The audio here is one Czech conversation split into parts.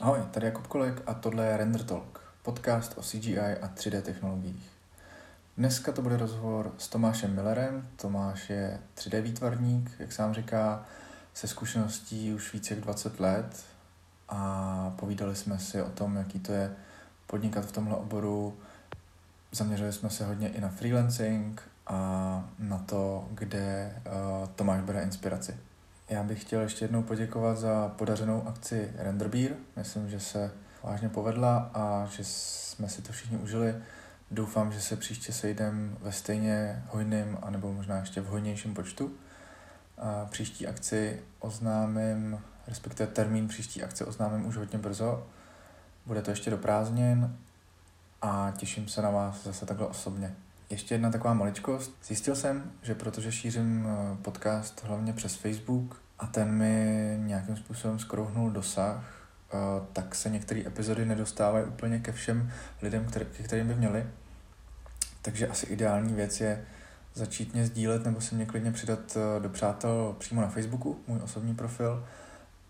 Ahoj, tady Jakub Kolek a tohle je Render Talk, podcast o CGI a 3D technologiích. Dneska to bude rozhovor s Tomášem Millerem. Tomáš je 3D výtvarník, jak sám říká, se zkušeností už více jak 20 let a povídali jsme si o tom, jaký to je podnikat v tomhle oboru. Zaměřili jsme se hodně i na freelancing a na to, kde uh, Tomáš bere inspiraci. Já bych chtěl ještě jednou poděkovat za podařenou akci Renderbeer. Myslím, že se vážně povedla a že jsme si to všichni užili. Doufám, že se příště sejdem ve stejně hojném, anebo možná ještě v hojnějším počtu. A příští akci oznámím, respektive termín příští akce oznámím už hodně brzo. Bude to ještě do prázdnin a těším se na vás zase takhle osobně. Ještě jedna taková maličkost. Zjistil jsem, že protože šířím eh, podcast hlavně přes Facebook a ten mi nějakým způsobem skrouhnul dosah, eh, tak se některé epizody nedostávají úplně ke všem lidem, který, kterým by měli. Takže asi ideální věc je začít mě sdílet nebo se mě klidně přidat eh, do přátel přímo na Facebooku, můj osobní profil,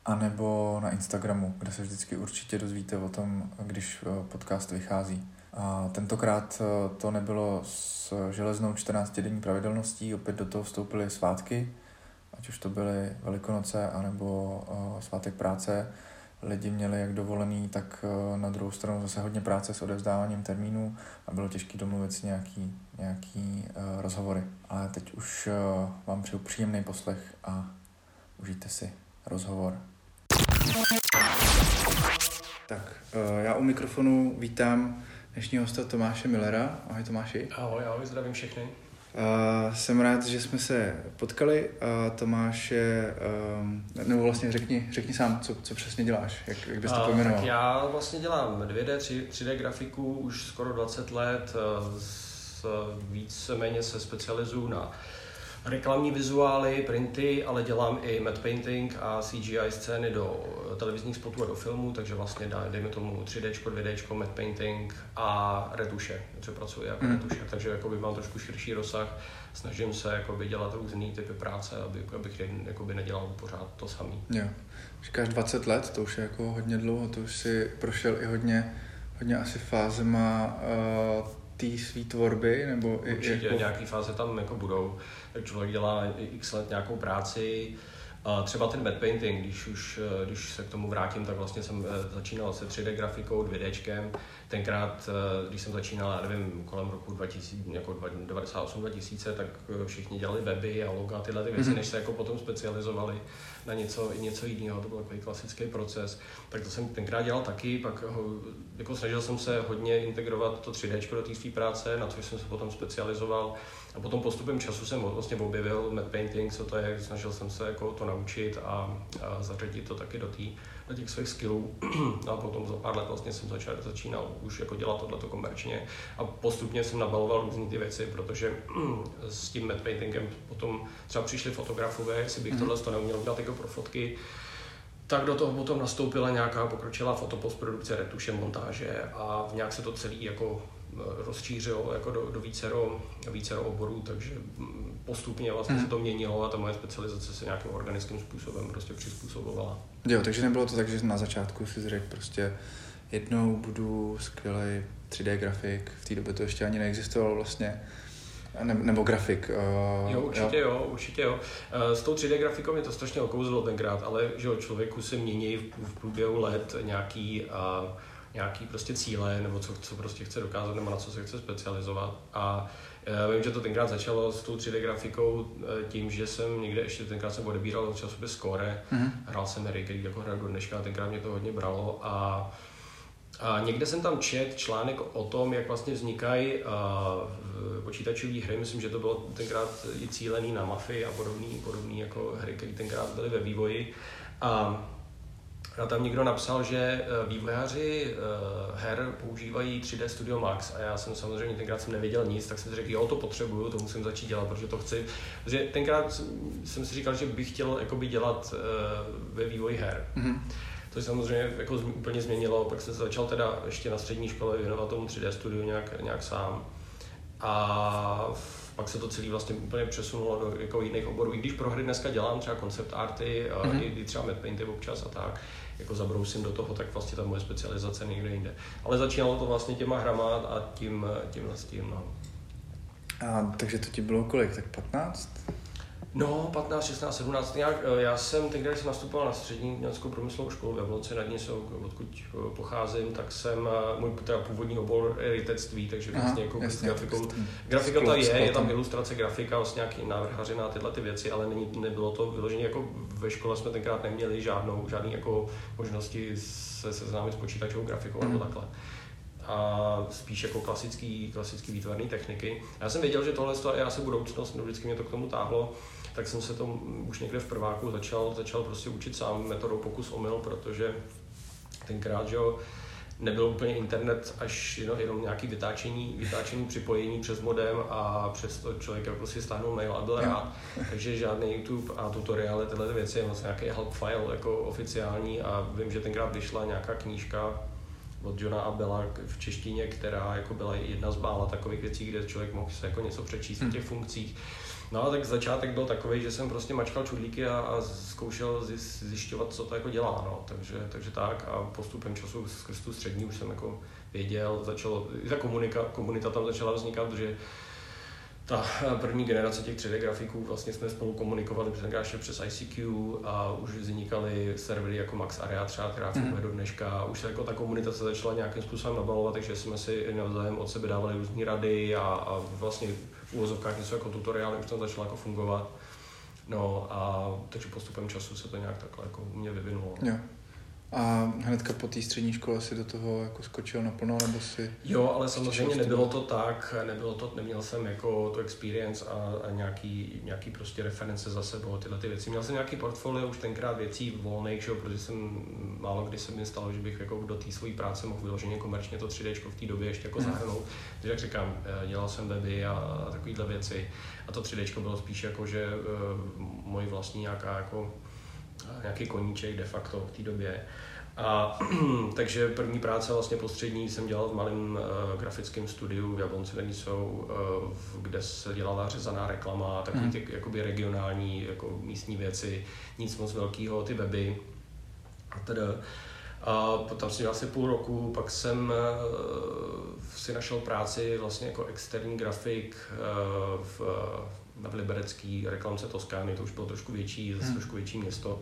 anebo na Instagramu, kde se vždycky určitě dozvíte o tom, když podcast vychází. A tentokrát eh, to nebylo s železnou 14-denní pravidelností, opět do toho vstoupily svátky, ať už to byly Velikonoce, anebo uh, svátek práce. Lidi měli jak dovolený, tak uh, na druhou stranu zase hodně práce s odevzdáváním termínů a bylo těžké domluvit si nějaký, nějaký rozhovory. Ale teď už vám přeju příjemný poslech a užijte si rozhovor. Tak, já u mikrofonu vítám dnešního hosta Tomáše Millera. Ahoj Tomáši. Ahoj, ahoj, zdravím všechny. Uh, jsem rád, že jsme se potkali. Uh, Tomáš je, um, nebo vlastně řekni, řekni sám, co, co přesně děláš, jak, jak bys to pojmenoval. Tak já vlastně dělám 2D, 3, 3D grafiku už skoro 20 let, s, víceméně se specializuju na reklamní vizuály, printy, ale dělám i matte painting a CGI scény do televizních spotů a do filmů, takže vlastně dejme tomu 3D, 2D, matte painting a retuše, co pracuji jako mm. retuše, takže jakoby mám trošku širší rozsah, snažím se jakoby dělat různý typy práce, aby, abych jakoby nedělal pořád to samý. Jo. Říkáš 20 let, to už je jako hodně dlouho, to už si prošel i hodně, hodně asi fázema uh, té své tvorby, nebo Určitě jako... nějaký fáze tam jako budou člověk dělá x let nějakou práci, a třeba ten matte painting, když už eh, když se k tomu vrátím, tak vlastně jsem eh, začínal se 3D grafikou, 2D. Tenkrát, eh, když jsem začínal, já nevím, kolem roku 2000, jako 98-2000, tak všichni dělali weby a loga tyhle ty věci, mm-hmm. než se jako potom specializovali na něco, něco jiného. To byl takový klasický proces. Tak to jsem tenkrát dělal taky, pak ho, jako snažil jsem se hodně integrovat to 3D do té své práce, na což jsem se potom specializoval. A potom postupem času jsem vlastně objevil matte painting, co to je, snažil jsem se jako to naučit a, a zařadit to taky do, tý, do těch svých skillů. a potom za pár let vlastně jsem začal, začínal už jako dělat tohleto komerčně a postupně jsem nabaloval různé ty věci, protože s tím matte paintingem potom třeba přišli fotografové, jestli bych mm. tohle to neuměl udělat jako pro fotky, tak do toho potom nastoupila nějaká pokročilá fotopostprodukce, retuše, montáže a nějak se to celý jako rozšířilo jako do, do vícero, vícero oborů, takže postupně vlastně mm. se to měnilo a ta moje specializace se nějakým organickým způsobem prostě přizpůsobovala. Jo, takže nebylo to tak, že na začátku si řekl prostě jednou budu skvělý 3D grafik, v té době to ještě ani neexistovalo vlastně, ne, nebo grafik. Uh, jo, určitě jo. jo, určitě jo. Uh, s tou 3D grafikou mě to strašně okouzlo tenkrát, ale že jo, člověku se mění v, v průběhu let nějaký uh, nějaký prostě cíle, nebo co, co prostě chce dokázat, nebo na co se chce specializovat. A já vím, že to tenkrát začalo s tou 3D grafikou e, tím, že jsem někde ještě tenkrát jsem odebíral časopis Score, mm-hmm. hrál jsem hry, který jako hraju do dneška, tenkrát mě to hodně bralo a a někde jsem tam čet článek o tom, jak vlastně vznikají počítačové hry. Myslím, že to bylo tenkrát i cílený na mafii a podobný, podobný jako hry, které tenkrát byly ve vývoji. A a tam někdo napsal, že eh, vývojáři eh, her používají 3D Studio Max a já jsem samozřejmě tenkrát jsem nevěděl nic, tak jsem si řekl, jo, to potřebuju, to musím začít dělat, protože to chci. Protože tenkrát jsem si říkal, že bych chtěl jakoby dělat eh, ve vývoji her. Mm-hmm. To se samozřejmě jako úplně změnilo, pak jsem se začal teda ještě na střední škole věnovat tomu 3D studiu nějak, nějak sám. A pak se to celé vlastně úplně přesunulo do jako jiných oborů. I když pro hry dneska dělám třeba koncept arty, mm-hmm. i, i třeba map painty občas a tak, jako zabrousím do toho, tak vlastně ta moje specializace někde jinde. Ale začínalo to vlastně těma hrama a tím, tím, tím no. A, takže to ti bylo kolik, tak 15? No, 15, 16, 17. Já, já jsem tenkrát, když jsem nastupoval na střední německou průmyslovou školu v Jablonci nad Nisou, odkud eh, pocházím, tak jsem, eh, můj teda původní obor je rytectví, takže Aha, vlastně jako jasně, grafikou. Grafika ta je, je tam ilustrace grafika, vlastně nějaký návrhařina a tyhle ty věci, ale není, nebylo to vyloženě jako ve škole jsme tenkrát neměli žádnou, žádný jako možnosti se seznámit s počítačovou grafikou mm. nebo mhm. takhle a spíš jako klasický, klasický výtvarné techniky. Já jsem věděl, že tohle je asi budoucnost, no vždycky mě to k tomu táhlo tak jsem se to už někde v prváku začal, začal prostě učit sám metodou pokus omyl, protože tenkrát, že jo, nebyl úplně internet, až jenom, jenom nějaký vytáčení, vytáčení připojení přes modem a přes to člověk jako si stáhnul mail a byl rád. Takže žádný YouTube a tutoriály, tyhle věci, je vlastně nějaký help file jako oficiální a vím, že tenkrát vyšla nějaká knížka od Johna Abela v češtině, která jako byla jedna z bála takových věcí, kde člověk mohl se jako něco přečíst hmm. o těch funkcích. No tak začátek byl takový, že jsem prostě mačkal čudlíky a, a zkoušel zjišťovat, co to jako dělá, no. takže, takže tak a postupem času skrz tu střední už jsem jako věděl, začalo, i ta komunika, komunita tam začala vznikat, že ta první generace těch 3D grafiků vlastně jsme spolu komunikovali ještě přes ICQ a už vznikaly servery jako Max Area třeba, která funguje mm. do dneška. Už se jako ta komunita se začala nějakým způsobem nabalovat, takže jsme si navzájem od sebe dávali různé rady a, a vlastně v úvozovkách něco jako tutoriály už tam začalo jako fungovat. No a takže postupem času se to nějak takhle jako u mě vyvinulo. Jo. A hnedka po té střední škole si do toho jako skočil naplno, nebo si... Jo, ale samozřejmě nebylo to tak, nebylo to, neměl jsem jako to experience a, a nějaký, nějaký prostě reference za sebou, tyhle ty věci. Měl jsem nějaký portfolio už tenkrát věcí volných, že, protože jsem málo kdy se mi stalo, že bych jako do té své práce mohl vyloženě komerčně to 3D v té době ještě jako zahrnout. Takže jak říkám, eh, dělal jsem weby a, a takovéhle věci. A to 3D bylo spíš jako, že uh, můj vlastní nějaká jako nějaký koníček de facto v té době. A, takže první práce vlastně postřední jsem dělal v malém uh, grafickém studiu v Jablonci nad jsou, uh, kde se dělala řezaná reklama, takové mhm. ty jakoby regionální jako místní věci, nic moc velkého, ty weby a teda. A tam jsem dělal asi půl roku, pak jsem uh, si našel práci vlastně jako externí grafik uh, v, na Liberecký reklamce Toskány, to už bylo trošku větší, zase hmm. trošku větší město.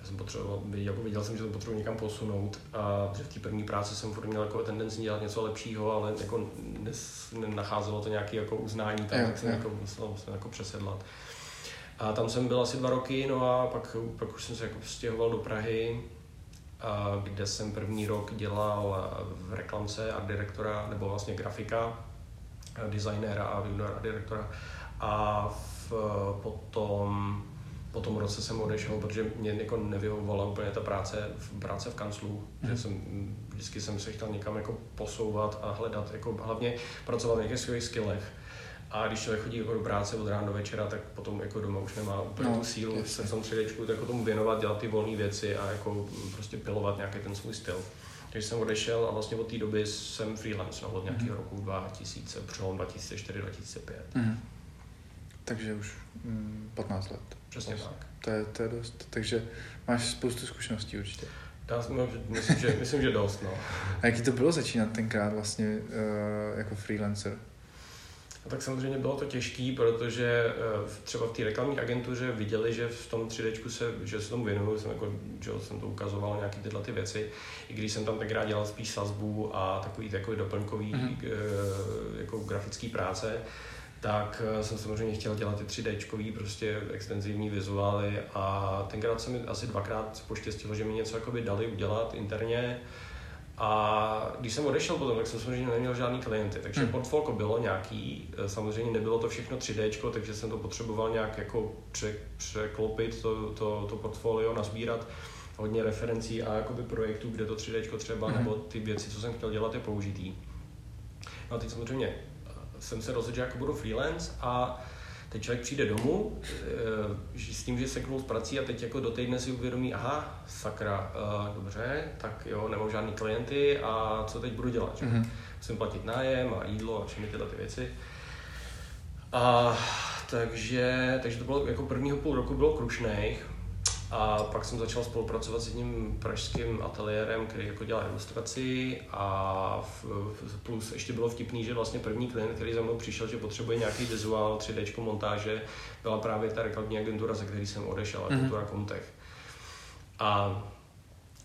Já jsem potřeboval, jako viděl jsem, že to potřebuji někam posunout a že v té první práci jsem furt měl jako tendenci dělat něco lepšího, ale jako nenacházelo to nějaké jako uznání, tak, tak jsem jako musel, musel jako přesedlat. A tam jsem byl asi dva roky, no a pak, pak už jsem se jako stěhoval do Prahy, a kde jsem první rok dělal v reklamce art direktora, nebo vlastně grafika, designéra a art direktora. A v, potom po tom roce jsem odešel, protože mě jako nevyhovovala úplně ta práce, práce v kanclu, mm. že jsem, vždycky jsem se chtěl někam jako posouvat a hledat, jako hlavně pracovat na těch svých skillech. A když člověk chodí jako do práce od rána do večera, tak potom jako doma už nemá úplně no, tu sílu se v tom 3 tak jako tomu věnovat, dělat ty volné věci a jako prostě pilovat nějaký ten svůj styl. Takže jsem odešel a vlastně od té doby jsem freelance, no, od nějakého mm. roku 2000, přelom 2004-2005. Mm. Takže už mm, 15 let. Přesně tak. To je, to je dost. Takže máš spoustu zkušeností určitě. Já myslím, že, myslím, že dost, no. A jaký to bylo začínat tenkrát vlastně uh, jako freelancer? No tak samozřejmě bylo to těžké, protože uh, třeba v té reklamní agentuře viděli, že v tom 3D se, že se tomu věnuju, jsem, jako, že jsem to ukazoval nějaké tyhle ty věci, i když jsem tam tenkrát dělal spíš sazbu a takový, takový doplňkový mm-hmm. uh, jako grafický práce, tak eh, jsem samozřejmě chtěl dělat ty 3D prostě extenzivní vizuály a tenkrát se mi asi dvakrát poštěstilo, že mi něco jakoby dali udělat interně a když jsem odešel potom, tak jsem samozřejmě neměl žádný klienty, takže hmm. portfolio bylo nějaký, eh, samozřejmě nebylo to všechno 3D, takže jsem to potřeboval nějak jako pře, překlopit to, to, to portfolio, nazbírat hodně referencí a jakoby projektů, kde to 3D třeba, hmm. nebo ty věci, co jsem chtěl dělat, je použitý. No a teď samozřejmě jsem se rozhodl, že jako budu freelance a teď člověk přijde domů e, s tím, že seknul z prací a teď jako do týdne si uvědomí, aha, sakra, e, dobře, tak jo, nemám žádný klienty a co teď budu dělat, že? Mm-hmm. Musím platit nájem a jídlo a všechny tyhle ty věci. A takže, takže to bylo jako prvního půl roku bylo krušných a pak jsem začal spolupracovat s jedním pražským ateliérem, který jako dělá ilustraci a v, plus ještě bylo vtipný, že vlastně první klient, který za mnou přišel, že potřebuje nějaký vizuál, 3D montáže, byla právě ta reklamní agentura, ze který jsem odešel, mm-hmm. agentura Comtech. A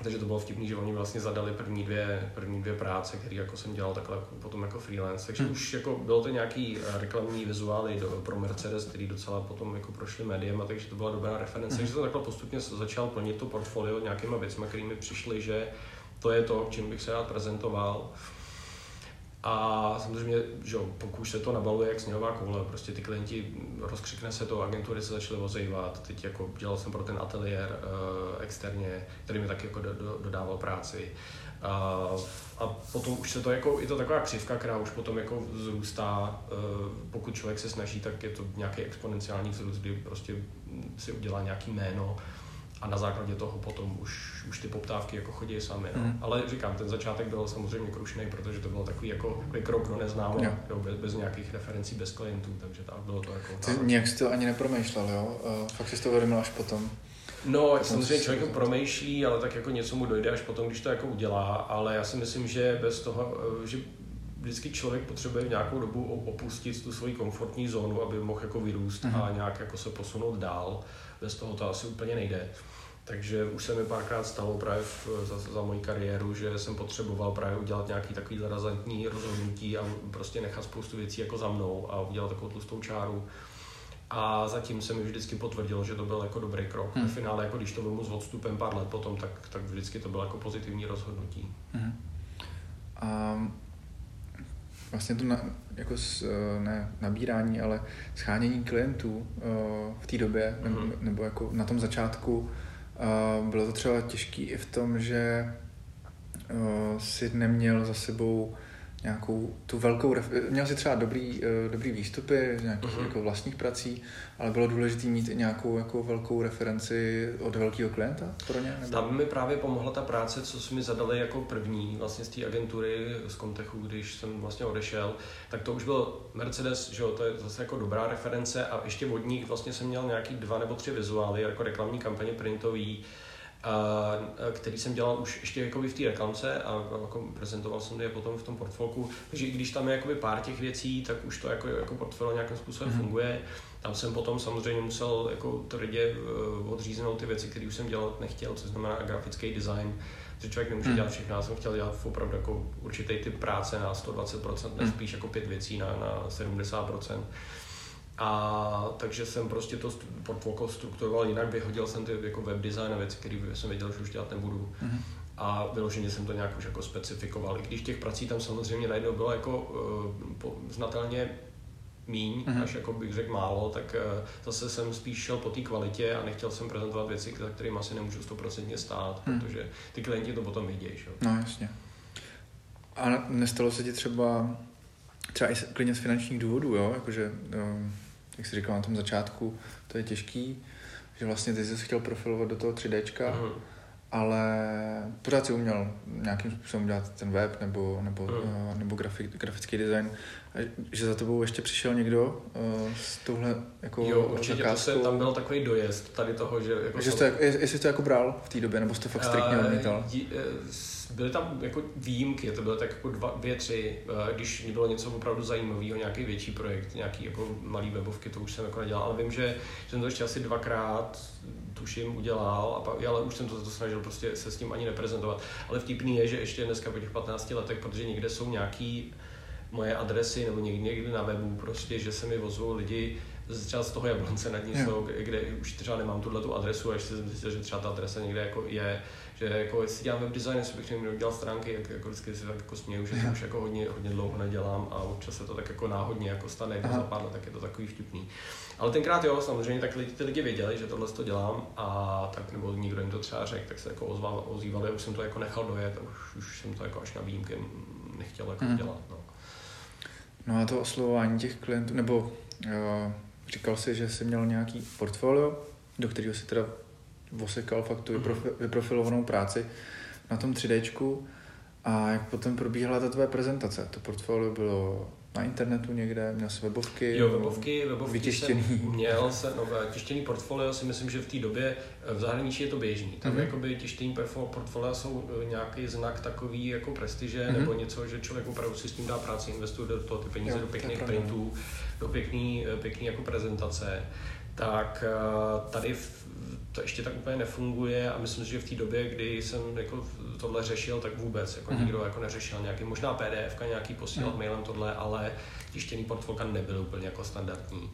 takže to bylo vtipný, že oni vlastně zadali první dvě, první dvě práce, které jako jsem dělal takhle potom jako freelance. Takže hmm. už jako bylo to nějaký eh, reklamní vizuály do, pro Mercedes, který docela potom jako prošly médiem, a takže to byla dobrá reference. Hmm. Takže to takhle postupně začal plnit to portfolio nějakýma věcmi, kterými přišly, že to je to, čím bych se rád prezentoval. A samozřejmě, že pokud se to nabaluje jak sněhová koule, prostě ty klienti, rozkřikne se to, agentury se začaly ozejvat, teď jako dělal jsem pro ten ateliér uh, externě, který mi taky jako do, do, dodával práci. Uh, a potom už se to jako, je to taková křivka, která už potom jako vzrůstá, uh, pokud člověk se snaží, tak je to nějaký exponenciální vzrůst, kdy prostě si udělá nějaký jméno, a na základě toho potom už, už ty poptávky jako chodí sami. No. Mm. Ale říkám, ten začátek byl samozřejmě krušný, protože to byl takový jako krok do neznámo, jo. Jo, bez, bez, nějakých referencí, bez klientů, takže tak bylo to jako... Ty tak. nějak jsi to ani nepromýšlel, jo? Uh, fakt jsi to uvědomil až potom. No, samozřejmě člověk to promýšlí, ale tak jako něco mu dojde až potom, když to jako udělá, ale já si myslím, že bez toho, eh, že vždycky člověk potřebuje v nějakou dobu opustit tu svoji komfortní zónu, aby mohl jako vyrůst mm-hmm. a nějak jako se posunout dál. Bez toho to asi úplně nejde. Takže už se mi párkrát stalo právě v, za, za moji kariéru, že jsem potřeboval právě udělat nějaký takový razantní rozhodnutí a prostě nechat spoustu věcí jako za mnou a udělat takovou tlustou čáru. A zatím se mi vždycky potvrdilo, že to byl jako dobrý krok. Hmm. Ve finále, jako když to byl s odstupem pár let potom, tak, tak vždycky to bylo jako pozitivní rozhodnutí. Hmm. Um, vlastně to na, jako s, eh, ne nabírání, ale schánění klientů uh, v té době, mm-hmm. nebo, nebo jako na tom začátku, uh, bylo to třeba těžké i v tom, že si neměl za sebou nějakou tu velkou, měl si třeba dobrý, uh, dobrý výstupy z nějakých uh-huh. jako vlastních prací, ale bylo důležité mít i nějakou jako velkou referenci od velkého klienta pro ně? Nebo? Tam mi právě pomohla ta práce, co jsme mi zadali jako první vlastně z té agentury z Comtechu, když jsem vlastně odešel, tak to už byl Mercedes, že jo, to je zase jako dobrá reference a ještě od nich vlastně jsem měl nějaký dva nebo tři vizuály jako reklamní kampaně printový, který jsem dělal už ještě jako v té reklamce a jako prezentoval jsem je potom v tom portfolku. Takže i když tam je jakoby pár těch věcí, tak už to jako, jako portfolio nějakým způsobem mm-hmm. funguje. Tam jsem potom samozřejmě musel jako tvrdě uh, odříznout ty věci, které už jsem dělat nechtěl, co znamená grafický design, že člověk nemůže mm. dělat všechno. Já jsem chtěl dělat opravdu jako určitý typ práce na 120%, než spíš jako pět věcí na, na 70%. A takže jsem prostě to portfolio strukturoval jinak, vyhodil jsem ty jako web design a věci, které jsem věděl, že už dělat nebudu. Mm-hmm. A vyloženě jsem to nějak už jako specifikoval. I když těch prací tam samozřejmě najednou bylo jako uh, znatelně míň, mm-hmm. až jako bych řekl málo, tak uh, zase jsem spíš šel po té kvalitě a nechtěl jsem prezentovat věci, za kterými asi nemůžu stoprocentně stát, mm. protože ty klienti to potom vidějí. Že? No jasně. A nestalo se ti třeba, třeba i klidně z finančních důvodů, jo? Jakože, um jak jsi říkal na tom začátku, to je těžký, že vlastně ty jsi chtěl profilovat do toho 3D, uh-huh. Ale pořád si uměl nějakým způsobem dělat ten web nebo, nebo, uh-huh. nebo grafik, grafický design. A že za tebou ještě přišel někdo uh, s touhle jako Jo, určitě to se, tam byl takový dojezd tady toho, že... Jako že to, jestli jsi to jako bral v té době, nebo jsi to fakt striktně odmítal? Uh, byly tam jako výjimky, to bylo tak jako dva, dvě, tři, eh, když bylo něco opravdu zajímavého, nějaký větší projekt, nějaký jako malý webovky, to už jsem jako nedělal, ale vím, že jsem to ještě asi dvakrát tuším udělal, a pak, ale už jsem to, to snažil prostě se s tím ani neprezentovat. Ale vtipný je, že ještě dneska po těch 15 letech, protože někde jsou nějaký moje adresy nebo někdy, někdy na webu prostě, že se mi vozou lidi třeba z toho Jablonce nad Nisou, kde už třeba nemám tuhle tu adresu a ještě jsem zjistil, že třeba ta adresa někde jako je, že jako jestli dělám web design, jestli bych měl dělat stránky, jak, jako vždycky si tak jako směju, že to už jako hodně, hodně dlouho nedělám a občas se to tak jako náhodně jako stane, jako za pár let, tak je to takový vtipný. Ale tenkrát jo, samozřejmě, tak lidi, ty lidi věděli, že tohle to dělám a tak nebo někdo jim to třeba řekl, tak se jako ozval, ozývali, už jsem to jako nechal dojet a už, už jsem to jako až na výjimky nechtěl jako mm. dělat. No. no a to oslovování těch klientů, nebo jo, říkal jsi, že jsi měl nějaký portfolio, do kterého si teda vosekal fakt tu vyprofi, vyprofilovanou práci na tom 3 d a jak potom probíhala ta tvoje prezentace? To portfolio bylo na internetu někde? Měl jsi webovky? Jo, webovky, webovky vytištěný. jsem měl, se, no, tištěný portfolio si myslím, že v té době eh, v zahraničí je to běžný. Tam mm-hmm. jakoby tištěný portfolio jsou eh, nějaký znak takový jako prestiže mm-hmm. nebo něco, že člověk opravdu si s tím dá práci, investuje do toho ty peníze jo, do pěkných printů, do pěkný, pěkný jako prezentace. Tak tady to ještě tak úplně nefunguje a myslím si, že v té době, kdy jsem jako tohle řešil, tak vůbec jako mm. nikdo jako neřešil nějaký, možná PDF, nějaký posílat mm. mailem tohle, ale tištěný portfolka nebyl úplně jako standardní.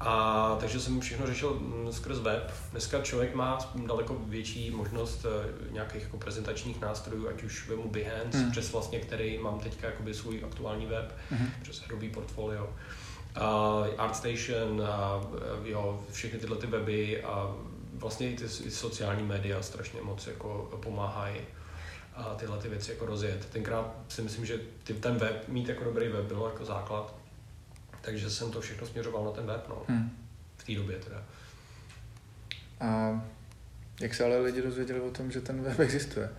A takže jsem všechno řešil mm, skrz web. Dneska člověk má daleko větší možnost eh, nějakých jako prezentačních nástrojů, ať už vemu Behance, mm. přes vlastně, který mám teďka jakoby svůj aktuální web, mm. přes Adobe Portfolio. Uh, ArtStation, a, jo, všechny tyhle ty weby a vlastně i ty sociální média strašně moc jako pomáhají a tyhle ty věci jako rozjet. Tenkrát si myslím, že ty, ten web, mít jako dobrý web bylo jako základ, takže jsem to všechno směřoval na ten web, no. Hmm. V té době teda. A jak se ale lidi dozvěděli o tom, že ten web existuje?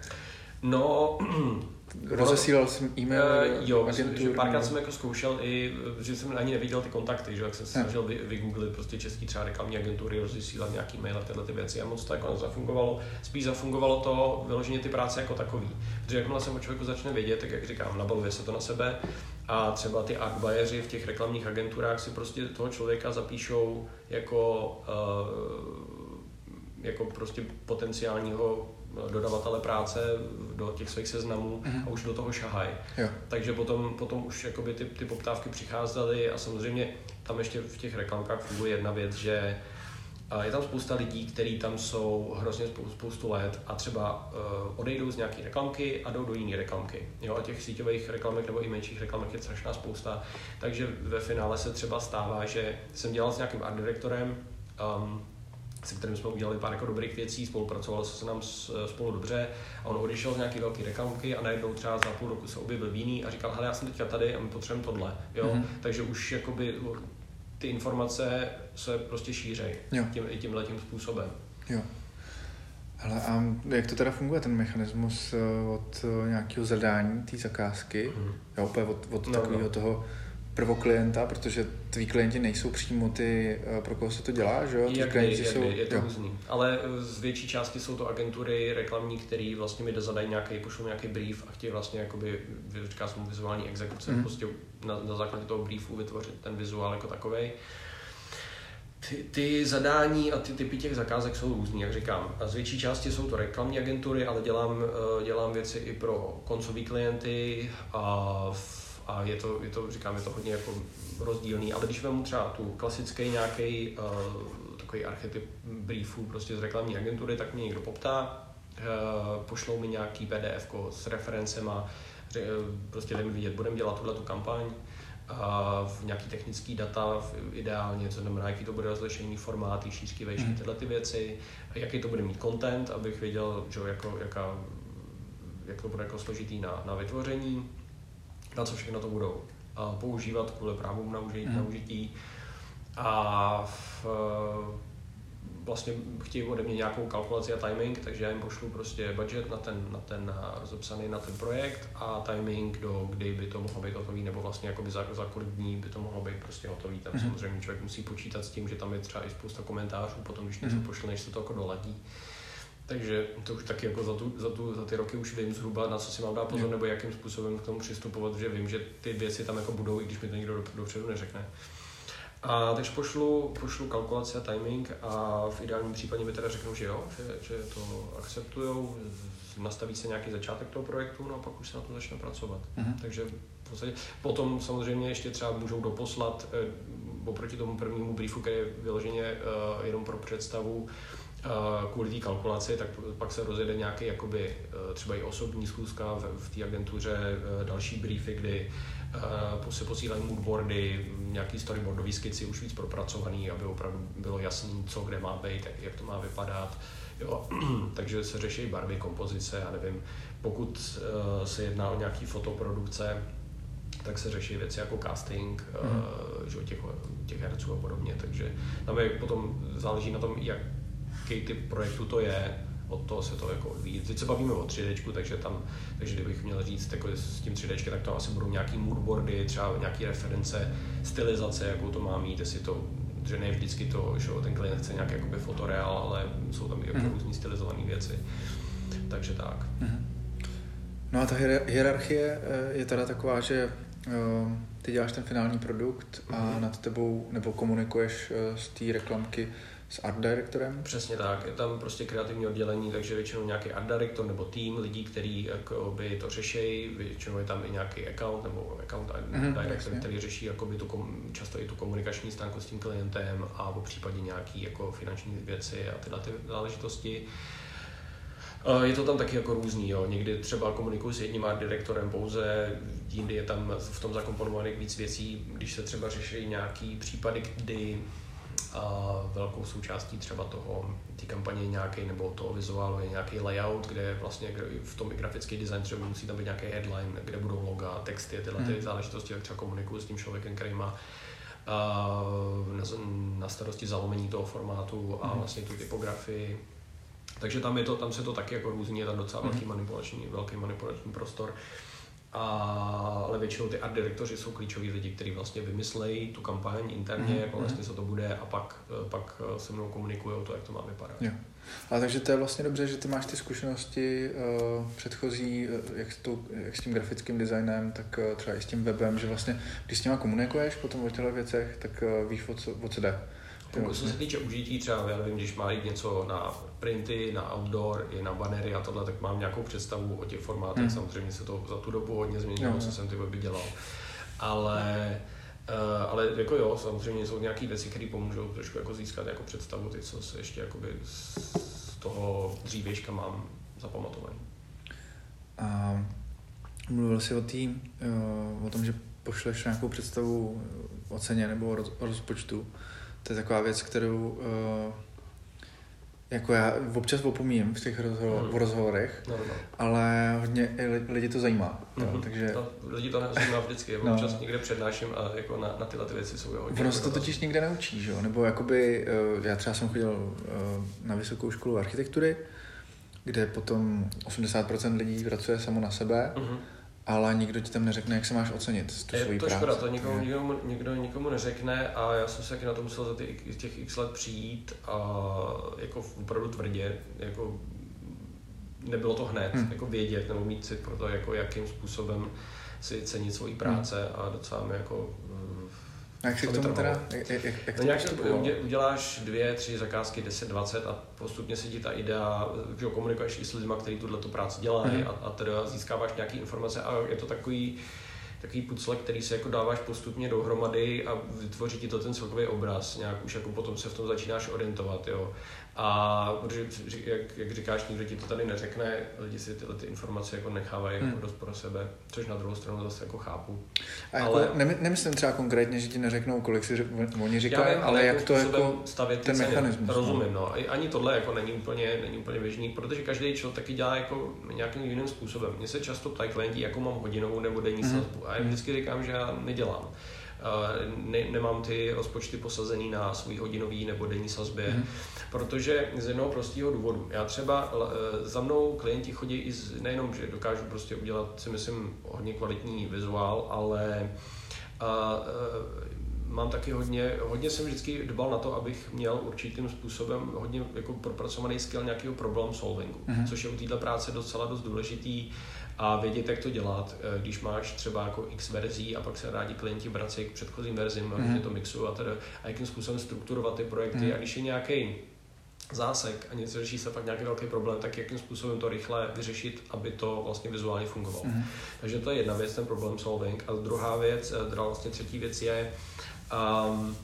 No, Rozesílal jsem e-mail uh, Jo, agentur, že párkrát jsem jako zkoušel i, že jsem ani neviděl ty kontakty, že jak jsem se snažil vy, vygooglit prostě český třeba reklamní agentury, rozesílat nějaký mail a tyhle ty věci a moc to jako zafungovalo. Spíš zafungovalo to vyloženě ty práce jako takový. Protože jakmile jsem o člověku začne vědět, tak jak říkám, nabaluje se to na sebe a třeba ty art buyeři v těch reklamních agenturách si prostě toho člověka zapíšou jako, uh, jako prostě potenciálního dodavatele práce do těch svých seznamů mm-hmm. a už do toho šahají. Takže potom, potom už jakoby ty, ty poptávky přicházely a samozřejmě tam ještě v těch reklamkách funguje jedna věc, že je tam spousta lidí, kteří tam jsou hrozně spoustu, spoustu let a třeba uh, odejdou z nějaké reklamky a jdou do jiné reklamky. Jo, a těch síťových reklamek nebo i menších reklamek je strašná spousta. Takže ve finále se třeba stává, že jsem dělal s nějakým art direktorem, um, se kterým jsme udělali pár jako dobrých věcí, spolupracovalo se nám spolu dobře a on odešel z nějaké velké reklamky a najednou třeba za půl roku se objevil jiný a říkal, hele, já jsem teďka tady a my potřebujeme tohle. Jo? Mm-hmm. Takže už jakoby ty informace se prostě šířejí tím, i tímhle tím způsobem. Jo. Hele, a jak to teda funguje, ten mechanismus eh, od eh, nějakého zadání té zakázky, mm. jo, od, od no, takového no. toho prvoklienta, protože tví klienti nejsou přímo ty, eh, pro koho se to dělá, že jo? Jak klienti jsou, je to různý. Ale eh, z větší části jsou to agentury reklamní, které vlastně mi zadají nějaký, pošlou nějaký brief a chtějí vlastně jakoby, říká se mu vizuální exekuce, mm. prostě na, na, základě toho briefu vytvořit ten vizuál jako takový. Ty, ty zadání a ty typy těch zakázek jsou různý, jak říkám. A z větší části jsou to reklamní agentury, ale dělám, eh, dělám věci i pro koncový klienty a a je to, je to, říkám, je to hodně jako rozdílný, ale když vezmu třeba tu klasický nějaký uh, takový archetyp briefů prostě z reklamní agentury, tak mě někdo poptá, uh, pošlou mi nějaký PDF s referencema, že, prostě jdeme vidět, budeme dělat tuhle tu kampaň, a v nějaký technický data ideálně, co znamená, jaký to bude rozlišení, formáty, šířky, vejšky, mm. tyhle ty věci, jaký to bude mít content, abych věděl, že jako, jaká, jak to bude jako složitý na, na vytvoření na co všechno to budou používat kvůli právům na, užití, mm. na užití. A v, vlastně chtějí ode mě nějakou kalkulaci a timing, takže já jim pošlu prostě budget na ten, na ten rozepsaný na ten projekt a timing, do kdy by to mohlo být hotový, nebo vlastně jakoby za, za kolik dní by to mohlo být prostě hotový. Tam mm-hmm. samozřejmě člověk musí počítat s tím, že tam je třeba i spousta komentářů, potom když něco mm-hmm. pošle, než se to jako doladí. Takže to už taky jako za, tu, za, tu, za ty roky už vím zhruba, na co si mám dát pozor, nebo jakým způsobem k tomu přistupovat, že vím, že ty věci tam jako budou, i když mi to někdo dopředu neřekne. A takže pošlu, pošlu kalkulaci a timing a v ideálním případě mi teda řeknou, že jo, že, že to akceptují, nastaví se nějaký začátek toho projektu, no a pak už se na to začne pracovat. Mm-hmm. Takže v podstatě potom samozřejmě ještě třeba můžou doposlat eh, oproti tomu prvnímu briefu, který je vyloženě eh, jenom pro představu, kvůli té kalkulaci, tak pak se rozjede nějaký jakoby, e, třeba i osobní schůzka v, v té agentuře, e, další briefy, kdy se posílají moodboardy, nějaký storyboardový skici už víc propracovaný, aby opravdu bylo jasný, co kde má být, jak to má vypadat. Jo. Takže se řeší barvy, kompozice, já nevím, pokud se jedná o nějaký fotoprodukce, tak se řeší věci jako casting, že, těch, těch herců a podobně. Takže tam je potom záleží na tom, jak jaký typ projektu to je od toho se to jako odvíjí. Teď se bavíme o 3D, takže tam, takže kdybych měl říct jako s tím 3D, tak to asi budou nějaký moodboardy, třeba nějaké reference, stylizace, jakou to má mít, jestli to že ne vždycky to, že ten klient chce nějaký jakoby fotoreál, ale jsou tam i mm. různý stylizované věci. Takže tak. Mm. No a ta hierarchie eh, je teda taková, že eh, ty děláš ten finální produkt a mm-hmm. nad tebou, nebo komunikuješ eh, z té reklamky s art directorem? Přesně tak, je tam prostě kreativní oddělení, takže většinou nějaký art director nebo tým lidí, který by to řeší, většinou je tam i nějaký account nebo account mm-hmm, director, jasně. který řeší jakoby tu, často i tu komunikační stránku s tím klientem a v případě nějaký jako finanční věci a tyhle ty záležitosti. Je to tam taky jako různý, jo. někdy třeba komunikuji s jedním art direktorem pouze, jindy je tam v tom zakomponovaných víc věcí, když se třeba řeší nějaký případy, kdy a velkou součástí třeba toho, té kampaně je nějaký, nebo toho vizuálu je nějaký layout, kde vlastně v tom i grafický design třeba musí tam být nějaký headline, kde budou loga, texty, tyhle ty hmm. záležitosti, tak třeba komunikuju s tím člověkem, který má na, na starosti zalomení toho formátu a hmm. vlastně tu typografii takže tam, je to, tam se to taky jako různě, je tam docela velký mhm. manipulační, velký manipulační prostor. A, ale většinou ty art direktoři jsou klíčoví lidi, kteří vlastně vymyslejí tu kampaň interně, mm-hmm. jako vlastně co to bude a pak, pak se mnou komunikují to, jak to má vypadat. Jo. A takže to je vlastně dobře, že ty máš ty zkušenosti uh, předchozí, uh, jak, s tou, jak s tím grafickým designem, tak uh, třeba i s tím webem, že vlastně, když s nima komunikuješ potom o těchto věcech, tak uh, víš, o co, o co jde. Pokud co se týče užití, třeba já nevím, když má jít něco na printy, na outdoor, i na banery a tohle, tak mám nějakou představu o těch formátech. Hmm. Samozřejmě se to za tu dobu hodně změnilo, hmm. co jsem ty weby dělal. Ale Uh, ale jako jo, samozřejmě jsou nějaké věci, které pomůžou trošku jako získat jako představu, ty, co se ještě jakoby z toho dřívějška mám zapamatovaný. A mluvil jsi o, tý, uh, o tom, že pošleš nějakou představu o ceně nebo o rozpočtu to je taková věc, kterou jako já občas opomíjím v těch rozho- mm. rozhovorech, no, no. ale hodně lidi to zajímá. Mm-hmm. Takže... To, lidi to zajímá vždycky, no. občas někde přednáším a jako na, na tyhle ty věci jsou hodně. Ono se to totiž nikde neučí, že nebo jakoby, uh, já třeba jsem chodil uh, na vysokou školu architektury, kde potom 80% lidí pracuje samo na sebe, mm-hmm ale nikdo ti tam neřekne, jak se máš ocenit tu je svoji to práci. škoda, to nikomu, nikomu, nikdo nikomu neřekne a já jsem se taky na to musel za ty, těch x let přijít a jako opravdu tvrdě, jako nebylo to hned, hmm. jako vědět nebo mít si pro to, jako jakým způsobem si cenit svoji práce hmm. a docela mi jako a jak se k tomu teda, jak, jak, jak no nějak uděláš dvě, tři zakázky, 10, 20 a postupně se ti ta idea, že komunikuješ i s lidmi, kteří tuhle práci dělají mm. a, a teda získáváš nějaké informace a je to takový, takový pucle, který se jako dáváš postupně dohromady a vytvoří ti to ten celkový obraz, nějak už jako potom se v tom začínáš orientovat, jo. A protože, jak, jak říkáš, nikdo ti to tady neřekne, lidi si tyhle ty informace jako nechávají hmm. jako dost pro sebe, což na druhou stranu zase jako chápu. A jako ale, ne, nemyslím třeba konkrétně, že ti neřeknou, kolik si oni říkají, ale, ale jak to jako stavět ten mechanismus. No. Rozumím, no. Ani tohle jako není úplně, není úplně běžný, protože každý člověk taky dělá jako nějakým jiným způsobem. Mně se často ptají klienti, jakou mám hodinovou nebo denní hmm. sazbu. A já vždycky říkám, že já nedělám ne, nemám ty rozpočty posazený na svůj hodinový nebo denní sazbě, mm. protože z jednoho prostého důvodu. Já třeba e, za mnou klienti chodí i z, nejenom, že dokážu prostě udělat, si myslím, hodně kvalitní vizuál, ale a, a, e, mám taky hodně, hodně jsem vždycky dbal na to, abych měl určitým způsobem hodně jako propracovaný skill nějakého problem solvingu, mm-hmm. což je u této práce docela dost důležitý a vědět, jak to dělat, eh, když máš třeba jako x verzí a pak se rádi klienti vrací k předchozím verzím, mm-hmm. to mixu a, teda, a jakým způsobem strukturovat ty projekty mm-hmm. a když je nějaký zásek a něco řeší se pak nějaký velký problém, tak jakým způsobem to rychle vyřešit, aby to vlastně vizuálně fungovalo. Mm-hmm. Takže to je jedna věc, ten problem solving. A druhá věc, eh, teda vlastně třetí věc je um,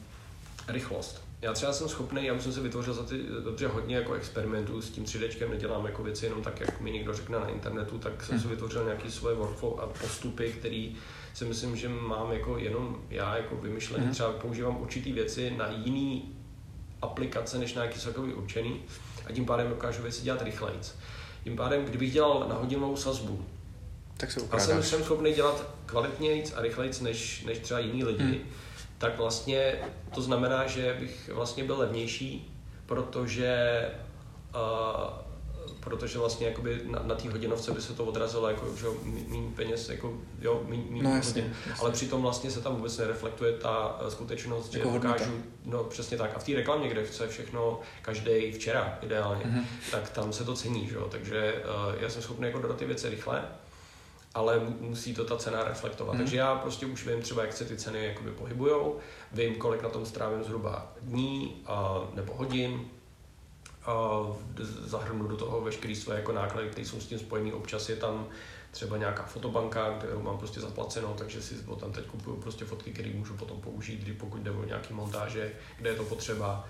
rychlost já třeba jsem schopný, já jsem si vytvořil za ty dobře hodně jako experimentů s tím 3D, nedělám jako věci jenom tak, jak mi někdo řekne na internetu, tak jsem si hmm. vytvořil nějaký svoje workflow a postupy, který si myslím, že mám jako jenom já jako vymyšlený, hmm. třeba používám určitý věci na jiný aplikace, než na nějaký celkový určený a tím pádem dokážu věci dělat rychleji. Tím pádem, kdybych dělal na hodinovou sazbu, tak se a jsem, jsem schopný dělat kvalitněji a rychleji než, než třeba jiní lidi, hmm tak vlastně to znamená, že bych vlastně byl levnější, protože uh, protože vlastně jakoby na, na té hodinovce by se to odrazilo jako, že méně peněz, jako, jo, méně no, jasně, hodin, jasně. ale přitom vlastně se tam vůbec nereflektuje ta eh, skutečnost, jako že hodnota. dokážu, no přesně tak, a v té reklamě, kde chce všechno každý včera ideálně, mm-hmm. tak tam se to cení, že jo, takže uh, já jsem schopný jako dodat ty věci rychle, ale musí to ta cena reflektovat. Mm-hmm. Takže já prostě už vím třeba, jak se ty ceny jakoby pohybujou, vím, kolik na tom strávím zhruba dní uh, nebo hodin, zahrnu do toho veškeré své jako náklady, které jsou s tím spojené. Občas je tam třeba nějaká fotobanka, kterou mám prostě zaplacenou, takže si tam teď kupuju prostě fotky, které můžu potom použít, kdy pokud jde o nějaký montáže, kde je to potřeba.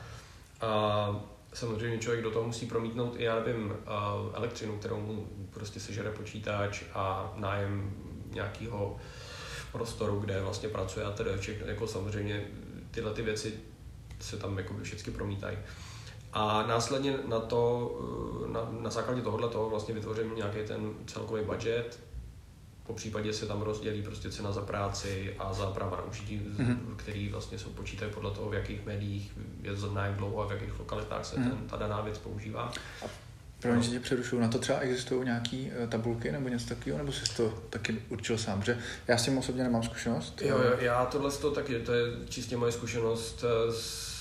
A samozřejmě člověk do toho musí promítnout i, já nevím, elektřinu, kterou mu prostě sežere počítač a nájem nějakého prostoru, kde vlastně pracuje a tedy všechno, jako samozřejmě tyhle ty věci se tam jako všechny promítají. A následně na to, eh, na, na základě tohohle toho vlastně vytvořím nějaký ten celkový budget, po případě se tam rozdělí prostě cena za práci a za práva na užití, mm-hmm. který vlastně jsou počítají podle toho, v jakých médiích je za jak dlouho a v jakých lokalitách se mm-hmm. ten, ta daná věc používá. A pro že tě přerušuju, na to třeba existují nějaké eh, tabulky nebo něco takového, nebo jsi to taky určil sám? Protože já s tím osobně nemám zkušenost. Jo, jo já tohle to taky, to je čistě moje zkušenost s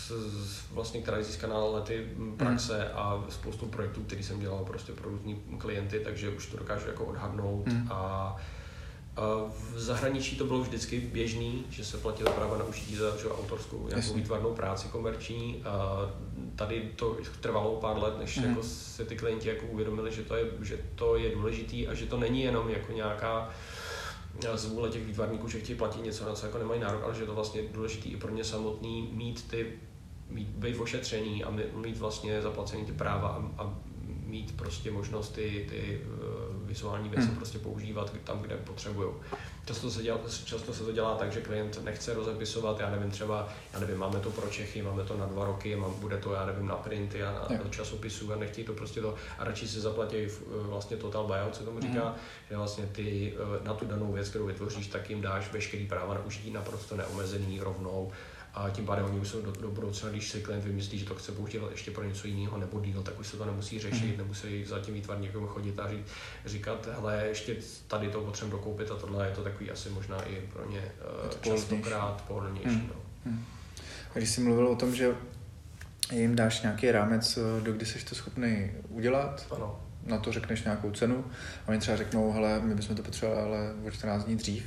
vlastně, která je získaná lety praxe mm. a spoustu projektů, který jsem dělal prostě pro různý klienty, takže už to dokážu jako odhadnout mm. a v zahraničí to bylo vždycky běžný, že se platilo práva na užití za že, autorskou nějakou výtvarnou práci komerční. A tady to trvalo pár let, než mm. jako se ty klienti jako uvědomili, že to, je, že to je důležitý a že to není jenom jako nějaká z vůle těch výtvarníků, že chtějí platit něco, na co jako nemají nárok, ale že je to vlastně důležité i pro ně samotný mít ty mít, být ošetřený a mít vlastně zaplacený ty práva a, a mít prostě možnost ty, ty uh, vizuální věci hmm. prostě používat tam, kde potřebují. Často se, dělá, často se to dělá tak, že klient nechce rozepisovat, já nevím, třeba, já nevím, máme to pro Čechy, máme to na dva roky, mám, bude to, já nevím, na printy a na, na časopisu a nechtějí to prostě to a radši si zaplatí uh, vlastně total buyout, se tomu říká, hmm. že vlastně ty uh, na tu danou věc, kterou vytvoříš, tak jim dáš veškerý práva na užití naprosto neomezený rovnou a tím pádem oni už jsou do, do budoucna, když si klient vymyslí, že to chce používat ještě pro něco jiného nebo díl, tak už se to nemusí řešit, mm. nemusí za tím výtvarníkem chodit a ří, říkat, hele, ještě tady to potřebujeme dokoupit a tohle je to takový asi možná i pro ně uh, častokrát pohodlnější. Mm. No. Mm. A když jsi mluvil o tom, že jim dáš nějaký rámec, eh, do kdy jsi to schopný udělat, ano. na to řekneš nějakou cenu a oni třeba řeknou, hele, my bychom to potřebovali ale o 14 dní dřív,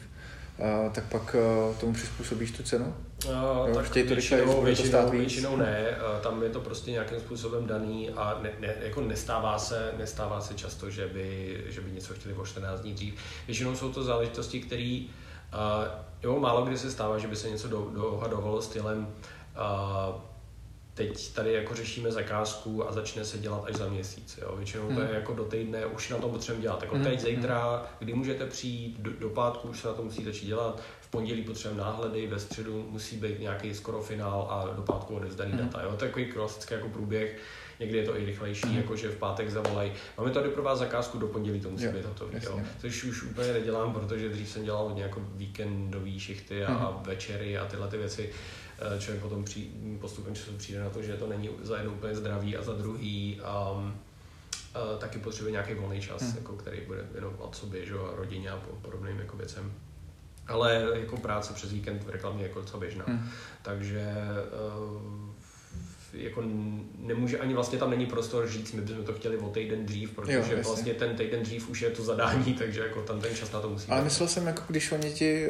a, tak pak uh, tomu přizpůsobíš tu cenu? Uh, jo, tak chtějí to většinou, většinou, většinou ne, uh, tam je to prostě nějakým způsobem daný a ne, ne, jako nestává, se, nestává se často, že by, že by něco chtěli o 14 dní dřív. Většinou jsou to záležitosti, které uh, jo, málo kdy se stává, že by se něco do, dohadovalo stylem uh, teď tady jako řešíme zakázku a začne se dělat až za měsíc. Jo. Většinou hmm. to je hmm. jako do týdne, už na to potřebujeme dělat. Jako hmm. teď, zítra, kdy můžete přijít, do, do pátku už se na to musí začít dělat, pondělí potřebujeme náhledy, ve středu musí být nějaký skoro finál a do pátku odevzdaný hmm. data. Jo. Takový klasický jako průběh. Někdy je to i rychlejší, hmm. jako že v pátek zavolají. Máme tady pro vás zakázku, do pondělí to musí jo, být hotový. Jo. Což už úplně nedělám, protože dřív jsem dělal hodně jako víkendové šichty a, a večery a tyhle ty věci Eh, člověk potom při, postupem času přijde na to, že to není za jednou úplně zdravý a za druhý um, uh, taky potřebuje nějaký volný čas, hmm. jako, který bude věnovat sobě že, a rodině a podobným jako věcem. Ale jako práce přes víkend v reklamě je jako docela běžná. Hmm. Takže uh, jako nemůže, ani vlastně tam není prostor říct, my bychom to chtěli o týden dřív, protože jo, vlastně ten týden dřív už je to zadání, takže jako tam ten čas na to musí Ale myslel jsem, jako když oni ti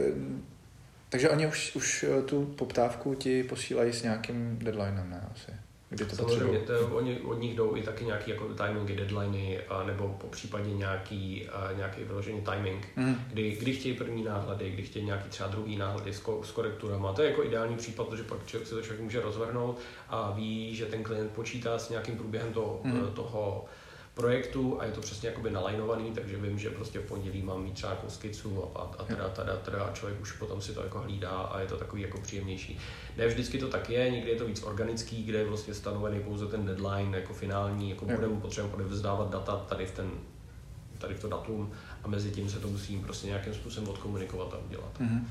takže oni už, už eh, tu poptávku ti posílají s nějakým deadlinem, ne asi? Kdy to Samozřejmě, to, oni od nich jdou i taky nějaký jako timingy, deadliny, a, nebo po případě nějaký, a, nějaký vyložený timing, mm. kdy, kdy chtějí první náhledy, kdy chtějí nějaký třeba druhý náhledy s, ko, s korekturama. To je jako ideální případ, protože pak člověk, se to člověk může rozvrhnout a ví, že ten klient počítá s nějakým průběhem toho, mm. toho projektu a je to přesně jakoby nalajnovaný, takže vím, že prostě v pondělí mám mít třeba nějakou skicu a, a teda, teda, teda a člověk už potom si to jako hlídá a je to takový jako příjemnější. Ne vždycky to tak je, někdy je to víc organický, kde je vlastně stanovený pouze ten deadline jako finální, jako budeme potřebovat odevzdávat data tady v ten tady v to datum a mezi tím se to musím prostě nějakým způsobem odkomunikovat a udělat. Mm-hmm.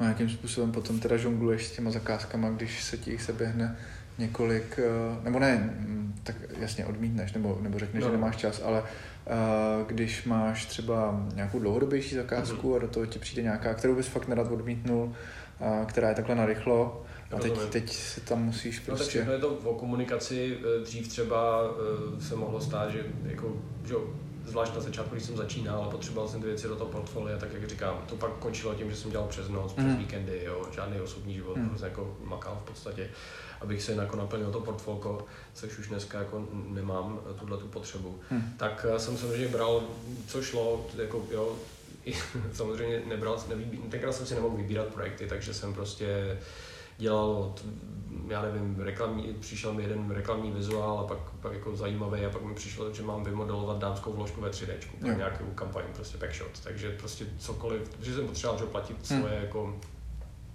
No a jakým způsobem potom teda žongluješ s těma zakázkama, když se ti jich seběhne několik, eh, nebo ne, tak jasně odmítneš, nebo, nebo řekneš, no. že nemáš čas, ale uh, když máš třeba nějakou dlouhodobější zakázku mm-hmm. a do toho ti přijde nějaká, kterou bys fakt nerad odmítnul, uh, která je takhle narychlo, a teď, teď se tam musíš prostě... No tak je to o komunikaci. Dřív třeba se mohlo stát, že jako, že zvlášť na začátku, když jsem začínal, ale potřeboval jsem ty věci do toho portfolia, tak jak říkám, to pak končilo tím, že jsem dělal přes noc, přes mm. víkendy, jo, žádný osobní život, mm. prostě jako makal v podstatě, abych se jako naplnil to portfolio, což už dneska jako nemám tuhle tu potřebu. Mm. Tak eh, jsem samozřejmě bral, co šlo, jako jo, samozřejmě nebral, nevybí, tenkrát jsem si nemohl vybírat projekty, takže jsem prostě dělal od, já nevím, reklamní, přišel mi jeden reklamní vizuál a pak, pak jako zajímavý a pak mi přišlo, že mám vymodelovat dámskou vložku ve 3D, pro nějakou kampaň, prostě backshot, takže prostě cokoliv, protože jsem potřeboval že platit hmm. svoje jako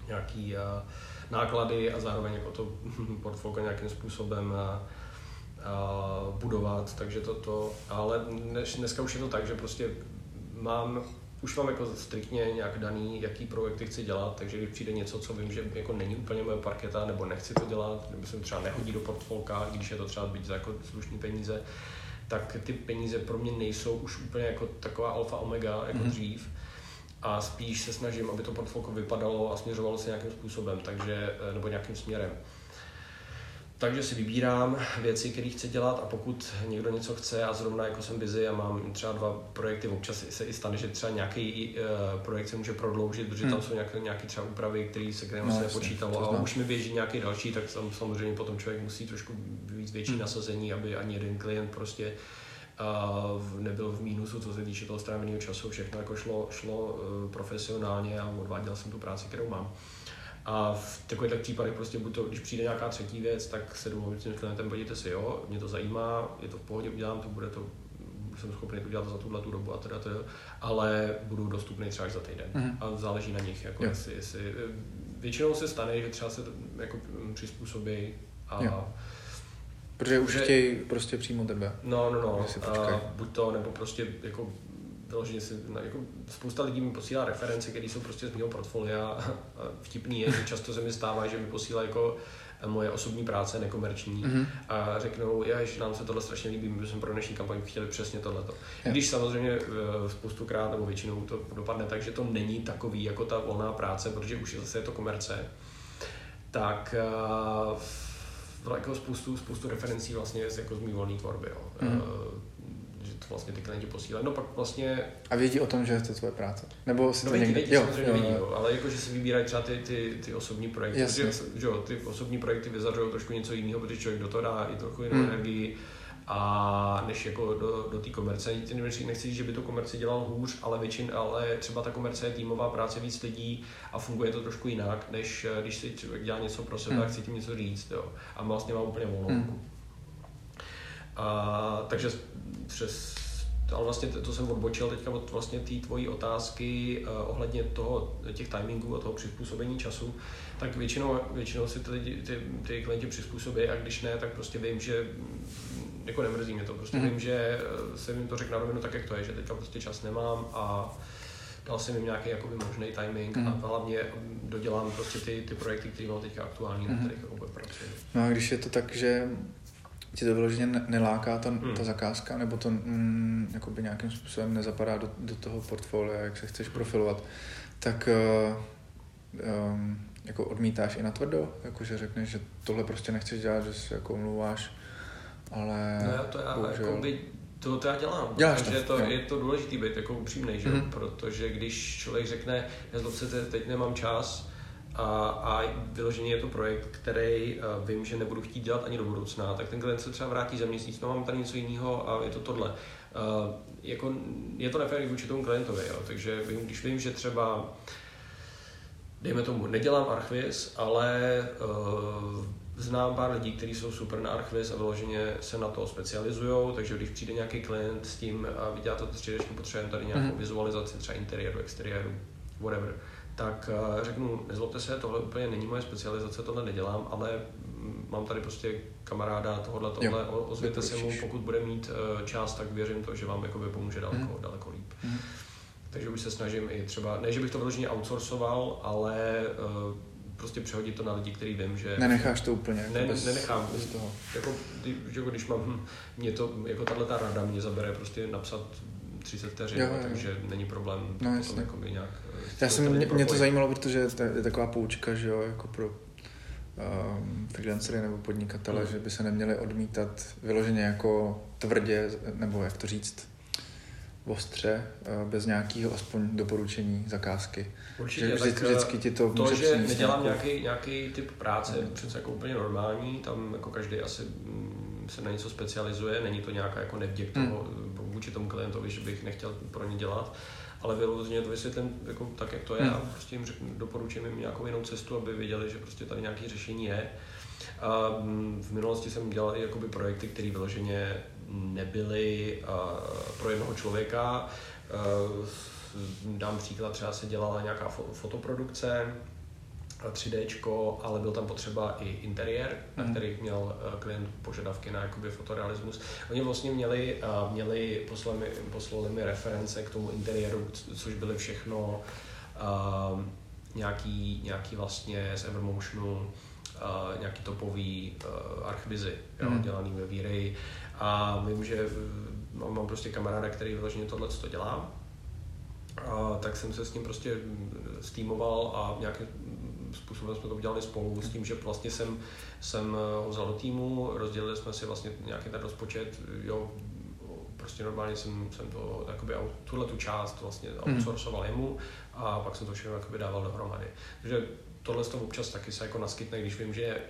nějaký uh, náklady a zároveň jako to portfolio nějakým způsobem a, a budovat, takže toto, ale dnes, dneska už je to tak, že prostě mám už mám jako striktně nějak daný, jaký projekty chci dělat, takže když přijde něco, co vím, že jako není úplně moje parketa, nebo nechci to dělat, nebo se třeba nehodí do portfolka, když je to třeba být za jako slušný peníze, tak ty peníze pro mě nejsou už úplně jako taková alfa omega jako mm-hmm. dřív a spíš se snažím, aby to portfolio vypadalo a směřovalo se nějakým způsobem, takže, eh, nebo nějakým směrem. Takže si vybírám věci, které chci dělat a pokud někdo něco chce a zrovna jako jsem busy a mám třeba dva projekty, občas se i stane, že třeba nějaký uh, projekt se může prodloužit, protože tam hmm. jsou nějaké, nějaké třeba úpravy, které se kterým no, se nepočítalo a už mi běží nějaký další, tak tam samozřejmě potom člověk musí trošku víc větší hmm. nasazení, aby ani jeden klient prostě uh, nebyl v mínusu, co se týče toho stráveného času, všechno jako šlo, šlo uh, profesionálně a odváděl jsem tu práci, kterou mám. A v takových případech prostě buď to, když přijde nějaká třetí věc, tak se domluvím s tím klientem, podívejte si, jo, mě to zajímá, je to v pohodě, udělám to, bude to, jsem schopný to udělat za tuhle tu dobu a teda to, ale budu dostupný třeba až za týden. Mm-hmm. A záleží na nich, jako jestli, jestli, většinou se stane, že třeba se jako přizpůsobí a jo. Protože už chtějí prostě přímo tebe. No, no, no. A buď to, nebo prostě jako vyloženě si, no, jako spousta lidí mi posílá reference, které jsou prostě z mého portfolia. A vtipný je, že často se mi stává, že mi posílá jako moje osobní práce, nekomerční, mm-hmm. a řeknou, že nám se tohle strašně líbí, my jsme pro dnešní kampaň chtěli přesně tohleto. Yeah. Když samozřejmě eh, spoustu krát nebo většinou to dopadne tak, že to není takový jako ta volná práce, protože už je zase je to komerce, tak uh, jako spoustu, spoustu referencí vlastně jako z mý volné tvorby. Jo. Mm. Uh, vlastně ty klienti posílají. No pak vlastně... A vědí o tom, že je to tvoje práce? Nebo si no to vědí, někde... vědí, samozřejmě jo, vědí, jo. ale jako, že si vybírají třeba ty, ty, ty osobní projekty. Jasně. Protože, že jo, ty osobní projekty vyzařují trošku něco jiného, protože člověk do toho dá i trochu jinou hmm. energii a než jako do, do té komerce. Nechci říct, že by to komerce dělal hůř, ale většin, ale třeba ta komerce je týmová práce víc lidí a funguje to trošku jinak, než eh, když si člověk dělá něco pro sebe hmm. a chce tím něco říct. Jo. A vlastně má úplně volnou hmm. A, takže přes ale vlastně to jsem odbočil teďka od vlastně té tvojí otázky uh, ohledně toho, těch timingů a toho přizpůsobení času, tak většinou, většinou si ty, ty, ty klienti přizpůsobí a když ne, tak prostě vím, že jako nemrzí mě to, prostě mm. vím, že eh, jsem jim to řekl na rovinu tak, jak to je, že teďka prostě čas nemám a dal jsem jim nějaký jakoby možný timing mm. a hlavně dodělám prostě ty, ty projekty, které mám teďka aktuální, mm. na kterých jako pracuji. No a když je to tak, že ti to vyloženě neláká ta, hmm. ta zakázka, nebo to mm, jakoby nějakým způsobem nezapadá do, do toho portfolia, jak se chceš profilovat, tak uh, um, jako odmítáš i na tvrdo, jakože řekneš, že tohle prostě nechceš dělat, že se jako omluváš, ale no já to já, bohužel... jako by, to, to já dělám, Děláš takže to, je to důležité být jako upřímný, že? Mm-hmm. protože když člověk řekne, já se teď nemám čas, a, a vyloženě je to projekt, který uh, vím, že nebudu chtít dělat ani do budoucna, tak ten klient se třeba vrátí za měsíc, no mám tady něco jiného a je to tohle. Uh, jako, je to nefér vůči tomu klientovi, jo? takže vím, když vím, že třeba dejme tomu, nedělám Archviz, ale uh, znám pár lidí, kteří jsou super na Archviz a vyloženě se na to specializují, takže když přijde nějaký klient s tím a vidí to 3 potřebujeme tady nějakou mm-hmm. vizualizaci, třeba interiéru, exteriéru, whatever, tak eh, řeknu, nezlobte se, tohle úplně není moje specializace, tohle nedělám, ale mám tady prostě kamaráda, tohle, tohle, jo, ozvěte se mu, pokud bude mít eh, čas, tak věřím to, že vám jakoby pomůže daleko, mm. daleko líp. Mm. Takže už se snažím i třeba, ne, že bych to vyloženě outsourcoval, ale uh, prostě přehodit to na lidi, který vím, že... Nenecháš to úplně jako ne, bez, nenechám. bez toho. Jako, jako když mám, hm, mě to, jako tahle ta rada mě zabere prostě napsat 30 vteřin, Jo, jo, jo, takže není problém No, jasně. jako by nějak... eh, Já jsem, mě, mě to zajímalo, protože to je taková poučka, že jo, jako pro um, freelancery nebo podnikatele, Mm. že by se neměli odmítat vyloženě jako tvrdě, nebo jak to říct, ostře, eh, bez nějakého aspoň doporučení zakázky. Určitě, že vždy, tak, vždycky ti to, To, že nedělám nějakou- nějaký, nějaký typ práce, je Mhm. přece jako úplně normální, tam jako každý asi mm, se na něco specializuje, není to nějaká jako nevděk Hmm. toho vůči tomu klientovi, že bych nechtěl pro ně dělat, ale vyloženě to vysvětlím jako tak, jak to je Hmm. a prostě jim řeknu, doporučím jim nějakou jinou cestu, aby věděli, že prostě tady nějaké řešení je. A mm, v minulosti jsem dělal i jakoby projekty, které vyloženě nebyly pro jednoho člověka. Dám příklad, třeba se dělala nějaká fo- fotoprodukce, 3D, ale byl tam potřeba i interiér, na Mhm. který měl eh, klient požadavky na jakoby fotorealismus. Oni vlastně měli, měli poslali, mi, poslali mi reference k tomu interiéru, což byly všechno uh, nějaký, nějaký vlastně z Evermotionu, uh, nějaký topový uh, archvizy, jo, Mhm. dělaný ve Výreji. A vím, že eh, mám, prostě kamaráda, který vyloženě tohle to dělá, a tak jsem se s ním prostě stýmoval a nějakým způsobem jsme to udělali spolu s tím, že vlastně jsem, jsem ho vzal do týmu, rozdělili jsme si vlastně nějaký ten rozpočet, jo, prostě normálně jsem, jsem to, jakoby, tuhle tu část vlastně Mhm. outsourcoval jemu a pak jsem to všechno jakoby dával dohromady. Takže tohle to občas taky se jako naskytne, když vím, že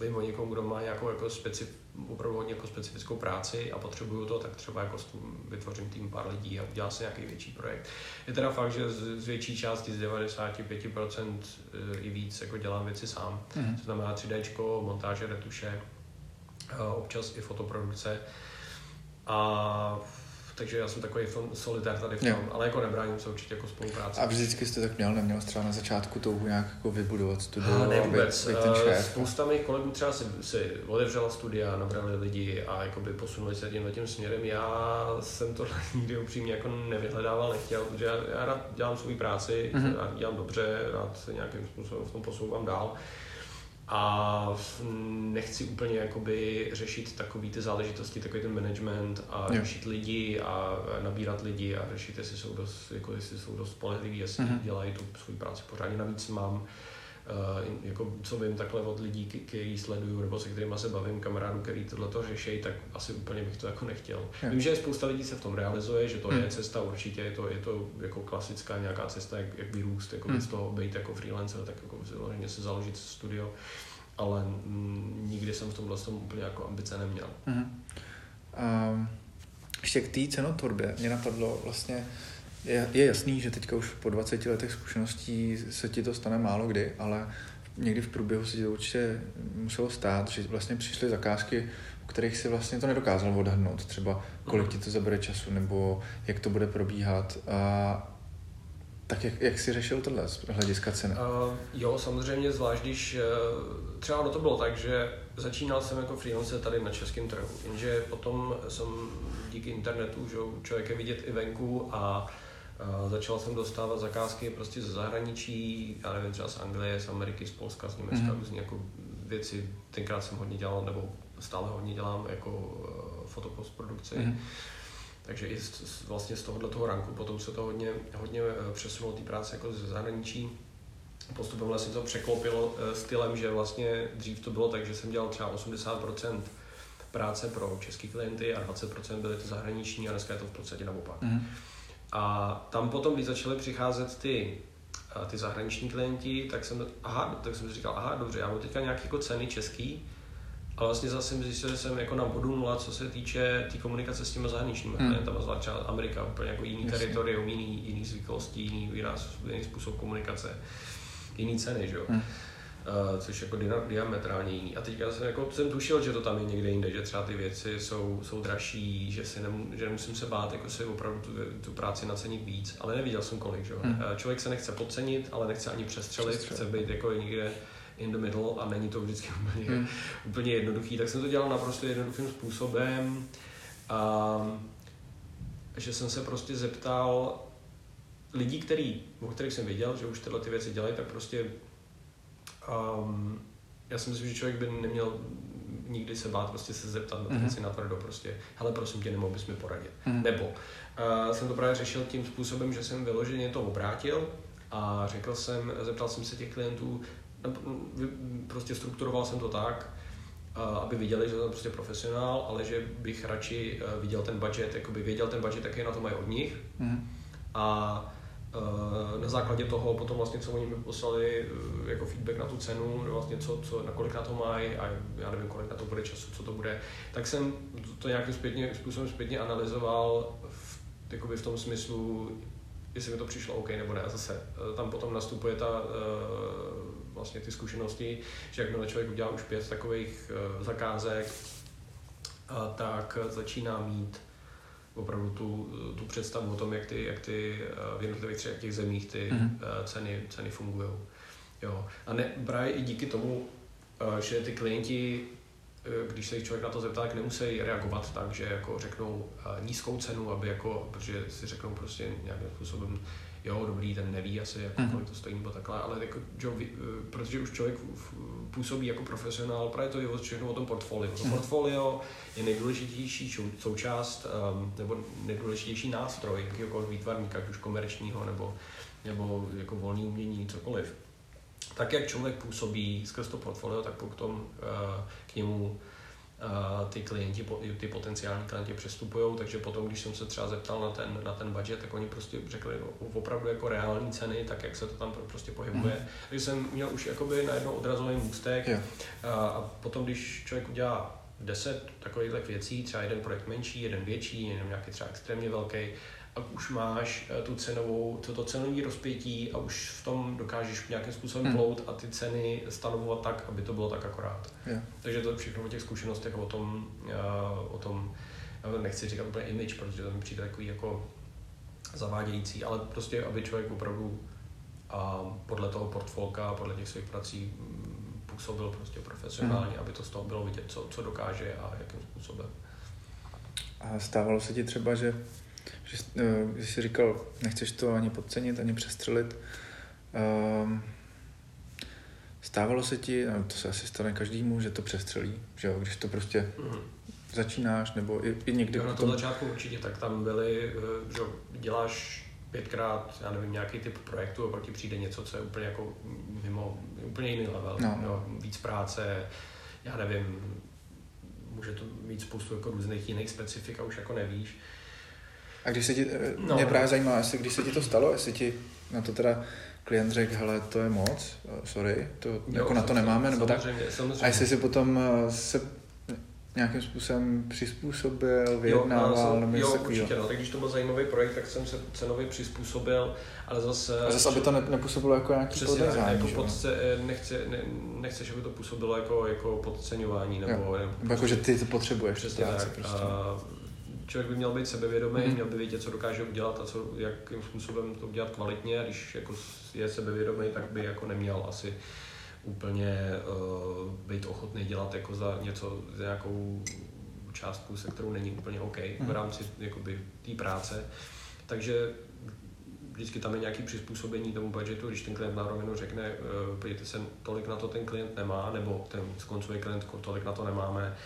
vím o někom, kdo má nějakou jako specif, opravdu hodně jako specifickou práci a potřebuju to, tak třeba jako s tím vytvořím tým pár lidí a udělám si nějaký větší projekt. Je teda fakt, že z, z větší části, z 95% i víc, jako dělám věci sám. Mhm. To znamená 3D, montáže, retuše, eh, občas i fotoprodukce. A takže já jsem takový solitér tady v tom, Jo. ale jako nebráním se určitě jako spolupráci. A vždycky jste tak měl, neměl třeba na začátku touhu nějak jako vybudovat studio, A ne vůbec. být ten Eh, šéf. Spousta mých kolegů třeba si, si otevřela studia, nabrali lidi a jakoby posunuli se tímhle tím směrem. Já jsem to nikdy upřímně jako nevyhledával, nechtěl, protože já, já rád dělám svou práci, Mhm. mm-hmm. dělám dobře, rád se nějakým způsobem v tom posouvám dál. A nechci úplně jakoby řešit takový ty záležitosti, takový ten management a Jo. řešit lidi a nabírat lidi a řešit, jestli jsou dost, jako jestli jsou dost spolehliví, jestli Mhm. dělají tu svou práci pořádně. Navíc mám Uh, jako co vím takhle od lidí, k- který sleduju, nebo se kterými se bavím, kamarádů, který tohle to řeší, tak asi úplně bych to jako nechtěl. Jo. Vím, že spousta lidí se v tom realizuje, že to Hmm. je cesta určitě, je to, je to jako klasická nějaká cesta, jak, jak vyrůst, jako Hmm. z toho být jako freelancer, tak jako vyloženě si založit studio, ale mm, nikdy jsem v tomhle tom úplně jako ambice neměl. Mhm. Um, ještě k té cenotvorbě mě napadlo vlastně, je, je jasný, že teďka už po 20 letech zkušeností se ti to stane málo kdy, ale někdy v průběhu se ti to určitě muselo stát, že vlastně přišly zakázky, u kterých si vlastně to nedokázal odhadnout, třeba kolik ti to zabere času, nebo jak to bude probíhat. A tak jak, jak jsi řešil tohle z hlediska ceny? Uh, jo, samozřejmě, zvlášť když uh, třeba ono to bylo tak, že začínal jsem jako freelancer tady na českém trhu, jenže potom jsem díky internetu, že člověk je vidět i venku a uh, začal jsem dostávat zakázky prostě ze zahraničí, já nevím, třeba z Anglie, z Ameriky, z Polska, z Německa, mm-hmm. různé jako věci. Tenkrát jsem hodně dělal, nebo stále hodně dělám jako uh, fotopostprodukci. Mm-hmm. Takže i z, z, vlastně z tohohle toho ranku potom se to hodně, hodně eh, přesunulo té práce jako ze zahraničí. Postupem vlastně to překlopilo eh, stylem, že vlastně dřív to bylo tak, že jsem dělal třeba 80% práce pro český klienty a 20% byly ty zahraniční a dneska je to v podstatě naopak. Mhm. A tam potom, když začaly přicházet ty, eh, ty zahraniční klienti, tak jsem, aha, tak jsem si říkal, aha, dobře, já mám teďka nějaké jako ceny český, ale vlastně zase jsem zjistil, že jsem jako na bodu nula, co se týče té tý komunikace s těmi zahraničními Hmm. klientama, zvlášť třeba Amerika, úplně jako jiný Jasně. teritorium, jiný, jiný zvyklosti, jiný, jiná, jiný způsob komunikace, jiný ceny, že jo. Hmm. Uh, což jako dia- diametrálně jiný. A teďka jsem, jako, jsem tušil, že to tam je někde jinde, že třeba ty věci jsou, jsou dražší, že, si nemu, že nemusím se bát jako si opravdu tu, tu práci nacenit víc, ale neviděl jsem kolik. Že? Hmm. Uh, člověk se nechce podcenit, ale nechce ani přestřelit, Přestřelit. chce být jako někde in the middle a není to vždycky úplně, Hmm. úplně jednoduchý. Tak jsem to dělal naprosto jednoduchým způsobem. A že jsem se prostě zeptal lidí, který, o kterých jsem věděl, že už tyhle ty věci dělají, tak prostě um, já si myslím, že člověk by neměl nikdy se bát prostě se zeptat na věci mm-hmm. na tvrdo prostě, hele prosím tě, nemohl bys mi poradit. Mm-hmm. Nebo uh, jsem to právě řešil tím způsobem, že jsem vyloženě to obrátil a řekl jsem, zeptal jsem se těch klientů, prostě strukturoval jsem to tak, aby viděli, že jsem prostě profesionál, ale že bych radši eh, viděl ten budget, jakoby věděl ten budget, jaký na to mají od nich. Mm. A eh, na základě toho potom vlastně, co oni mi poslali eh, jako feedback na tu cenu, vlastně co, co, na kolik na to mají a já nevím, kolik na to bude času, co to bude, tak jsem to nějakým zpětně, způsobem zpětně analyzoval v, jakoby v tom smyslu, jestli mi to přišlo OK nebo ne. A zase tam potom nastupuje ta vlastně ty zkušenosti, že jakmile člověk udělá už pět takových zakázek, tak začíná mít opravdu tu, tu představu o tom, jak ty, jak ty uh, v jednotlivých třech těch zemích ty mm-hmm. ceny, ceny fungují. Jo. A ne, právě i díky tomu, uh, že ty klienti když se člověk na to zeptá, tak nemusí reagovat tak, že jako řeknou nízkou cenu, aby jako, protože si řeknou prostě nějakým způsobem, jo, dobrý, ten neví asi, jako, mm. kolik to stojí nebo takhle, ale jako, že, eh, protože už člověk působí jako profesionál, právě to je všechno o tom portfoliu. To mhm. portfolio je nejdůležitější součást um, nebo nejdůležitější nástroj jakýkoliv výtvarníka, ať už komerčního nebo, nebo jako volný umění, cokoliv. Tak jak člověk působí skrz to portfolio, tak potom uh, k němu ty klienti, ty potenciální klienti přestupují, takže potom, když jsem se třeba zeptal na ten, na ten budget, tak oni prostě řekli no, opravdu jako reální ceny, tak jak se to tam prostě pohybuje. Mm. Takže jsem měl už jakoby najednou odrazový můstek yeah. a, a potom, když člověk udělá deset takových věcí, třeba jeden projekt menší, jeden větší, jeden nějaký třeba extrémně velký, a už máš eh, tu cenovou, to, to cenové rozpětí a už v tom dokážeš nějakým způsobem hmm. plout a ty ceny stanovovat tak, aby to bylo tak akorát. Yeah. Takže to je všechno o těch zkušenostech o tom, uh, o tom nechci říkat úplně image, protože to mi přijde takový jako zavádějící, ale prostě, aby člověk opravdu a podle toho portfolka, podle těch svých prací mm, působil prostě profesionálně, hmm. aby to z toho bylo vidět, co, co dokáže a jakým způsobem. A stávalo se ti třeba, že že, uh, když jsi říkal, nechceš to ani podcenit, ani přestřelit, um, stávalo se ti, no to se asi stane každému, že to přestřelí, že jo, když to prostě mm-hmm. začínáš, nebo i, i někdy... Jo, na tom začátku určitě, tak tam byly, eh, že děláš pětkrát, já nevím, nějaký typ projektu a pak ti přijde něco, co je úplně jako mimo, úplně jiný level, no. jo, víc práce, já nevím, může to mít spoustu jako různých jiných specifik a už jako nevíš. A když se ti, eh, no. mě právě zajímá, jestli když se ti to stalo, jestli ti na to teda klient řekl, hele, to je moc, eh, sorry, to, jo, jako na to nemáme, nebo tak. Samozřejmě. A jestli si potom eh, se nějakým způsobem přizpůsobil, vyjednával, jo, nebo jo, určitě, no, tak když to byl zajímavý projekt, tak jsem se cenově přizpůsobil, ale zase... A zase, aby to ne, nepůsobilo jako nějaký podezání, jako podce, nechce, ne, nechceš, aby to působilo jako, jako podceňování, nebo... Jo, nebo jako, že ty to potřebuješ. Přesně tak. Prostě. A, člověk by měl být sebevědomý, mm. měl by vědět, co dokáže udělat a co, jakým způsobem to udělat kvalitně a když jako je sebevědomý, tak by jako neměl asi úplně uh, být ochotný dělat jako za něco, za nějakou částku, se kterou není úplně OK v mhm. rámci té práce. Takže vždycky tam je nějaké přizpůsobení tomu budgetu, když ten klient na rovinu řekne, uh, podívejte se, tolik na to ten klient nemá, nebo ten skoncový klient, tolik na to nemáme,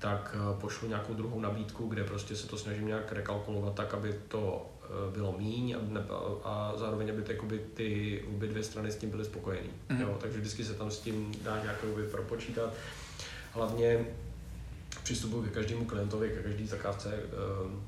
tak eh, pošlu nějakou druhou nabídku, kde prostě se to snažím nějak rekalkulovat tak, aby to eh, bylo míň a, a zároveň, aby ty, ty obě dvě strany s tím byly spokojení. Mm. Jo, takže vždycky se tam s tím dá nějak propočítat. Hlavně přistupuji ke každému klientovi, ke každé zakázce um,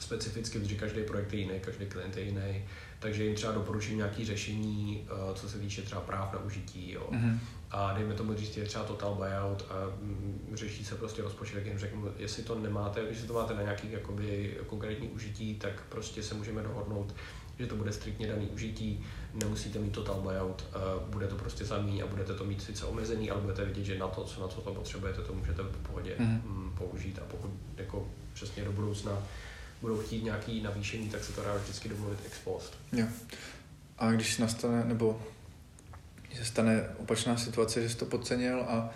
specificky, protože každý projekt je jiný, každý klient je jiný, takže jim třeba doporučím nějaké řešení, co se týče třeba práv na užití. Jo. Mm-hmm a dejme tomu říct, je třeba total buyout a mm, řeší se prostě rozpočet, jak jim řeknu, jestli to nemáte, jestli to máte na nějaký jakoby, konkrétní užití, tak prostě se můžeme dohodnout, že to bude striktně daný užití, nemusíte mít total buyout, bude to prostě zamí a budete to mít sice omezený, ale budete vidět, že na to, co na co to potřebujete, to můžete v pohodě mm-hmm. použít a pokud jako přesně do budoucna budou chtít nějaký navýšení, tak se to dá vždycky domluvit ex post. Jo. A když nastane, nebo se stane opačná situace, že jsi to podcenil a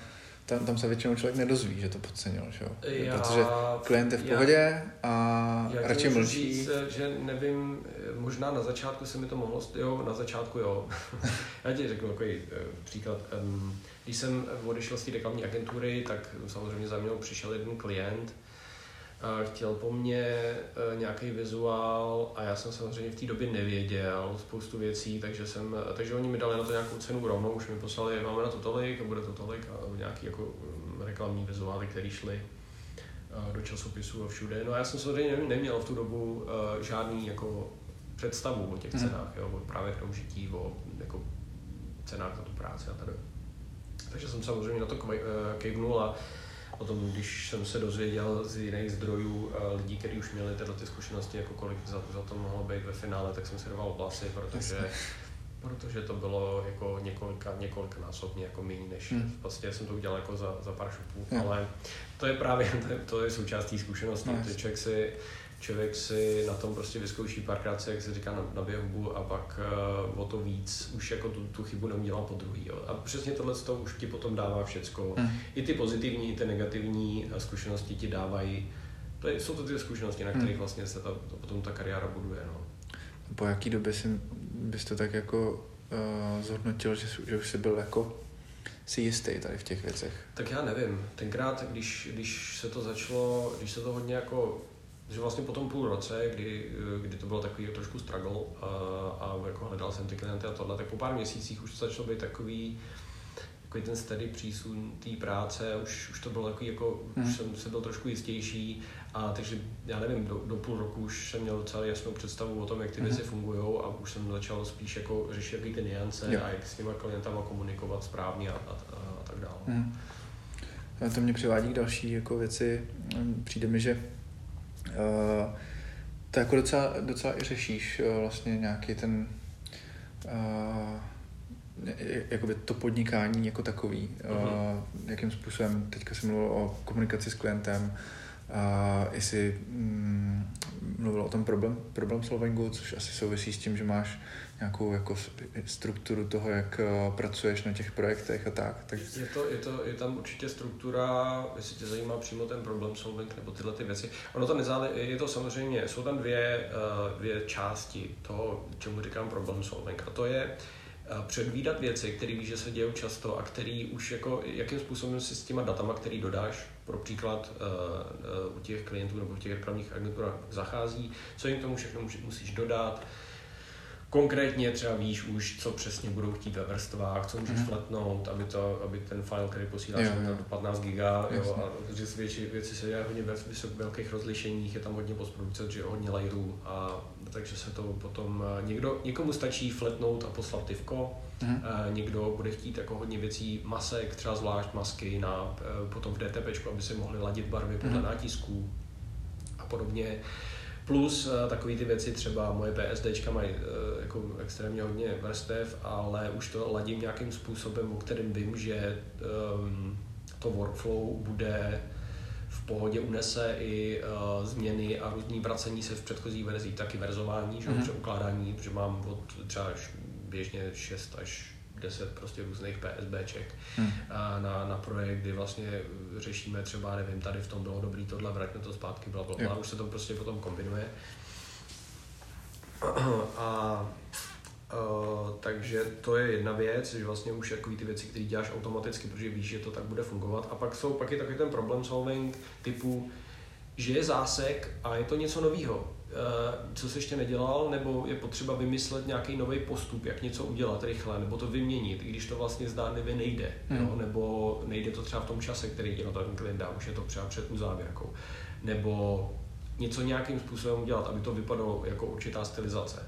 tam, tam se většinou člověk nedozví, že to podcenil, že jo? Já, Protože klient je v pohodě a já radši mlčí. Říct, že nevím, možná na začátku se mi to mohlo, jo, na začátku jo. já ti řeknu takový uh, příklad. Když jsem odešel z té reklamní agentury, tak samozřejmě za mnou přišel jeden klient, chtěl po mně e, nějaký vizuál a já jsem samozřejmě v té době nevěděl spoustu věcí, takže, jsem, takže oni mi dali na to nějakou cenu rovnou, už mi poslali, máme na to tolik a bude to tolik a nějaký jako mm, reklamní vizuály, které šly e, do časopisů a všude. No a já jsem samozřejmě neměl v tu dobu e, žádný jako představu o těch mhm. cenách, jo, o právě k tomu žití, o jako cenách za tu práci a tady. Takže jsem samozřejmě na to kejvnul a Potom, když jsem se dozvěděl z jiných zdrojů eh, lidí, kteří už měli tyhle ty zkušenosti, jako kolik za, za to mohlo být ve finále, tak jsem si dával vlasy, protože, protože to bylo jako několika, několika násobně jako méně, než hmm. vlastně jsem to udělal jako za, za pár šupů. Hmm. Ale to je právě to je, to je součástí zkušenosti. No, člověk si člověk si na tom prostě vyzkouší párkrát, jak se říká, na, na běhu a pak uh, o to víc už jako tu, tu chybu neudělá po druhý. Jo. A přesně tohle to už ti potom dává všecko. Mm. I ty pozitivní, i ty negativní eh, zkušenosti ti dávají. To jsou to ty zkušenosti, na kterých mm. vlastně se ta, to, potom ta kariéra buduje. No. Po jaký době si, bys to tak jako uh, zhodnotil, že, že už jsi byl jako si jistý tady v těch věcech? Tak já nevím. Tenkrát, když, když se to začalo, když se to hodně jako že vlastně po tom půl roce, kdy, kdy to bylo takový trošku struggle a, a jako hledal jsem ty klienty a tohle, tak po pár měsících už to začalo být takový, takový ten steady přísun té práce, už, už to bylo takový jako, hmm. už jsem se byl trošku jistější a takže já nevím, do, do půl roku už jsem měl celý jasnou představu o tom, jak ty věci hmm. fungují a už jsem začal spíš jako řešit jaký ty niance jo. a jak s těma klientama komunikovat správně a, a, a, a tak dále. Hmm. To mě přivádí k další jako věci. Přijde mi, že Uh, to jako docela, docela i řešíš uh, vlastně nějaký ten uh, jakoby to podnikání jako takový. Uh-huh. Uh, jakým způsobem, teďka jsem mluvil o komunikaci s klientem, uh, jestli mm, mluvil o tom problem, problem solvingu, což asi souvisí s tím, že máš nějakou jako strukturu toho, jak eh, pracuješ na těch projektech a tak. tak... Je, to, je, to, je tam určitě struktura, jestli tě zajímá přímo ten problém solving nebo tyhle ty věci. Ono to nezále, je to samozřejmě, jsou tam dvě, eh, dvě části toho, čemu říkám problem solving. A to je eh, předvídat věci, které víš, že se dějí často a který už jako, jakým způsobem si s těma datama, který dodáš, pro příklad u těch klientů nebo v těch reklamních agenturách zachází, co jim tomu všechno musíš dodat, Konkrétně třeba víš už, co přesně budou chtít ve vrstvách, co můžeš mm. fletnout, aby, to, aby ten file, který posíláš, měl 15 giga, jo, a že větší věci se dělají hodně ve velkých rozlišeních, je tam hodně postprodukce, že hodně lajerů, a takže se to potom, eh, někdo, někomu stačí fletnout a poslat tivko, mm. a někdo bude chtít jako hodně věcí, masek, třeba zvlášť masky na, eh, potom v DTP, aby se mohly ladit barvy podle mm. nátisků a podobně. Plus uh, takové ty věci, třeba moje PSDčka mají uh, jako extrémně hodně vrstev, ale už to ladím nějakým způsobem, o kterém vím, že um, to workflow bude v pohodě unese i uh, změny a různý vracení se v předchozí verzi, taky verzování, že, mm-hmm. ukládání, že mám od třeba běžně 6 až 10 prostě různých PSBček hmm. a na, na projekt, kdy vlastně řešíme třeba, nevím, tady v tom bylo dobrý tohle, vraťme to zpátky, bla, bla, bla. už se to prostě potom kombinuje. A Uh, takže to je jedna věc, že vlastně už jako ty věci, které děláš automaticky, protože víš, že to tak bude fungovat. A pak jsou pak je takový ten problem solving typu, že je zásek a je to něco nového. Eh, co se ještě nedělal, nebo je potřeba vymyslet nějaký nový postup, jak něco udělat rychle, nebo to vyměnit, i když to vlastně zdánlivě nejde, hmm. jo? nebo nejde to třeba v tom čase, který dělá ten klient dá, už je to třeba před uzávěrkou, nebo něco nějakým způsobem udělat, aby to vypadalo jako určitá stylizace.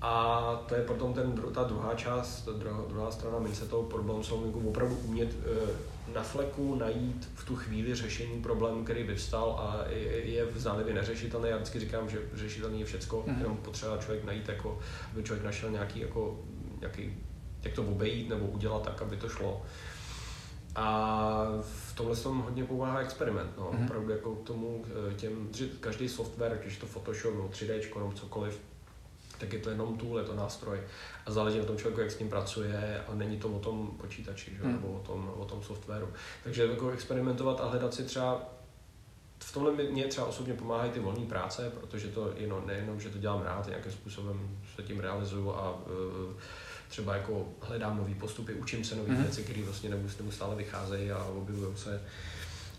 A to je potom ten, ta druhá část, ta druhá, druhá strana mince toho problém solvingu, opravdu umět e, na fleku najít v tu chvíli řešení problému, který vyvstal a je, v zálivě neřešitelný. Já vždycky říkám, že řešitelný je všecko, mm. jenom potřeba člověk najít, jako, aby člověk našel nějaký, jako, nějaký, jak to obejít nebo udělat tak, aby to šlo. A v tomhle tom hodně pomáhá experiment. No. Mm. Opravdu jako k tomu, těm, každý software, když to Photoshop nebo 3D nebo cokoliv, tak je to jenom tool, je to nástroj. A záleží na tom člověku, jak s ním pracuje a není to o tom počítači, že? Hmm. nebo o tom, o tom softwaru. Takže jako experimentovat a hledat si třeba v tomhle mě třeba osobně pomáhají ty volné práce, protože to je no, nejenom, že to dělám rád, nějakým způsobem se tím realizuju a uh, třeba jako hledám nové postupy, učím se nové mm-hmm. věci, které vlastně neustále vycházejí a objevují se.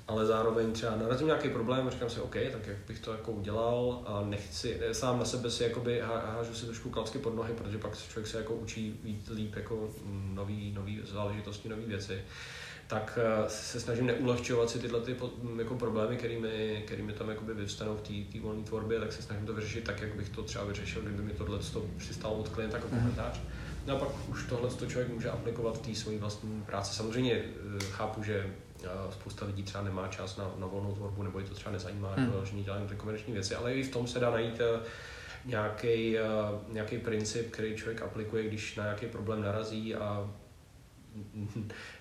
Ale zároveň třeba narazím nějaký problém a říkám si, OK, tak jak bych to jako udělal a nechci, sám na sebe si jakoby hážu si trošku klacky pod nohy, protože pak člověk se jako učí víc líp jako nový, nový záležitosti, nové věci tak eh, se snažím neulehčovat si tyhle ty jako problémy, kterými, kterými tam jakoby vyvstanou v té volné tvorbě, tak se snažím to vyřešit tak, jak bych to třeba vyřešil, kdyby mi tohle přistálo od klienta jako mhm. komentář. Mm. No a pak už tohle to člověk může aplikovat v té své vlastní práci. Samozřejmě eh, chápu, že spousta lidí třeba nemá čas na, na volnou tvorbu, nebo je to třeba nezajímá, hmm. že dělají ty komerční věci, ale i v tom se dá najít nějaký, nějaký princip, který člověk aplikuje, když na nějaký problém narazí a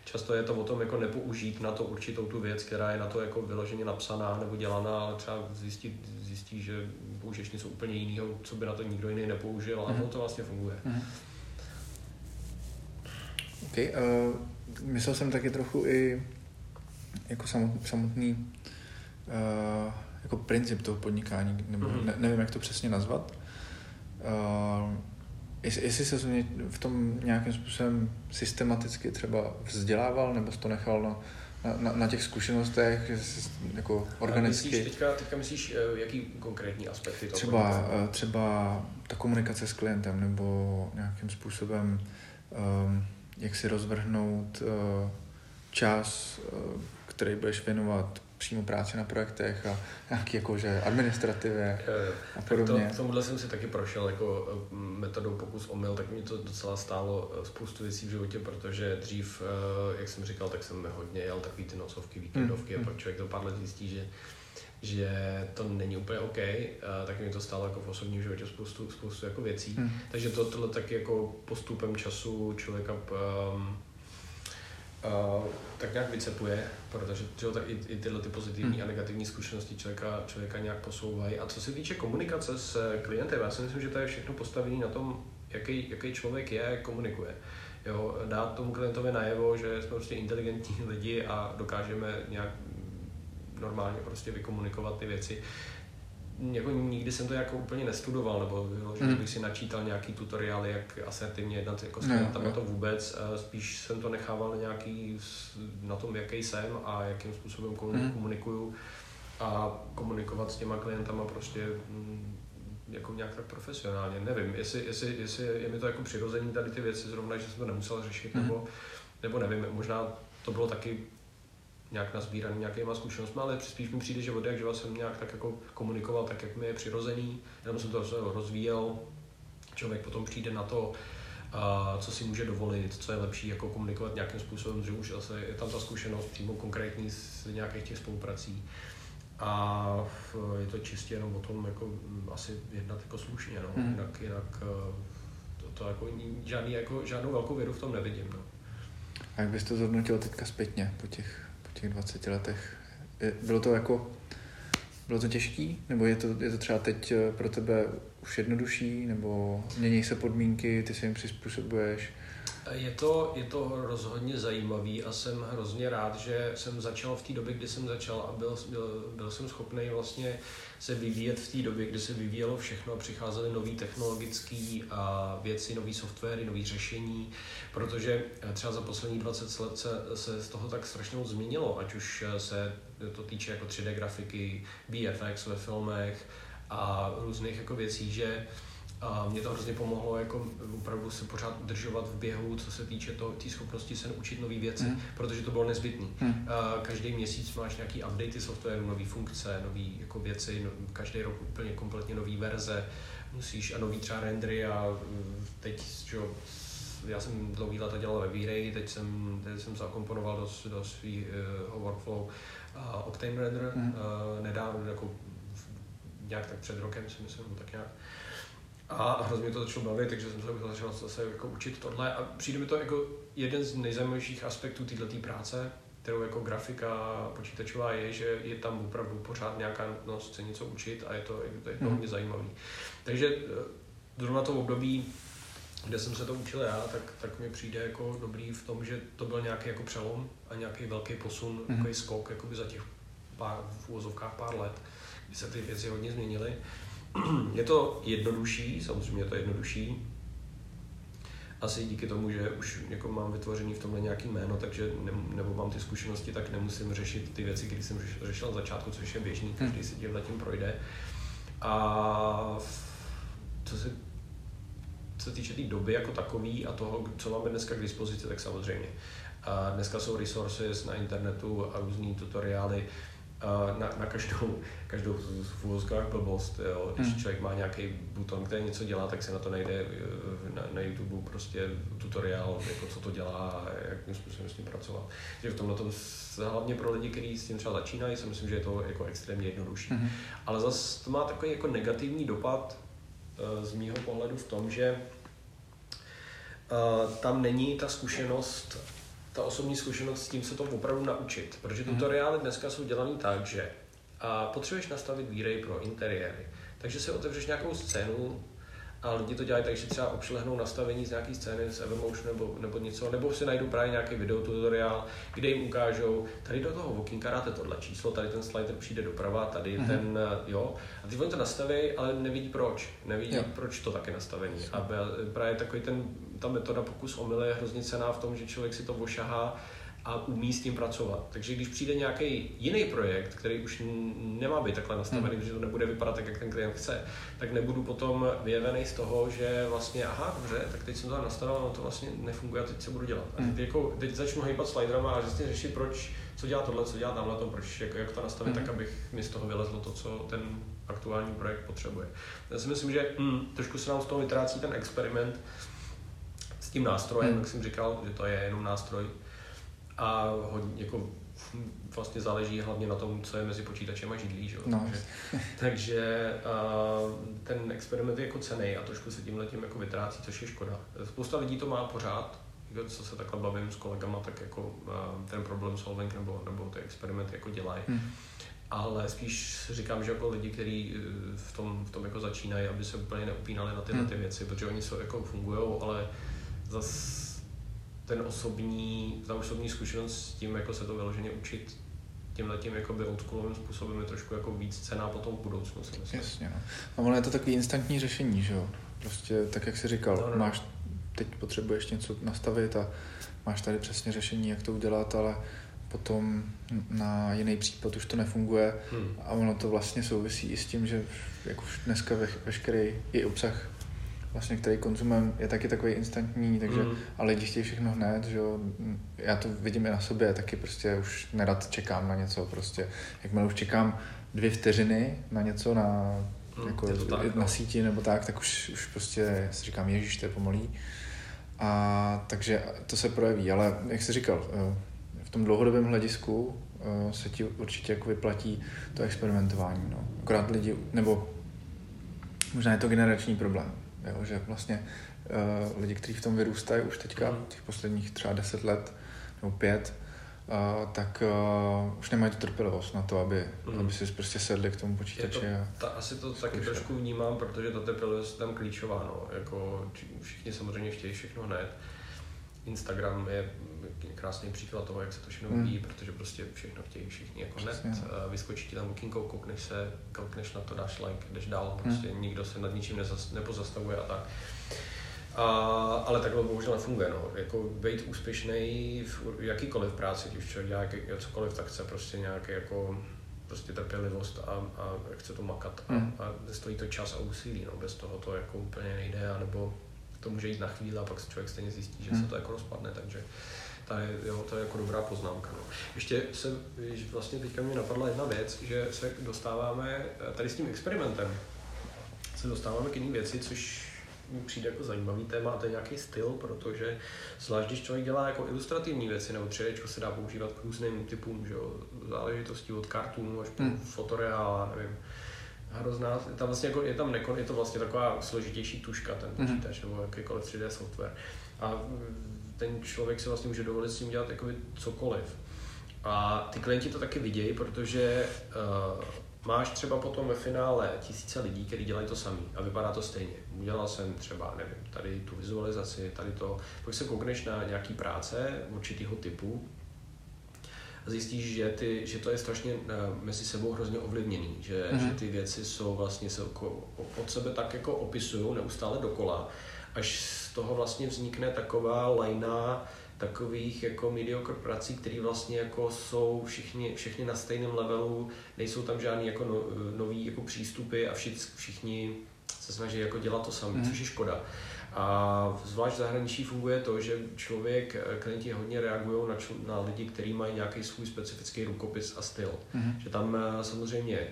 často je to o tom jako nepoužít na to určitou tu věc, která je na to jako vyloženě napsaná nebo dělaná, ale třeba zjistit, zjistí, že použiješ něco úplně jiného, co by na to nikdo jiný nepoužil a mhm. to vlastně funguje. Mm-hmm. OK, uh, myslel jsem taky trochu i jako samotný uh, jako princip toho podnikání, nebo mm-hmm. ne, nevím, jak to přesně nazvat. Uh, Jestli, jestli se v tom nějakým způsobem systematicky třeba vzdělával, nebo to nechal na, na, na těch zkušenostech, jako organicky... Myslíš, teďka, teďka myslíš, eh, jaký konkrétní aspekty toho třeba, eh, třeba ta komunikace s klientem, nebo nějakým způsobem, um, jak si rozvrhnout uh, čas, uh, který budeš věnovat přímo práci na projektech a nějaký jakože administrativě a podobně. Tak to, tomuhle jsem si taky prošel jako eh, metodou pokus omyl, tak mě to docela stálo eh, spoustu věcí v životě, protože dřív, eh, jak jsem říkal, tak jsem hodně jel takový ty nocovky, víkendovky mm. a pak člověk to pár let zjistí, že že to není úplně OK, tak mi to stálo jako v osobním životě spoustu, spoustu jako věcí. Mm. Takže to, tohle taky jako postupem času člověka um, uh, tak nějak vycepuje, protože že, tak i, i tyhle ty pozitivní hmm. a negativní zkušenosti člověka, člověka nějak posouvají. A co se týče komunikace s klientem, já si myslím, že to je všechno postavené na tom, jaký, jaký člověk je, komunikuje. Jo, dát tomu klientovi najevo, že jsme prostě inteligentní lidi a dokážeme nějak normálně prostě vykomunikovat ty věci jako nikdy jsem to jako úplně nestudoval, nebo jo, že mm. bych si načítal nějaký tutoriály, jak asertivně jednat jako s klientama, no, to vůbec. Spíš jsem to nechával nějaký na tom, jaký jsem a jakým způsobem mm. komunikuju a komunikovat s těma klientama prostě mm, jako nějak tak profesionálně. Nevím, jestli, jestli, jestli je mi to jako přirozený tady ty věci zrovna, že jsem to nemusel řešit, mm. nebo, nebo nevím, možná to bylo taky nějak nazbíraný nějakýma zkušenostmi, ale spíš mi přijde, že od jak živa jsem nějak tak jako komunikoval tak, jak mi je přirozený, jenom jsem to rozvíjel, člověk potom přijde na to, a co si může dovolit, co je lepší jako komunikovat nějakým způsobem, že už zase je tam ta zkušenost přímo konkrétní z nějakých těch spoluprací. A je to čistě jenom o tom jako asi jednat jako slušně, no. Hmm. jinak, jinak eh, to, to jako žádný, jako, žádnou velkou věru v tom nevidím. No. A jak bys to zhodnotil teďka zpětně po těch těch 20 letech. Bylo to jako, bylo to těžký? Nebo je to, je to třeba teď eh, pro tebe už jednodušší? Nebo mění se podmínky, ty se jim přizpůsobuješ? Je to, je to rozhodně zajímavý a jsem hrozně rád, že jsem začal v té době, kdy jsem začal a byl, byl, byl jsem schopný vlastně se vyvíjet v té době, kdy se vyvíjelo všechno a přicházely nové technologické věci, nové softwary, nové řešení, protože třeba za poslední 20 let se, se z toho tak strašně moc změnilo, ať už se to týče jako 3D grafiky, VFX ve filmech a různých jako věcí, že a mě to hrozně pomohlo jako opravdu se pořád udržovat v běhu, co se týče té tý schopnosti se naučit nové věci, mm. protože to bylo nezbytné. Mm. Každý měsíc máš nějaký updaty softwaru, nové funkce, nové jako věci, no, každý rok úplně kompletně nové verze, musíš a nový třeba rendery a mm, teď, že já jsem dlouhý leta dělal ve V-Ray, teď jsem, teď jsem zakomponoval do, do svého uh, workflow uh, Octane Render, mm. uh, nedávno, jako nějak tak před rokem si myslím, tak nějak. A hrozně mě to začalo bavit, takže jsem se začal zase jako učit tohle a přijde mi to jako jeden z nejzajímavějších aspektů této práce, kterou jako grafika počítačová je, že je tam opravdu pořád nějaká nutnost se něco učit a je to, je to, je to mm. hodně zajímavý. Takže eh, zrovna to období, kde jsem se to učil já, tak, tak mi přijde jako dobrý v tom, že to byl nějaký jako přelom a nějaký velký posun, mm-hmm. takový skok jakoby za těch pár, v úvozovkách pár let, kdy se ty věci hodně změnily. Je to jednodušší, samozřejmě je to jednodušší, asi díky tomu, že už jako mám vytvořený v tomhle nějaký jméno, takže ne, nebo mám ty zkušenosti, tak nemusím řešit ty věci, které jsem řešil na začátku, což je běžný, každý hmm. si tím tím projde. A co se co se týče té tý doby jako takový a toho, co máme dneska k dispozici, tak samozřejmě. A dneska jsou resources na internetu a různý tutoriály, na, na každou, každou v úvozkách blbost. Jo. Když hmm. člověk má nějaký buton, který něco dělá, tak se na to najde eh, na, na YouTube prostě tutoriál, jako co to dělá a jakým způsobem s tím pracovat. Takže v tomhle tom hlavně pro lidi, kteří s tím třeba začínají, si myslím, že je to jako extrémně jednodušší. Hmm. Ale zase to má takový jako negativní dopad eh, z mýho pohledu v tom, že uh, tam není ta zkušenost ta osobní zkušenost s tím se to opravdu naučit. Protože mhm. tutoriály dneska jsou dělaný tak, že a potřebuješ nastavit výrej pro interiéry. Takže si otevřeš nějakou scénu, a lidi to dělají tak, že třeba obšlehnou nastavení z nějaký scény z Evermotion nebo, nebo něco, nebo si najdou právě nějaký videotutoriál, kde jim ukážou, tady do toho okénka dáte tohle číslo, tady ten slider přijde doprava, tady mm-hmm. ten, jo. A ty oni to nastaví, ale nevidí proč. Nevidí, jo. proč to taky nastavení. A právě takový ten, ta metoda pokus omyle je hrozně cená v tom, že člověk si to ošahá a umí s tím pracovat. Takže když přijde nějaký jiný projekt, který už nemá být takhle nastavený, hmm. že to nebude vypadat tak, jak ten klient chce, tak nebudu potom vyjevený z toho, že vlastně, aha, dobře, tak teď jsem to nastavil, no to vlastně nefunguje a teď se budu dělat. A teď, hmm. jako, teď začnu hýbat sliderama a vlastně řešit, proč, co dělá tohle, co dělá tamhle, to, proč, jak, jak to nastavit, hmm. tak abych mi z toho vylezlo to, co ten aktuální projekt potřebuje. Já si myslím, že hmm, trošku se nám z toho vytrácí ten experiment s tím nástrojem, hmm. jak jsem říkal, že to je jenom nástroj, a hodně, jako vlastně záleží hlavně na tom, co je mezi počítačem a židlí, že? No. Takže, takže uh, ten experiment je jako cený a trošku se tímhle tím jako vytrácí, což je škoda. Spousta lidí to má pořád, jako co se takhle bavím s kolegama, tak jako uh, ten problem solving nebo, nebo ty experimenty jako dělají. Hmm. Ale spíš říkám, že jako lidi, kteří e, v tom, v tom jako začínají, aby se úplně neupínali na tyhle hmm. ty věci, protože oni jsou jako fungují, ale zase ten osobní, ta osobní zkušenost s tím, jako se to vyloženě učit tímhle tím jakoby oldschoolovým způsobem je trošku jako víc cená potom v budoucnu. Si myslím. Jasně, no. A ono je to takový instantní řešení, že jo? Prostě tak, jak jsi říkal, no, no. máš, teď potřebuješ něco nastavit a máš tady přesně řešení, jak to udělat, ale potom na jiný případ už to nefunguje hmm. a ono to vlastně souvisí i s tím, že jak už dneska ve, veškerý i obsah vlastně, který konzumem je taky takový instantní, takže, mm. a lidi chtějí všechno hned, že jo. Já to vidím i na sobě, taky prostě už nerad čekám na něco, prostě, jakmile už čekám dvě vteřiny na něco, na, mm, jako, tak, na no. síti nebo tak, tak už, už prostě si říkám, ježíš, to je pomalý. A takže to se projeví, ale jak jsi říkal, eh, v tom dlouhodobém hledisku eh, se ti určitě jako vyplatí to experimentování. No. Akorát lidi, nebo možná je to generační problém. Jo, že vlastně uh, lidi, kteří v tom vyrůstají už teďka, mm. těch posledních třeba deset let nebo pět, uh, tak uh, už nemají tu trpělivost na to, aby, mm. aby si prostě sedli k tomu počítači. Je to, ta, asi to zkoušeli. taky trošku vnímám, protože ta trpělivost je tam klíčová. No. Jako, všichni samozřejmě chtějí všechno hned. Instagram je krásný příklad toho, jak se to všechno vyvíjí, hmm. protože prostě všechno chtějí všichni jako hned. Vyskočí ti tam okénko, koukneš se, koukneš na to, dáš like, jdeš dál, hmm. prostě hmm. nikdo se nad ničím nezas, nepozastavuje a tak. A, ale takhle bohužel nefunguje. No. Jako být úspěšný v jakýkoliv práci, když člověk dělá cokoliv, tak chce prostě nějaký jako prostě trpělivost a, a chce to makat a, hmm. a stojí to čas a úsilí, no. bez toho to jako úplně nejde, anebo to může jít na chvíli a pak se člověk stejně zjistí, že hmm. se to jako rozpadne, takže ta je, jo, to je jako dobrá poznámka. No. Ještě se, vlastně teďka mě napadla jedna věc, že se dostáváme tady s tím experimentem, se dostáváme k jiné věci, což mi přijde jako zajímavý téma a to je nějaký styl, protože zvlášť když člověk dělá jako ilustrativní věci nebo 3 se dá používat k různým typům, že jo, záležitostí od kartů až po hmm. fotoreála, nevím, hrozná, tam vlastně jako je tam nekon, je to vlastně taková složitější tuška ten mhm. počítač mm-hmm. nebo jakýkoliv 3D software. A ten člověk si vlastně může dovolit s tím dělat jakoby cokoliv. A ty klienti to taky vidějí, protože uh, máš třeba potom ve finále tisíce lidí, kteří dělají to samý a vypadá to stejně. Udělal jsem třeba, nevím, tady tu vizualizaci, tady to, pak se koukneš na nějaký práce určitého typu, a zjistíš, že, ty, že to je strašně uh, mezi sebou hrozně ovlivněný, že, mm-hmm. že ty věci jsou vlastně se od sebe tak jako opisují neustále dokola, až z toho vlastně vznikne taková lajna takových jako mediocre prací, které vlastně jako jsou všichni, všichni na stejném levelu, nejsou tam žádný jako no, nový jako přístupy a všichni, všichni se snaží jako dělat to samé, mm. což je škoda. A zvlášť v zahraničí funguje to, že člověk, klienti hodně reagují na, čl- na lidi, kteří mají nějaký svůj specifický rukopis a styl. Mm. Že tam eh, samozřejmě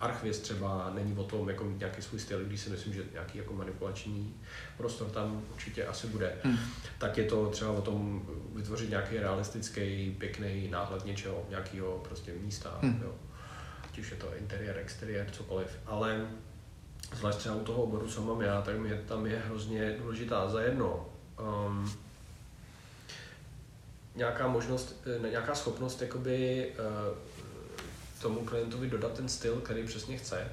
Archviz třeba není o tom jako mít nějaký svůj styl, když si myslím, že nějaký jako manipulační prostor tam určitě asi bude. Mm. Tak je to třeba o tom vytvořit nějaký realistický, pěkný náhled něčeho, nějakého prostě místa. Mm. Jo. Ať už je to interiér, exteriér, cokoliv. Ale zvlášť třeba u toho oboru, co mám já, tak mě tam je hrozně důležitá za jedno. Um, nějaká možnost, eh, nějaká schopnost jakoby uh, tomu klientovi dodat ten styl, který přesně chce,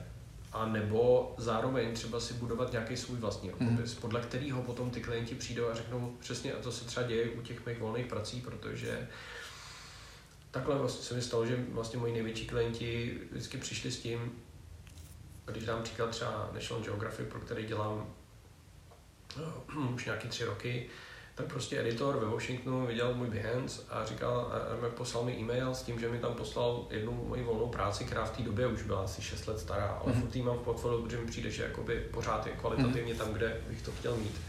a nebo zároveň třeba si budovat nějaký svůj vlastní rukopis, mm. podle kterého potom ty klienti přijdou a řeknou přesně, a to se třeba děje u těch mých volných prací, protože takhle vlastně se mi stalo, že vlastně moji největší klienti vždycky přišli s tím, když dám příklad třeba National Geographic, pro který dělám uh, už nějaký tři roky, tak prostě editor ve Washingtonu viděl můj Behance a říkal, a, poslal mi e-mail s tím, že mi tam poslal jednu moji volnou práci, která v té době už byla asi 6 let stará, ale mm-hmm. furt mám v portfoliu, protože mi přijde, že jakoby pořád je kvalitativně tam, kde bych to chtěl mít.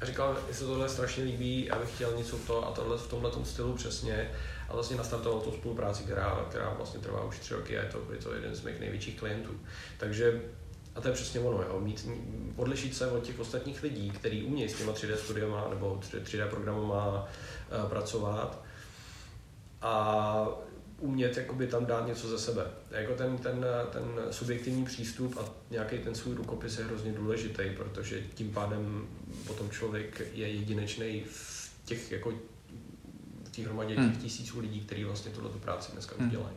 A říkal, že se tohle strašně líbí, abych chtěl něco v to a tohle v tomhle stylu přesně. A vlastně nastartoval tu spolupráci, která, která vlastně trvá už tři roky a je to, je to jeden z mých největších klientů. Takže a to je přesně ono, jo. Mít, odlišit se od těch ostatních lidí, kteří umějí s těma 3D studiama nebo 3D programama uh, pracovat a umět jakoby tam dát něco ze sebe. Jako ten, ten, ten subjektivní přístup a nějaký ten svůj rukopis je hrozně důležitý, protože tím pádem potom člověk je jedinečný v těch jako v té hromadě těch hmm. tisíců lidí, kteří vlastně tuhle práci dneska hmm. dělají.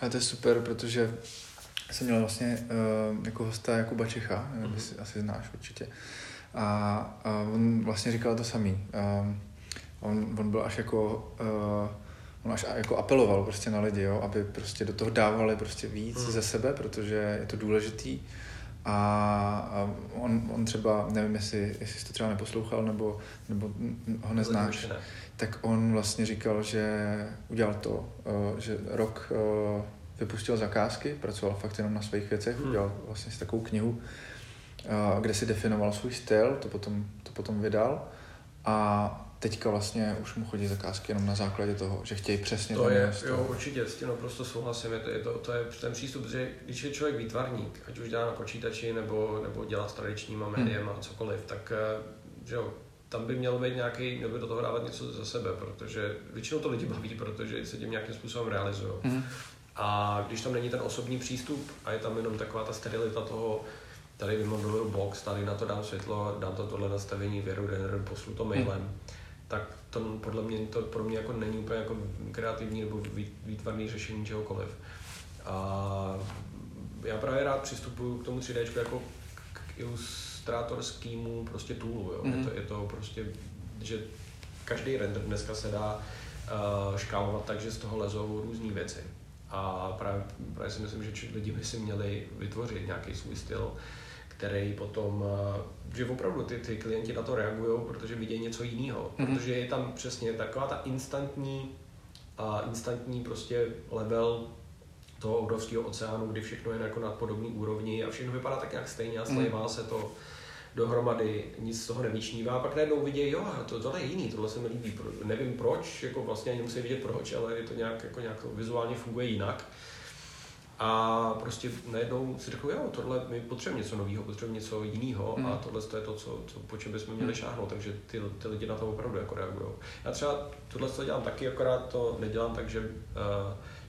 A to je super, protože jsem měl vlastně uh, jako hosta Jakuba Čecha, mm-hmm. si asi znáš určitě. A, a on vlastně říkal to samý. Um, on, on byl až jako uh, on až jako apeloval prostě na lidi, jo, aby prostě do toho dávali prostě víc mm. ze sebe, protože je to důležitý. A, a on, on třeba, nevím, jestli, jestli jsi to třeba neposlouchal, nebo, nebo ho neznáš, ne. tak on vlastně říkal, že udělal to, uh, že rok uh, vypustil zakázky, pracoval fakt jenom na svých věcech, hmm. udělal vlastně si takovou knihu, kde si definoval svůj styl, to potom, to potom vydal a teďka vlastně už mu chodí zakázky jenom na základě toho, že chtějí přesně to je, jo, určitě, s tím naprosto souhlasím, je to, je to, to je ten přístup, že když je člověk výtvarník, ať už dělá na počítači nebo, nebo dělá s tradičníma médiem hmm. a cokoliv, tak eh, že jo, tam by mělo být nějaký, měl by do toho dávat něco za sebe, protože většinou to lidi baví, protože se tím nějakým způsobem realizují. Hmm. A když tam není ten osobní přístup a je tam jenom taková ta sterilita toho, tady vymodeluju box, tady na to dám světlo, dám to tohle nastavení, věru, render, poslu to mailem, hmm. tak to podle mě, to pro mě jako není úplně jako kreativní nebo výtvarný řešení čehokoliv. A já právě rád přistupuji k tomu 3D jako k ilustratorskému prostě toolu. Jo. Mm. Je, to, je to prostě, že každý render dneska se dá uh, škálovat tak, že z toho lezou různé věci. A právě, právě si myslím, že lidi by si měli vytvořit nějaký svůj styl, který potom, eh, že opravdu ty, ty klienti na to reagují, protože vidějí něco jiného. Mm-hmm. Protože je tam přesně taková ta instantní, a instantní prostě level toho obrovského oceánu, kdy všechno je jako na podobné úrovni a všechno vypadá tak nějak stejně a slejvá mm. se to dohromady, nic z toho nevyčnívá, a pak najednou vidějí, jo, to, tohle je jiný, tohle se mi líbí, nevím proč, jako vlastně ani musí vidět proč, ale je to nějak, jako nějak vizuálně funguje jinak. A prostě najednou si řekl, jo, tohle my potřebujeme něco nového, potřebujeme něco jiného mm. a tohle to je to, co, co, po čem bychom měli mm. šáhnout, takže ty, ty lidi na to opravdu jako reagují. Já třeba tohle to dělám taky, akorát to nedělám tak, že uh,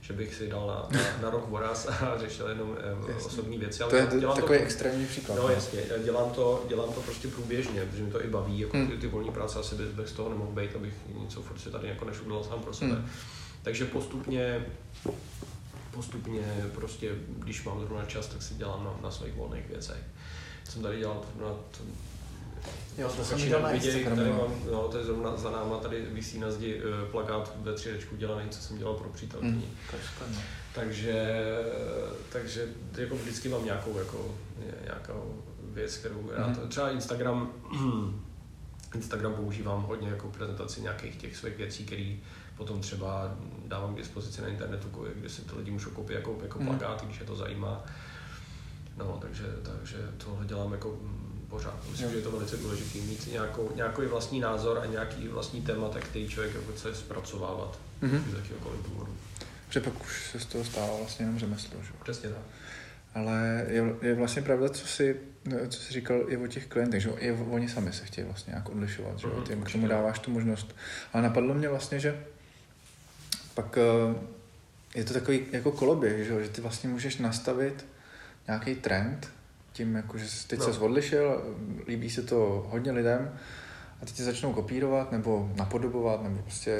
že bych si dal na, na, na rok voraz a řešil jenom um, osobní věci. Ale to je dělám takový to, extrémní příklad. No, no jasně, dělám to, dělám to prostě průběžně, protože mi to i baví, jako hmm. ty, ty volní práce asi bez, bez toho nemohu být, abych něco furt si tady jako nešudlal sám pro sebe. Hmm. Takže postupně postupně prostě, když mám zrovna čas, tak si dělám na, na svých volných věcech. Jsem tady dělal na Jo, to jsem Posluchači viděl na nevidějí, Instagramu. tady no. mám, no, to je zrovna za náma, tady visí na zdi eh, plakát ve 3 dělaný, co jsem dělal pro přítelkyni. Mm, to skvělé. Takže, takže jako vždycky mám nějakou, jako, nějakou věc, kterou já, Mhm. třeba Instagram, Instagram používám hodně jako prezentaci nějakých těch svých věcí, které potom třeba dávám k dispozici na internetu, kde si to lidi můžou koupit jako, jako Mhm. plakáty, když je to zajímá. No, takže, takže tohle dělám jako mm, pořád. Myslím, Jo. že je to velice důležité mít nějakou, nějaký vlastní názor a nějaký vlastní témata, který člověk jako chce zpracovávat Mhm. z jakýhokoliv důvodu. Protože pak už se z toho stává vlastně jenom řemeslo, že? Přesně tak. Ale je, je vlastně pravda, co si, co jsi říkal i o těch klientech, že? I oni sami se chtějí vlastně nějak odlišovat, že? Mhm, Ty jim k tomu dáváš tu možnost. Ale napadlo mě vlastně, že pak eh, je to takový jako koloběh, že? Že ty vlastně můžeš nastavit nějaký trend tím, jako, že jsi teď No. se odlišil, líbí se to hodně lidem a teď tě začnou kopírovat nebo napodobovat nebo prostě...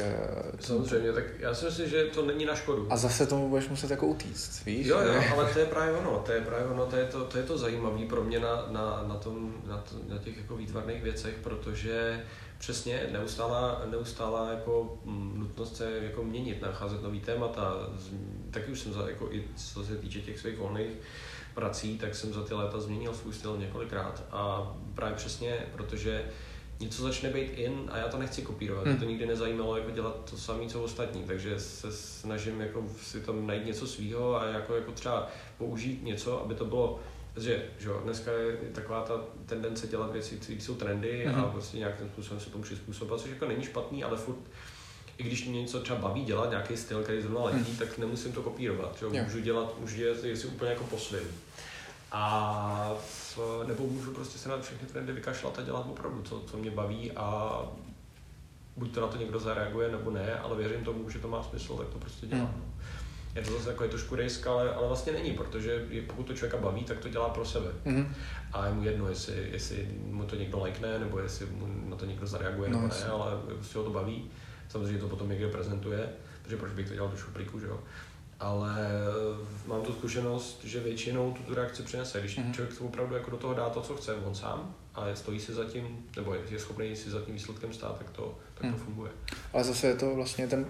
Samozřejmě, tak já si myslím, že to není na škodu. A zase tomu budeš muset jako utíct, víš? Jo, jo, ale to je právě ono, to je právě ono, to je to, to, je to zajímavé pro mě na, na, na, tom, na, to, na těch jako výtvarných věcech, protože přesně neustála, neustála jako mm, nutnost se jako měnit, nacházet nový témata. Taky už jsem za, jako i co se týče těch svých volných prací, tak jsem za ty léta změnil svůj styl několikrát a právě přesně, protože něco začne být in a já to nechci kopírovat. Hmm. Hmm. To nikdy nezajímalo jako dělat to samé, co ostatní, takže se snažím jako si tam najít něco svýho a jako, jako třeba použít něco, aby to bylo že, že jo, dneska je taková ta tendence dělat věci, které jsou trendy Mhm. a prostě nějakým způsobem se tomu přizpůsobovat, což jako není špatný, ale furt i když mě něco třeba baví dělat, nějaký styl, který zrovna letí, tak nemusím to kopírovat. Že? jo. Můžu dělat, můžu dělat věci úplně jako po svým. A v, nebo můžu prostě se na všechny trendy vykašlat a dělat opravdu, co, co mě baví a buď to na to někdo zareaguje nebo ne, ale věřím tomu, že to má smysl, tak to prostě dělám. Hmm. no. Je to zase jako je trošku risk, ale, ale vlastně není, protože je- pokud to člověka baví, tak to dělá pro sebe. Mhm. A je mu jedno, jestli, jestli mu to někdo lajkne, nebo jestli mu na to někdo zareaguje, No, nebo ne, ale prostě ho to baví. Samozřejmě to potom někde prezentuje, protože proč bych to dělal do šuplíku, že jo. Ale mám tu zkušenost, že většinou tu, tu reakci přinese. Když Mhm. člověk opravdu jako do toho dá to, co chce on sám, a stojí si za tím, nebo je je schopný si za tím výsledkem stát, tak to, tak to Mhm. funguje. Ale zase je to vlastně ten,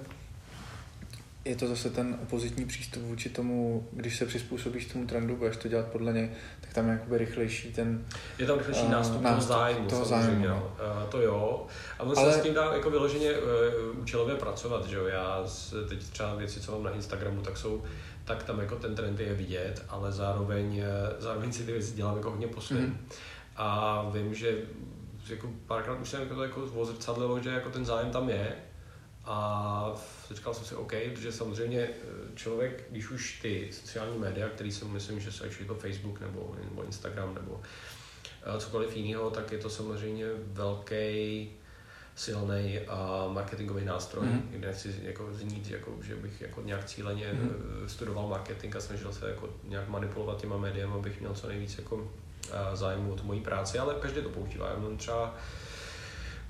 je to zase ten opozitní přístup vůči tomu, když se přizpůsobíš tomu trendu, budeš to dělat podle něj, tak tam je jakoby rychlejší ten, Je tam rychlejší Eh, nástup, nástup toho zájmu, toho samozřejmě. zájmu, no. Eh, to jo. A on Ale- se s tím dá jako vyloženě uh, účelově pracovat, že jo. Já teď třeba věci, co mám na Instagramu, tak jsou tak tam jako ten trend je vidět, ale zároveň, zároveň si ty věci dělám jako hodně po svém. Mhm. A vím, že jako párkrát už jsem jako to jako ozrcadlilo, že jako ten zájem tam je. A říkal jsem si OK, protože samozřejmě eh, člověk, když už ty sociální média, který jsem myslím, že jsou je to Facebook nebo, nebo Instagram nebo eh, cokoliv jiného, tak je to samozřejmě velký silný a marketingový nástroj, Mhm. mm. kde nechci jako znít, jako, že bych jako nějak cíleně Mhm. mm. studoval marketing a snažil se jako nějak manipulovat těma médiama, abych měl co nejvíc jako zájmu o tu moji práci, ale každý to používá. Já mám třeba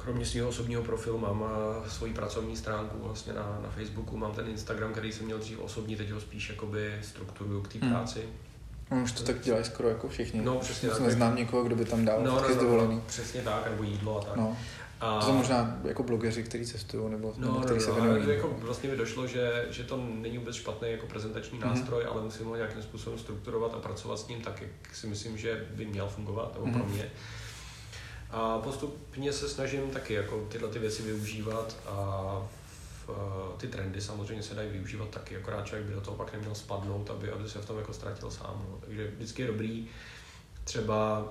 kromě svého osobního profilu mám svoji pracovní stránku vlastně na, na Facebooku, mám ten Instagram, který jsem měl dřív osobní, teď ho spíš jakoby strukturuju k té Hmm. práci. no už to tak dělají skoro jako všichni. No, přesně tak. Neznám nikoho, kdo by tam dal No, no, no, no, no, dovolený. no, přesně tak, nebo jídlo a tak. No, a, to jsou možná jako blogeři, kteří cestují nebo, No, nebo no, kteří se no, věnují. ale jako vlastně mi došlo, že, že to není vůbec špatný jako prezentační Mhm. nástroj, ale musím ho nějakým způsobem strukturovat a pracovat s ním tak, jak si myslím, že by měl fungovat, nebo pro Mhm. mě. A postupně se snažím taky jako tyhle ty věci využívat a v, eh, ty trendy samozřejmě se dají využívat taky, akorát člověk by do toho pak neměl spadnout, aby, aby se v tom jako ztratil sám. No. Takže vždycky je dobrý třeba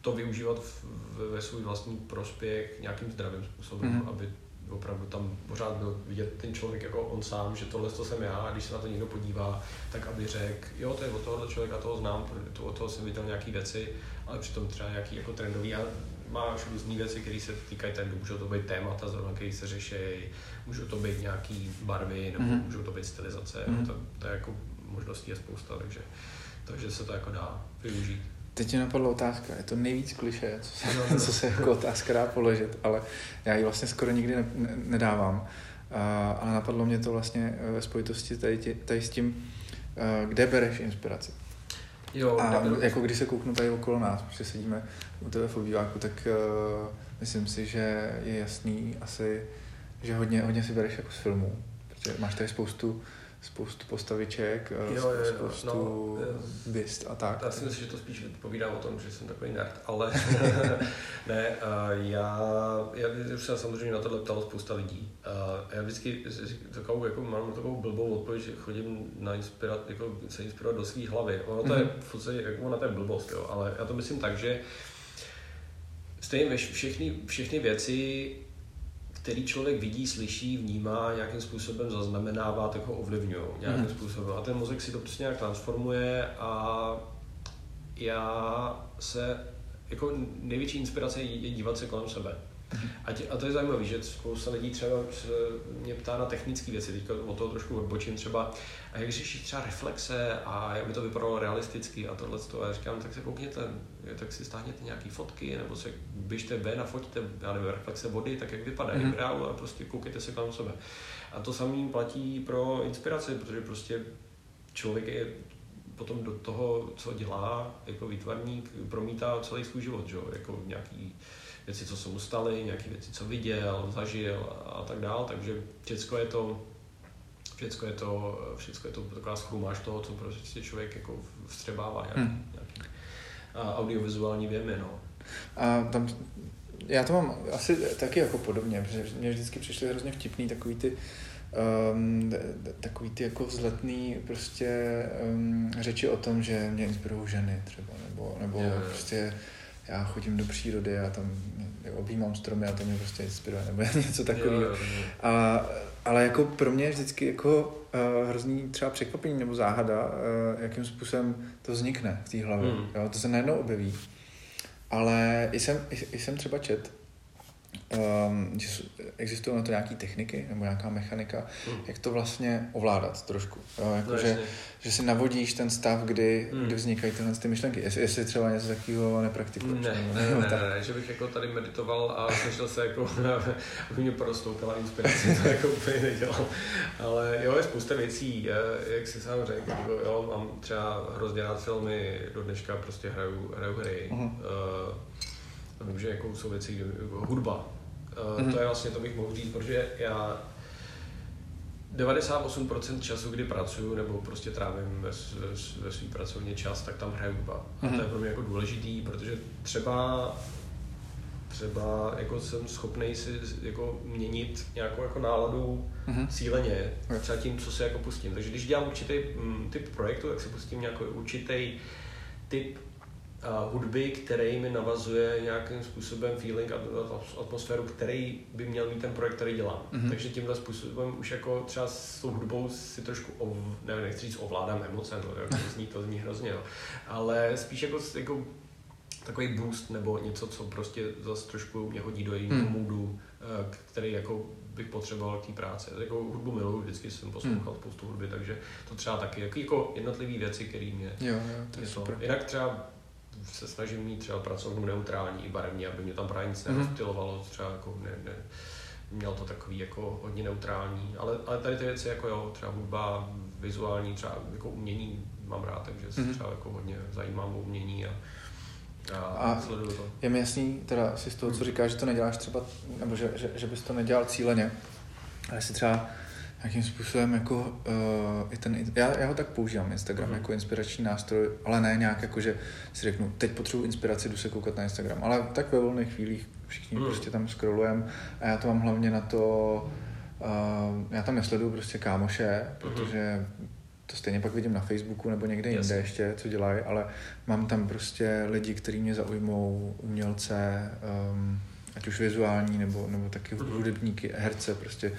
to využívat v, ve svůj vlastní prospěch nějakým zdravým způsobem, mm. aby opravdu tam pořád byl vidět ten člověk jako on sám, že tohle to jsem já a když se na to někdo podívá, tak aby řekl, jo, to je od tohohle člověka, toho znám, to, od toho jsem viděl nějaké věci, ale přitom třeba nějaký jako trendový a máš různé věci, které se týkají trendu, můžou to být témata, zrovna, které se řeší, můžou to být nějaký barvy, nebo Mhm. mm. můžou to být stylizace, Mhm. mm. to, to, je jako možností je spousta, takže, takže se to jako dá využít. Teď ti napadla otázka, je to nejvíc kliše, co se, No, no. co se jako otázka dá položit, ale já ji vlastně skoro nikdy ne, ne, nedávám. A, ale napadlo mě to vlastně ve spojitosti tady, tě, tady s tím, uh, kde bereš inspiraci? Jo, A neberu- jako když se kouknu tady okolo nás, protože sedíme u tebe v obýváku, tak uh, myslím si, že je jasný asi, že hodně, hodně si bereš jako z filmů, protože máš tady spoustu, spoustu postaviček, eh, Jo, jo, jo, spoustu no, byst a tak. Já si myslím, že to spíš povídá o tom, že jsem takový nerd, ale ne, a já, já už jsem samozřejmě na tohle ptal spousta lidí. A já vždycky takovou, jako, mám takovou blbou odpověď, že chodím na inspirat, jako, se inspirovat do své hlavy. Ono to je Mhm. v podstatě, jako, ona to je blbost, jo, ale já to myslím tak, že stejně všechny, všechny věci, který člověk vidí, slyší, vnímá, nějakým způsobem zaznamenává, tak ho ovlivňují nějakým Mhm. způsobem. A ten mozek si to prostě nějak transformuje a já se, jako největší inspirace je dívat se kolem sebe. A, tě, a to je zajímavé, že spousta lidí třeba mě ptá na technické věci, teďka o toho trošku odbočím třeba, a jak řešíš třeba reflexe a jak by to vypadalo realisticky a tohle a já říkám, tak se koukněte, tak si stáhněte nějaké fotky, nebo se běžte ven a fotíte, já nevím, reflexe vody, tak jak vypadají Mhm. v reálu a prostě koukejte se kolem sebe. A to samý platí pro inspiraci, protože prostě člověk je potom do toho, co dělá jako výtvarník, promítá celý svůj život, že? jo, jako nějaký věci, co se mu staly, nějaké věci, co viděl, zažil a, a tak dál, takže všechno je to Všecko je to, všecko je to taková schrumáž toho, co prostě člověk jako vstřebává nějaký, Hmm. nějaký audiovizuální věmy, no. A tam, já to mám asi taky jako podobně, protože mě vždycky přišly hrozně vtipný takový ty um, takový ty jako vzletný prostě um, řeči o tom, že mě inspirují ženy třeba, nebo, nebo jo. prostě já chodím do přírody a tam objímám stromy a to mě prostě inspiruje, nebo něco takového. A, ale jako pro mě je vždycky jako uh, hrozný třeba překvapení nebo záhada, uh, jakým způsobem to vznikne v té hlavě. Hmm. Jo, to se najednou objeví. Ale i jsem, i, i jsem třeba čet, um, že existují na to nějaké techniky nebo nějaká mechanika, Hmm. jak to vlastně ovládat trošku. Jo, jako No, že, jasně. že si navodíš ten stav, kdy, Hmm. kdy vznikají tyhle ty myšlenky. Jestli, jestli třeba něco takového nepraktikuješ. Ne, ne, ne, tak. ne, ne, že bych jako tady meditoval a snažil se jako, aby mě prostoupila inspirace, to jako úplně nedělal. Ale jo, je spousta věcí, jak si sám řekl, jako, jo, mám třeba hrozně rád filmy, do dneška prostě hraju, hraju hry. Mhm. Uh, vím, že jako jsou věci, hudba. Mhm. To je vlastně, to bych mohl říct, protože já 98% času, kdy pracuju nebo prostě trávím ve, ve, ve svý pracovní čas, tak tam hraju hudba. A Mhm. to je pro mě jako důležitý, protože třeba třeba jako jsem schopný si jako měnit nějakou jako náladu Mhm. cíleně, třeba tím, co se jako pustím. Takže když dělám určitý mm, typ projektu, tak si pustím nějaký určitý typ hudby, který mi navazuje nějakým způsobem feeling a atmosféru, který by měl mít ten projekt, který dělám. Mhm. Takže tímhle způsobem už jako třeba s tou hudbou si trošku, ov, nevím, nechci říct ovládám emoce, no, jako to zní, to zní hrozně, jo. ale spíš jako, jako takový boost nebo něco, co prostě zase trošku mě hodí do jiného Hmm. moodu, eh, který jako bych potřeboval k té práci. Jako hudbu miluju, vždycky jsem poslouchal Hmm. spoustu hudby, takže to třeba taky jako, jako jednotlivé věci, které mě Jo, jo, to je super. Jinak třeba se snažím mít třeba pracovnu neutrální i barevně, aby mě tam právě nic Mhm. nerozptylovalo, třeba jako ne, ne, měl to takový jako hodně neutrální, ale, ale tady ty věci jako jo, třeba hudba, vizuální, třeba jako umění mám rád, takže se Mhm. třeba jako hodně zajímám o umění a, a, A- sleduju to. Je mi jasný, teda asi z toho, co říkáš, že to neděláš třeba, nebo že, že, že bys to nedělal cíleně, ale si třeba nějakým způsobem jako uh, i ten, já, já ho tak používám, Instagram, Mhm. jako inspirační nástroj, ale ne nějak jako, že si řeknu, teď potřebuji inspiraci, jdu se koukat na Instagram, ale tak ve volných chvílích všichni Mhm. prostě tam scrollujeme a já to mám hlavně na to, uh, já tam nesleduju prostě kámoše, protože to stejně pak vidím na Facebooku nebo někde jinde Jasně. ještě, co dělají, ale mám tam prostě lidi, kteří mě zaujmou, umělce, um, ať už vizuální, nebo, nebo taky Mhm. hudebníky, herce, prostě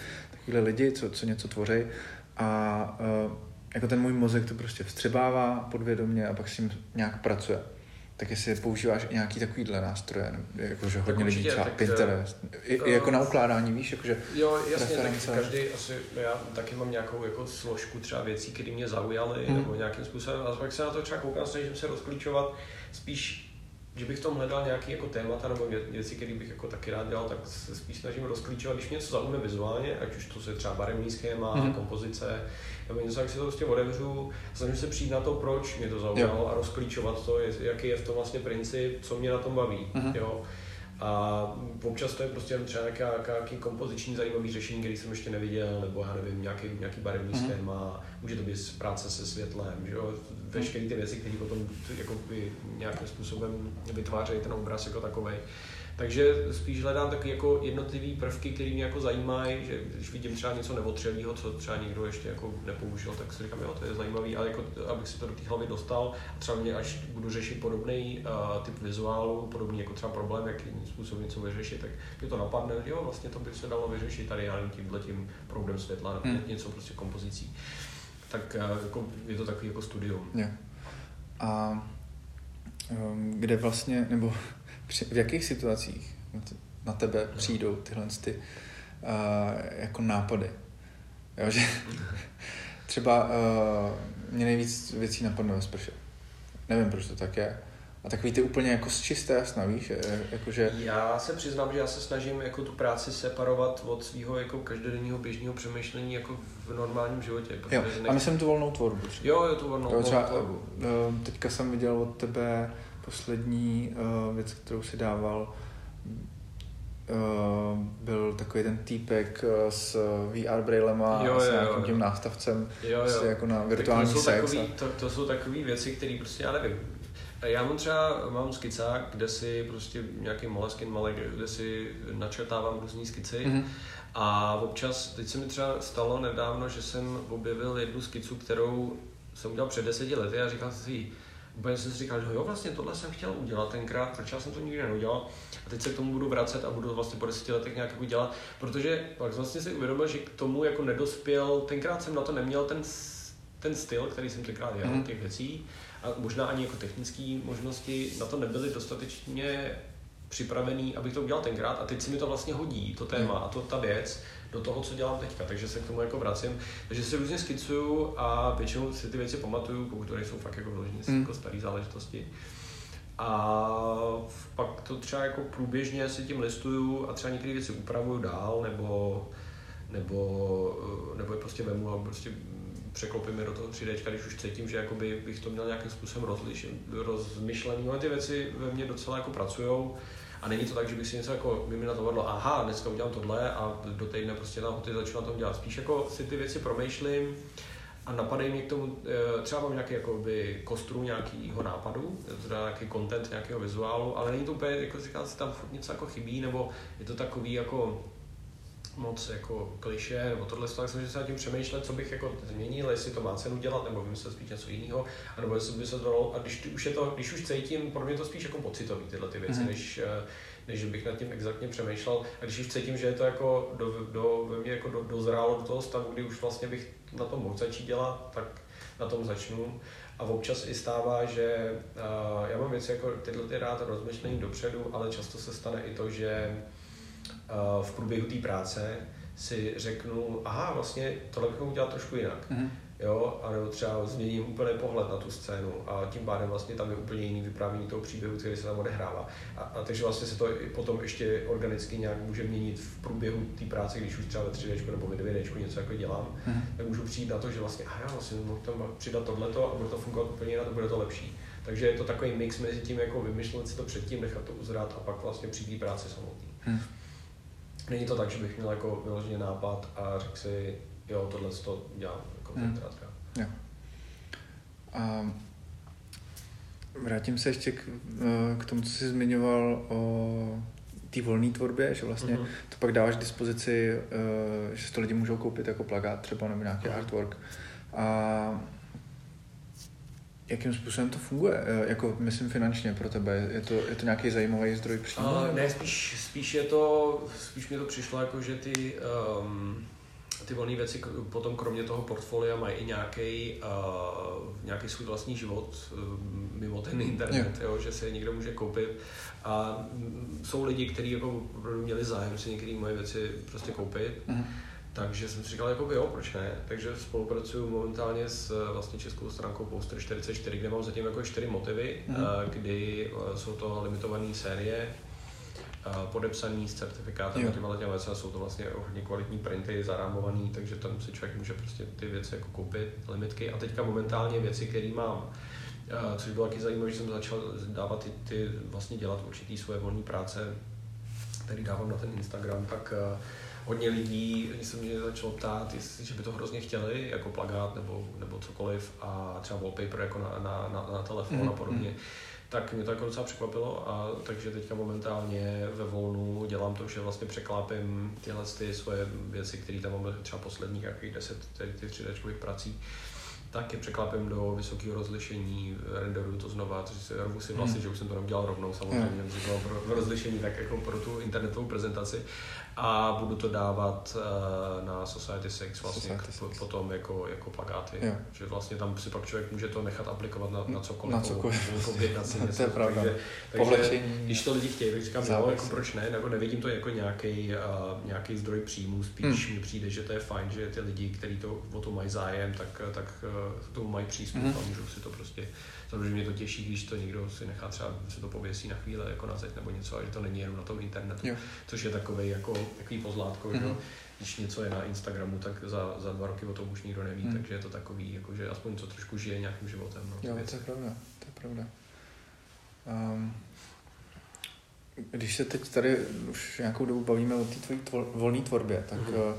takovýhle lidi, co, co něco tvoří a uh, jako ten můj mozek to prostě vstřebává podvědomě a pak s tím nějak pracuje. Tak jestli používáš nějaký takovýhle nástroje, jakože hodně lidí určitě, třeba tak, Pinterest, i, i jako na ukládání, víš, jakože Jo, jasně, tak každý asi, já taky mám nějakou jako složku třeba věcí, které mě zaujaly, Hmm. nebo nějakým způsobem, a pak se na to třeba koukám, snažím se rozklíčovat spíš že bych v tom hledal nějaký jako témata nebo věci, které bych jako taky rád dělal, tak se spíš snažím rozklíčovat, když mě něco zaujme vizuálně, ať už to je třeba barevný schéma, mm-hmm. kompozice, nebo něco, jak si to prostě otevřu, snažím se přijít na to, proč mě to zaujalo jo. a rozklíčovat to, jaký je v tom vlastně princip, co mě na tom baví. Mm-hmm. Jo. A občas to je prostě třeba nějaká, nějaký kompoziční zajímavý řešení, který jsem ještě neviděl, nebo já nevím, nějaký, nějaký barevný mm-hmm. schéma, může to být práce se světlem, že jo? veškeré ty věci, které potom jako nějakým způsobem vytvářejí ten obraz jako takový. Takže spíš hledám taky jako jednotlivý prvky, které mě jako zajímají, že když vidím třeba něco neotřelého, co třeba někdo ještě jako nepoužil, tak si říkám, jo, to je zajímavý, ale jako, abych si to do té hlavy dostal a třeba mě, až budu řešit podobný uh, typ vizuálu, podobný jako třeba problém, jakým způsobem něco vyřešit, tak mě to napadne, jo, vlastně to by se dalo vyřešit tady, já tímhle tím proudem světla, hmm. něco prostě kompozicí. Tak uh, jako, je to takový jako studium. Yeah. A um, kde vlastně, nebo v jakých situacích na tebe přijdou tyhle ty, uh, jako nápady? Jo, že třeba uh, mě nejvíc věcí napadne ve sprše. Nevím, proč to tak je. A takový ty úplně jako z čisté jasna, víš? Jakože... Já se přiznám, že já se snažím jako tu práci separovat od svého jako každodenního běžného přemýšlení jako v normálním životě. Jo, a myslím tu volnou tvorbu. Třeba. Jo, jo, tu volnou, jo, třeba, volnou tvorbu. Uh, teďka jsem viděl od tebe poslední uh, věc, kterou si dával, uh, byl takový ten týpek s VR brailema jo, a s nějakým jo, tím nástavcem jo, jo. Prostě jako na virtuální to sex. Takový, to, to jsou takové věci, které prostě já nevím. Já mám třeba, mám skicák, kde si prostě nějaký moleskin malý, kde si načrtávám různé skici mm-hmm. a občas, teď se mi třeba stalo nedávno, že jsem objevil jednu skicu, kterou jsem udělal před deseti lety a říkal si, úplně jsem si říkal, že jo, vlastně tohle jsem chtěl udělat tenkrát, proč já jsem to nikdy neudělal. A teď se k tomu budu vracet a budu vlastně po deseti letech nějak jako dělat, protože pak vlastně si uvědomil, že k tomu jako nedospěl, tenkrát jsem na to neměl ten, ten styl, který jsem tenkrát dělal, mm. těch věcí, a možná ani jako technické možnosti na to nebyly dostatečně připravený, abych to udělal tenkrát a teď si mi to vlastně hodí, to téma a to ta věc do toho, co dělám teďka, takže se k tomu jako vracím. Takže si různě skicuju a většinou si ty věci pamatuju, pokud to nejsou fakt jako vložení mm. jako staré záležitosti. A pak to třeba jako průběžně si tím listuju a třeba některé věci upravuju dál, nebo, nebo, nebo je prostě vemu a prostě překlopím je do toho 3D, když už cítím, že jakoby bych to měl nějakým způsobem rozlišen, rozmyšlený. Ale ty věci ve mně docela jako pracují. A není to tak, že bych si něco jako, by mi na to vadlo, aha, dneska udělám tohle a do týdne prostě na ty začnu na tom dělat. Spíš jako si ty věci promýšlím a napadají mě k tomu, eh, třeba mám nějaký jakoby kostru nějakého nápadu, teda nějaký content nějakého vizuálu, ale není to úplně, jako říká si tam furt něco jako chybí, nebo je to takový jako moc jako kliše, nebo tohle, tak jsem se nad tím přemýšlet, co bych jako změnil, jestli to má cenu dělat, nebo vymyslet spíš něco jiného, nebo jestli by se to a když už, je to, když už cítím, pro mě to spíš jako pocitový tyhle ty věci, mm-hmm. než, eh, než bych nad tím exaktně přemýšlel. A když už cítím, že je to jako do, do, ve mně jako do, dozrálo do toho stavu, kdy už vlastně bych na tom mohl začít dělat, tak na tom začnu. A občas i stává, že uh, já mám věci jako tyhle ty rád rozmyšlení dopředu, ale často se stane i to, že v průběhu té práce si řeknu, aha, vlastně tohle bychom udělal trošku jinak. Mm-hmm. Jo, a nebo třeba změním úplně pohled na tu scénu a tím pádem vlastně tam je úplně jiný vyprávění toho příběhu, který se tam odehrává. A, a takže vlastně se to potom ještě organicky nějak může měnit v průběhu té práce, když už třeba ve 3D nebo ve 2D něco jako dělám, mm-hmm. tak můžu přijít na to, že vlastně, aha, vlastně mohu tam přidat tohleto a bude to fungovat úplně jinak a bude to lepší. Takže je to takový mix mezi tím, jako vymýšlet si to předtím, nechat to uzrát a pak vlastně přijít práci samotný. Mm. Není to tak, že bych měl jako vyloženě nápad a řekl si, jo, tohle to dělám jako hmm. Jo. A vrátím se ještě k, k tomu, co jsi zmiňoval o té volné tvorbě, že vlastně mm-hmm. to pak dáváš k dispozici, eh, že si to lidi můžou koupit jako plagát třeba nebo nějaký mm-hmm. artwork. A Jakým způsobem to funguje? Eh, jako, myslím finančně pro tebe. Je to, je to nějaký zajímavý zdroj příjmu? Uh, ne, spíš, spíš, je to, spíš mi to přišlo jako, že ty, um, ty volné věci potom kromě toho portfolia mají i nějaký, uh, nějaký svůj vlastní život uh, mimo ten internet, jo. Jo, že si někdo může koupit. A jsou lidi, kteří jako měli zájem si některé moje věci prostě koupit. Uh-huh Takže jsem si říkal, jako jo, proč ne? Takže spolupracuju momentálně s vlastně českou stránkou Poster 44, kde mám zatím jako čtyři motivy, mm. kdy jsou to limitované série, podepsaný s certifikátem a těma těma věcmi, jsou to vlastně hodně kvalitní printy, zarámovaný, takže tam si člověk může prostě ty věci jako koupit, limitky. A teďka momentálně věci, které mám, což bylo taky zajímavé, že jsem začal dávat ty, ty vlastně dělat určitý svoje volné práce, který dávám na ten Instagram, tak hodně lidí se mě začalo ptát, jestli, že by to hrozně chtěli, jako plagát nebo, nebo cokoliv a třeba wallpaper jako na, na, na, na telefon mm-hmm. a podobně. Mhm tak mě to jako docela překvapilo a takže teďka momentálně ve volnu dělám to, že vlastně překlápím tyhle ty svoje věci, které tam mám třeba posledních jakých 10 tedy ty 3 d prací, tak je překlápím do vysokého rozlišení, renderuju to znova, což si rvu si vlastně, hmm. že už jsem to neudělal rovnou samozřejmě, hmm. že to pro, pro rozlišení tak jako pro tu internetovou prezentaci a budu to dávat uh, na Society 6 vlastně Society k, potom jako, jako plagáty. Jo. Že vlastně tam si pak člověk může to nechat aplikovat na, na cokoliv. Na cokoliv. Něco, to je pravda. Takže, takže když to lidi chtějí, tak říkám, no, jako proč ne, nebo nevidím to jako nějaký, uh, nějaký zdroj příjmů, spíš hmm. mi přijde, že to je fajn, že ty lidi, kteří to o to mají zájem, tak, tak uh, tomu mají přístup hmm. a můžou si to prostě Samozřejmě mě to těší, když to někdo si nechá třeba, se to pověsí na chvíli jako na zeď nebo něco, a že to není jenom na tom internetu, jo. což je takový jako takový pozlátko, mm-hmm. že mhm. když něco je na Instagramu, tak za, za dva roky o tom už nikdo neví, mm. takže je to takový, jako, že aspoň co trošku žije nějakým životem. No, jo, to je pravda, to je pravda. Um, když se teď tady už nějakou dobu bavíme o té tvojí tvor, volné tvorbě, tak mm-hmm.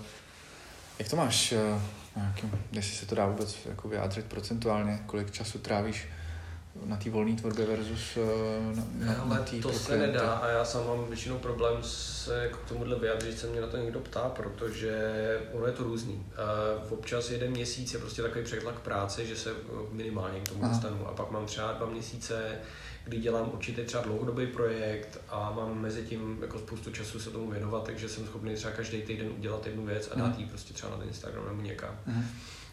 jak to máš, uh, nějakým, jestli se to dá vůbec jako vyjádřit procentuálně, kolik času trávíš na té volné tvorbě versus eh, na, na, na tý to se nedá a já sám mám většinou problém se k tomuhle vyjádřit, se mě na to někdo ptá, protože ono je to různý. Uh, občas jeden měsíc je prostě takový přetlak práce, že se eh, minimálně k tomu Aha. dostanu a pak mám třeba dva měsíce, kdy dělám určitě třeba dlouhodobý projekt a mám mezi tím jako spoustu času se tomu věnovat, takže jsem schopný třeba každý týden udělat jednu věc a dát ji prostě třeba na ten Instagram nebo někam. Aha.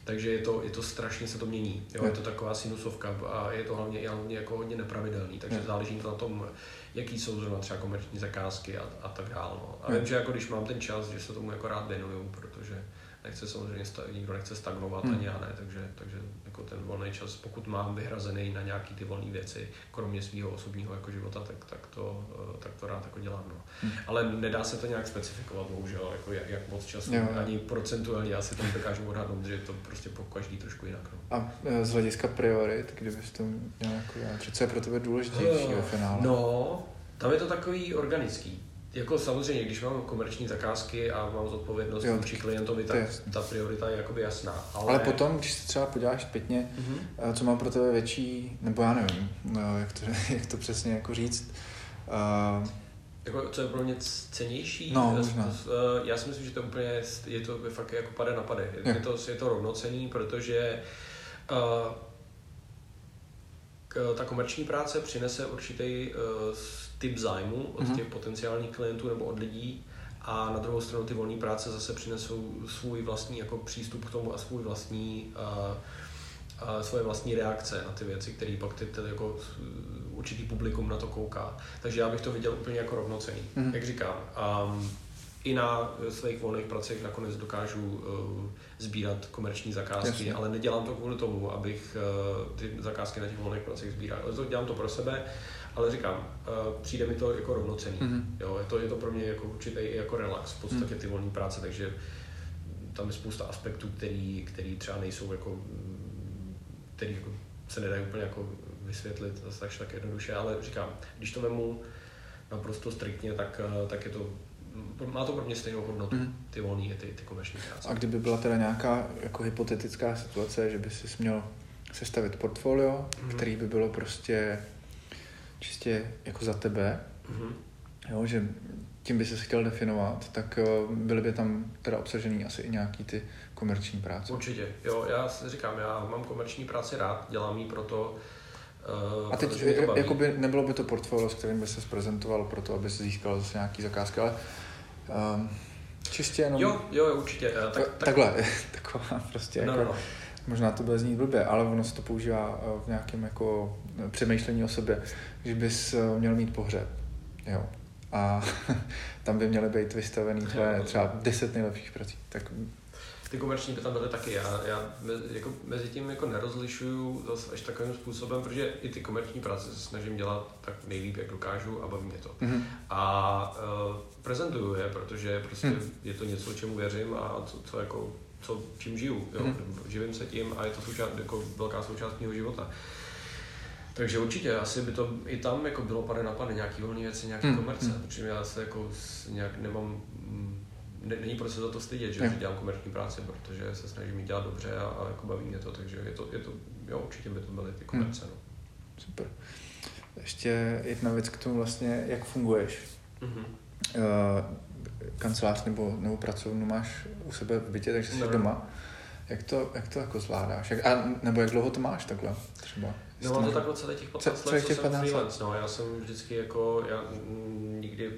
Takže je to, je to strašně se to mění. Jo? Je to taková sinusovka a je to hlavně, hlavně jako hodně nepravidelný, takže je. záleží to na tom, jaký jsou zrovna třeba komerční zakázky a, a tak dále. No. A vím, že jako když mám ten čas, že se tomu jako rád věnuju, protože nechce samozřejmě, nikdo nechce stagnovat, hmm. ani já ne, takže, takže jako ten volný čas, pokud mám vyhrazený na nějaký ty volné věci, kromě svého osobního jako života, tak, tak, to, eh, tak to rád jako dělám. No. Hmm. Ale nedá se to nějak specifikovat, bohužel, jako jak, jak moc času, jo. ani procentuálně, já si to dokážu odhadnout, že to prostě po každý trošku jinak. No. A eh, z hlediska priorit, kdybys to měl jako co je pro tebe důležitější uh, ve finále? No, tam je to takový organický jako samozřejmě, když mám komerční zakázky a mám zodpovědnost vůči klientovi, tak ta priorita je jakoby jasná. Ale... ale potom, když se třeba podíváš zpětně, mm-hmm. co má pro tebe větší, nebo já nevím, no, jak, to, jak to přesně jako říct, uh, jako, co je pro mě cenější? No, možná. Eh, já si myslím, že to úplně je to fakt jako pade na pade. Je, je, to, je to rovnocený, protože uh, ta komerční práce přinese určitý uh, typ zájmu od mm-hmm. těch potenciálních klientů nebo od lidí a na druhou stranu ty volné práce zase přinesou svůj vlastní jako přístup k tomu a svůj vlastní uh, a svoje vlastní reakce na ty věci, které pak ty, ty jako určitý publikum na to kouká. Takže já bych to viděl úplně jako rovnocený, mm-hmm. jak říkám. Um, I na svých volných pracech nakonec dokážu uh, sbírat komerční zakázky, Jasně. ale nedělám to kvůli tomu, abych uh, ty zakázky na těch volných pracech sbíral. Dělám to pro sebe ale říkám, uh, přijde mi to jako rovnocený. Mm-hmm. Jo, je, to, je to pro mě jako určitý jako relax, v podstatě ty volné práce, takže tam je spousta aspektů, který, který třeba nejsou jako, který jako se nedají úplně jako vysvětlit zase tak, tak jednoduše, ale říkám, když to vemu naprosto striktně, tak, eh, tak je to má to pro mě stejnou hodnotu, mm. ty volné ty, ty komerční práce. A kdyby byla teda nějaká jako hypotetická situace, že by si měl sestavit portfolio, mm. který by bylo prostě čistě jako za tebe, mm-hmm. jo, že tím by se chtěl definovat, tak eh, byly by tam teda obsažený asi i nějaký ty komerční práce. Určitě, jo, já si říkám, já mám komerční práci rád, dělám ji proto, Uh, a teď jako by, nebylo by to portfolio, s kterým by se prezentoval pro to, aby se získal zase nějaký zakázky, ale um, čistě jenom... Jo, jo, určitě. Uh, tak, tak... Takhle, taková prostě no, jako... No, no možná to bude znít blbě, ale ono se to používá eh, v nějakém jako přemýšlení o sobě, že bys eh, měl mít pohřeb, jo. a tam by měly být vystavený tvoje třeba 10 nejlepších prací. Tak ty komerční by tam byly taky. Já, já jako mezi tím jako nerozlišuju zase až takovým způsobem, protože i ty komerční práce se snažím dělat tak nejlíp, jak dokážu a baví mě to. Mm-hmm. A uh, prezentuju je, protože prostě mm. je to něco, čemu věřím a co, co jako co, čím žiju. Jo? Mm. Živím se tím a je to součást, jako velká součást mého života. Takže určitě, asi by to i tam jako bylo pade na pade nějaký volné věci, nějaký mm. komerce, mm. protože já se jako nějak nemám není proč se za to stydět, že, že dělám komerční práci, protože se snažím ji dělat dobře a, a jako baví mě to, takže je to, je to jo, určitě by to byly ty komerce. Hmm. No. Super. Ještě jedna věc k tomu vlastně, jak funguješ. Mm-hmm. Uh, kancelář nebo, nebo pracovnu máš u sebe v bytě, takže jsi no. doma. Jak to, jak to jako zvládáš? Jak, a, nebo jak dlouho to máš takhle třeba? No mám to takhle celé těch 15 let, co jsem freelance. No. Já jsem vždycky jako, já nikdy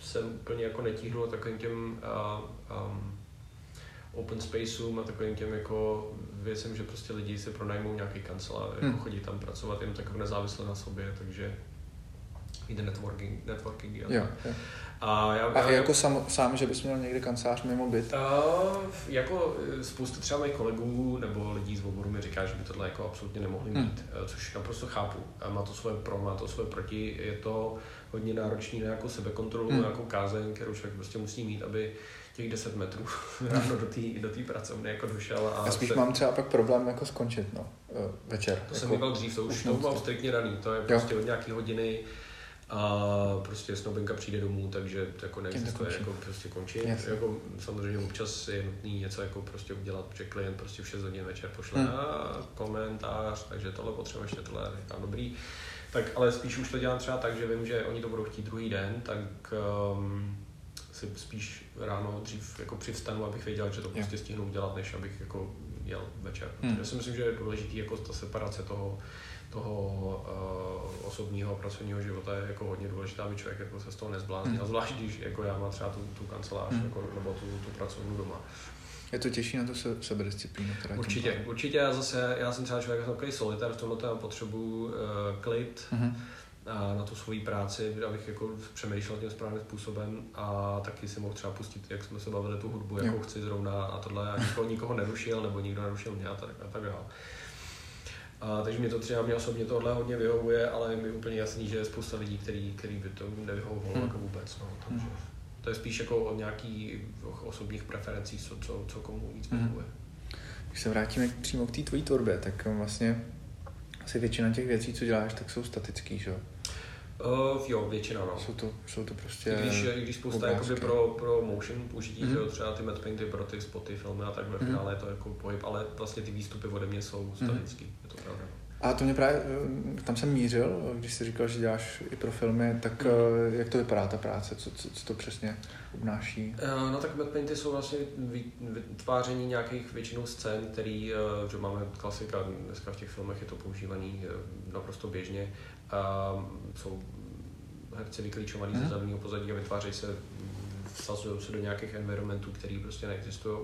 jsem úplně jako netíhnul takovým těm uh, um, open spaceům a takovým těm jako věcem, že prostě lidi si pronajmou nějaký kancelář, jako hmm. chodí tam pracovat jen tak nezávisle na sobě, takže jde networking, networking a jo, jo. A, já, a já, jako sam, sám, že bys měl někde kancelář mimo byt? Uh, jako e, spousta třeba mých kolegů nebo lidí z oboru mi říká, že by tohle jako absolutně nemohli hmm. mít, hmm. což naprosto chápu. Má to svoje pro, má to svoje proti. Je to hodně náročný na nějakou sebekontrolu, hmm. nějakou kázeň, kterou člověk prostě musí mít, aby těch 10 metrů ráno do té do tý pracovny jako došel. A Já spíš se... mám třeba pak problém jako skončit, no, e, večer. To jako jsem měl dřív, to už to mám striktně daný, to je prostě jo. od nějaký hodiny a prostě snobinka přijde domů, takže to jako neexistuje jako prostě. Yes. Jako, samozřejmě občas je nutný něco jako prostě udělat, protože klient prostě v 6 hodin večer pošle hmm. komentář, takže tohle potřebuje ještě tohle, říkám dobrý. Tak ale spíš už to dělám třeba tak, že vím, že oni to budou chtít druhý den, tak um, si spíš ráno dřív jako přivstanu, abych věděl, že to prostě stihnu udělat, než abych jako jel večer. Hmm. Protože si myslím, že je důležitý jako ta separace toho, toho uh, osobního a pracovního života je jako hodně důležitá, aby člověk jako se z toho nezbláznil. Hmm. Zvlášť když jako já mám třeba tu, tu kancelář hmm. jako, nebo tu, tu pracovnu doma. Je to těžší na to se, sebedisciplínu? Určitě, určitě. Já zase, já jsem třeba člověk takový solitér, v tomhle já potřebuji uh, klid, hmm a na tu svoji práci, abych jako přemýšlel tím správným způsobem a taky si mohl třeba pustit, jak jsme se bavili, tu hudbu, jakou jo. chci zrovna a tohle a nikoho, nikoho nerušil nebo nikdo nerušil mě a tak, a tak dále. A, takže mě to třeba mě osobně tohle hodně vyhovuje, ale je mi úplně jasný, že je spousta lidí, který, který by to nevyhovovalo hmm. jako vůbec. No, takže hmm. to je spíš jako od nějakých osobních preferencí, co, co, co komu víc hmm. vyhovuje. Když se vrátíme přímo k té tvojí tvorbě, tak vlastně asi většina těch věcí, co děláš, tak jsou statický, že? Uh, jo, většina, no. Jsou to, jsou to prostě I když, i když spousta jakoby pro, pro motion použití, mm-hmm. třeba ty matte painty pro ty spoty, filmy a tak ve mm-hmm. finále je to jako pohyb, ale vlastně ty výstupy ode mě jsou mhm. statický, mm-hmm. je to pravda. A to mě právě, eh, tam jsem mířil, když jsi říkal, že děláš i pro filmy, tak mm. jak to vypadá ta práce, co, co, co to přesně obnáší? No tak matte painty jsou vlastně vytváření nějakých většinou scén, který, že máme klasika, dneska v těch filmech je to používaný naprosto běžně, jsou herci vyklíčovaný hmm. ze zemního pozadí a vytvářejí se, vsazují se do nějakých environmentů, které prostě neexistují.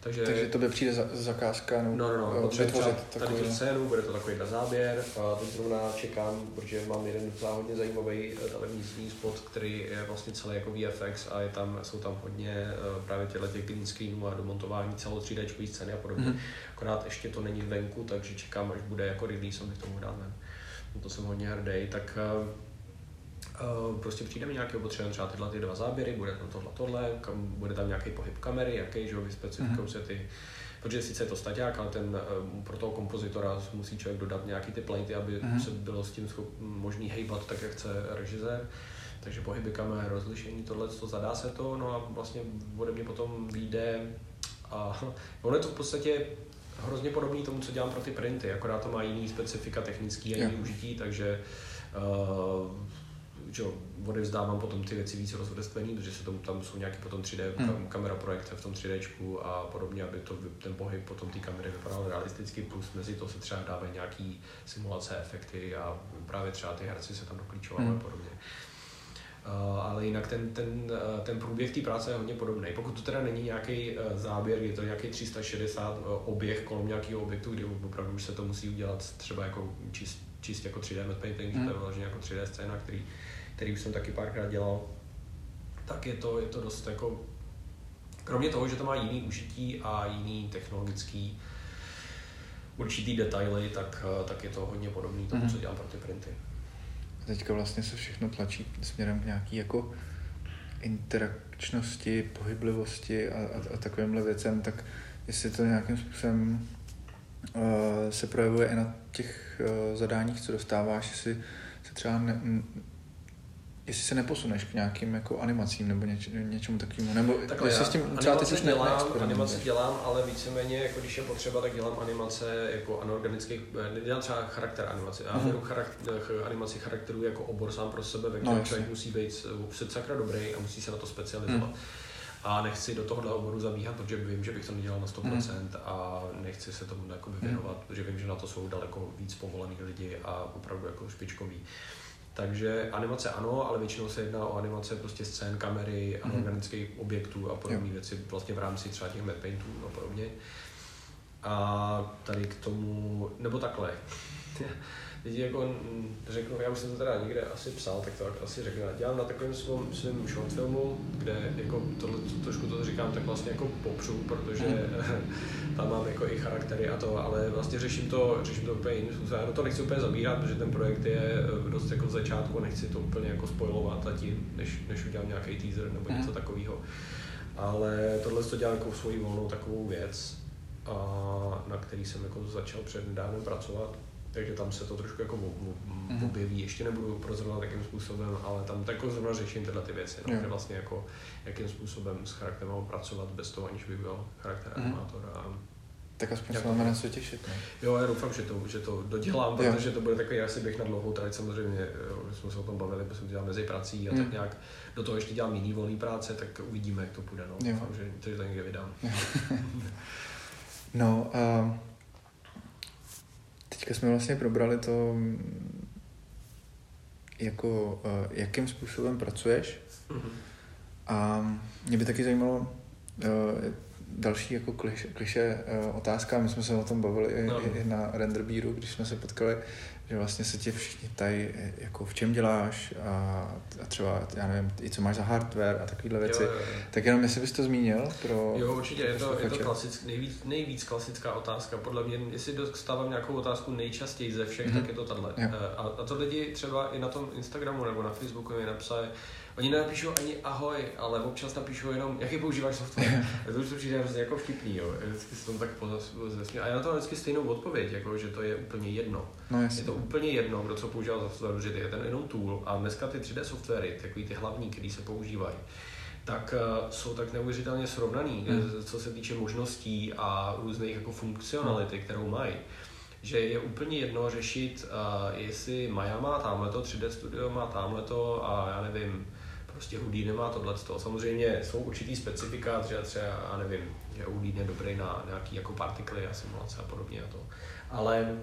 Takže, Takže to by přijde za, zakázka no, no, no, no vytvořit tady tu scénu, bude to takový na záběr. A teď zrovna čekám, protože mám jeden záhodně zajímavý eh, televizní spot, který je vlastně celý jako VFX a je tam, jsou tam hodně uh, právě těchto těch green screenů a domontování celou 3D scény a podobně. Mm. Akorát ještě to není venku, takže čekám, až bude jako release, abych tomu dát ven na to jsem hodně hrdý, tak uh, prostě přijde mi nějaký potřebujeme třeba tyhle ty dva záběry, bude tam tohle, tohle, kam, bude tam nějaký pohyb kamery, jaký, že vyspecifikují mm-hmm. se ty, protože sice je to staťák, ale ten, uh, pro toho kompozitora musí člověk dodat nějaký ty platy, aby mm-hmm. se bylo s tím schop, možný hejbat tak, jak chce režisér. Takže pohyby kamer, rozlišení, tohle, to zadá se to, no a vlastně ode mě potom vyjde a ono je to v podstatě hrozně podobný tomu, co dělám pro ty printy, akorát to má jiný specifika technický a jiný yeah. užití, takže uh, že odevzdávám potom ty věci víc rozvrstvený, protože se tomu, tam jsou nějaké potom 3D hmm. kamera projekce v tom 3D a podobně, aby to, ten pohyb potom té kamery vypadal realisticky, plus mezi to se třeba dávají nějaký simulace, efekty a právě třeba ty herci se tam doklíčovaly hmm. a podobně. Uh, ale jinak ten, ten, uh, ten průběh té práce je hodně podobný. Pokud to teda není nějaký uh, záběr, je to nějaký 360 oběh kolem nějakého objektu, kdy opravdu už se to musí udělat třeba jako čist, čist jako 3D matte painting, mm. že to je vlastně jako 3D scéna, který, který už jsem taky párkrát dělal, tak je to, je to dost jako, kromě toho, že to má jiný užití a jiný technologický určitý detaily, tak, tak je to hodně podobný tomu, mm. co dělám pro ty printy. Teďka vlastně se všechno tlačí směrem k nějaký jako interakčnosti, pohyblivosti a, a, a takovýmhle věcem, tak jestli to nějakým způsobem uh, se projevuje i na těch uh, zadáních, co dostáváš, jestli se třeba ne, jestli se neposuneš k nějakým jako animacím nebo něč, něčemu takovému, nebo Takhle jestli já, s tím třeba ty ne, dělám, animace dělám, ale víceméně, jako když je potřeba, tak dělám animace jako anorganických, nedělám třeba charakter animace, já beru charakter, animaci charakterů jako obor sám pro sebe, ve kterém no, člověk musí být před sakra dobrý a musí se na to specializovat. Hmm. A nechci do tohohle oboru zabíhat, protože vím, že bych to nedělal na 100% hmm. a nechci se tomu věnovat, hmm. protože vím, že na to jsou daleko víc povolených lidi a opravdu jako špičkový. Takže animace ano, ale většinou se jedná o animace prostě scén, kamery, mm. organických objektů a podobné věci vlastně v rámci třeba těch map paintů a podobně. A tady k tomu, nebo takhle. Teď jako řeknu, já už jsem to teda někde asi psal, tak to asi řeknu. Já dělám na takovém svém, svém short filmu, kde jako tohle, to, trošku to říkám, tak vlastně jako popřu, protože mm. tam mám jako i charaktery a to, ale vlastně řeším to, řeším to úplně jiným způsobem. Já do toho nechci úplně zabírat, protože ten projekt je eh, dost jako v začátku, nechci to úplně jako spojovat a tím, než, než udělám nějaký teaser nebo něco mm. takového. Ale tohle to dělám jako svoji volnou takovou věc, a na který jsem jako začal před nedávnem pracovat takže tam se to trošku jako mhm. objeví. Ještě nebudu prozorovat jakým způsobem, ale tam tak jako zrovna řeším tyhle ty věci, no, že vlastně jako jakým způsobem s charakterem mohu pracovat bez toho, aniž by byl charakter mm. animátor. A tak aspoň se máme na co těšit. Ne? Jo, já doufám, že to, že to dodělám, jo. protože to bude takový asi běh na dlouhou trať, samozřejmě, jo, jsme se o tom bavili, protože jsem dělal mezi prací a mm. tak nějak do toho ještě dělám jiný volný práce, tak uvidíme, jak to půjde. No. Doufám, že to někde vydám. no, uh Teďka jsme vlastně probrali to, jako, uh, jakým způsobem pracuješ. Mm-hmm. A mě by taky zajímalo uh, další jako kliše, kliše uh, otázka. My jsme se o tom bavili no. i, i na Renderbíru, když jsme se potkali že vlastně se tě všichni ptají, jako v čem děláš a, a třeba, já nevím, i co máš za hardware a takovéhle věci. Jo, jo, jo. Tak jenom jestli bys to zmínil pro Jo, určitě, je to, je to klasick, nejvíc, nejvíc klasická otázka. Podle mě, jestli dostávám nějakou otázku nejčastěji ze všech, mm-hmm. tak je to tahle. Eh, a, a to lidi třeba i na tom Instagramu nebo na Facebooku mi napsali, Oni nenapíšou ani ahoj, ale občas napíšou jenom, jaký používáš software. to už to přijde hrozně jako vtipný, jo. Vždycky se tomu tak pozesmě. A já na to vždycky stejnou odpověď, jako, že to je úplně jedno. No, je to úplně jedno, kdo co používá za software, že je ten jenom tool. A dneska ty 3D softwary, takový ty hlavní, které se používají, tak uh, jsou tak neuvěřitelně srovnaný, hmm. co se týče možností a různých jako funkcionality, kterou mají že je úplně jedno řešit, uh, jestli Maya má tamhleto, 3D Studio má tamhleto a já nevím, prostě Houdini nemá tohle. Samozřejmě jsou určitý specifika, třeba, třeba já nevím, že Houdini je dobrý na nějaký jako partikly a simulace a podobně a to. Ale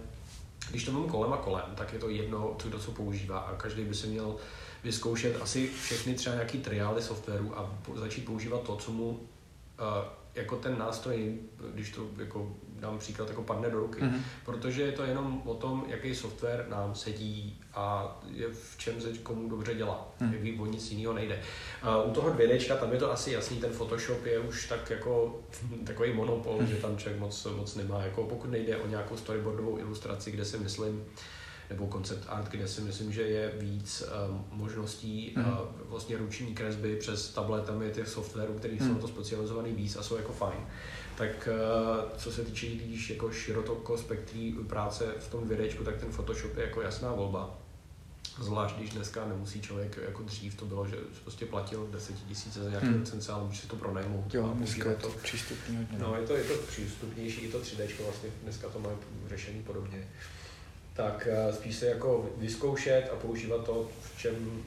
když to mám kolem a kolem, tak je to jedno, co kdo co používá. A každý by se měl vyzkoušet asi všechny třeba nějaký triály softwaru a začít používat to, co mu uh, jako ten nástroj, když to jako dám příklad, jako padne do ruky. Mm-hmm. Protože je to jenom o tom, jaký software nám sedí a je v čem se komu dobře dělá. Mm. Jak o nic jiného nejde. Uh, u toho 2D, tam je to asi jasný, ten Photoshop je už tak jako takový monopol, mm. že tam člověk moc, moc nemá. Jako pokud nejde o nějakou storyboardovou ilustraci, kde si myslím, nebo koncept art, kde si myslím, že je víc um, možností mm. uh, vlastně ruční kresby přes tabletami těch softwarů, které mm. jsou na to specializovaný víc a jsou jako fajn. Tak uh, co se týče když jako široko spektrí práce v tom videčku, tak ten Photoshop je jako jasná volba. Zvlášť když dneska nemusí člověk, jako dřív to bylo, že prostě platil 10 tisíc za nějaký hmm. ale může si to pronajmout. Jo, dneska je to přístupný hodně. No, je to, je to přístupnější, i to 3D vlastně dneska to má řešení podobně tak eh, spíš se jako vyzkoušet a používat to, v čem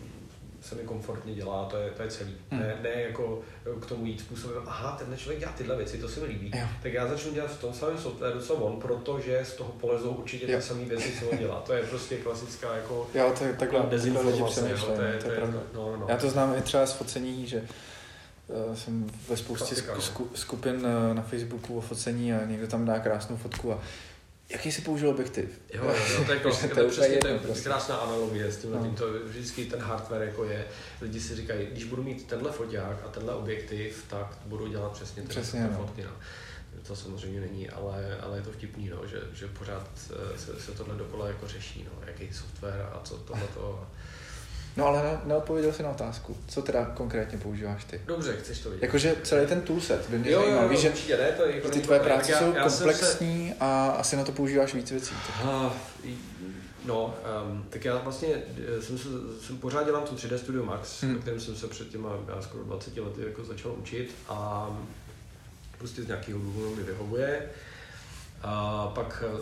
se mi komfortně dělá, to je, to je celý. Hmm. Ne, ne jako k tomu jít způsobem, aha, tenhle člověk dělá tyhle věci, to se mi líbí. Jo. Tak já začnu dělat v tom samém softwaru, co on, protože z toho polezou určitě ty samé věci, co on dělá. To je prostě klasická jako jo, to je takhle, dezinformace. Takhle jo, to je, to je, to je no, no, no. Já to znám i třeba z focení, že jsem ve spoustě Klasika, no. skupin na Facebooku o focení a někdo tam dá krásnou fotku a Jaký jsi použil objektiv? Jo, jo, to je, klasika, to je, přesně, to je prostě. krásná analogie s tím, no. tím to vždycky ten hardware jako je, lidi si říkají, když budu mít tenhle foťák a tenhle objektiv, tak budu dělat přesně, přesně no. fotky. No. To samozřejmě není, ale, ale je to vtipný, no, že, že pořád se, se tohle dokola jako řeší, no, jaký software a co tohle to. No ale ne, neodpověděl jsi na otázku. Co teda konkrétně používáš ty? Dobře, chceš to vidět. Jakože celý ten toolset by mě jo, zajímal. Víš, že ne, to je, jako ty tvoje práce já, jsou já komplexní se... a asi na to používáš víc věcí. Uh, no, um, tak já vlastně eh, jsem, se, jsem pořád dělám tu 3D Studio Max, hmm. kterým jsem se před těma já skoro 20 lety jako začal učit a prostě z nějakého důvodu mi vyhovuje. A pak eh,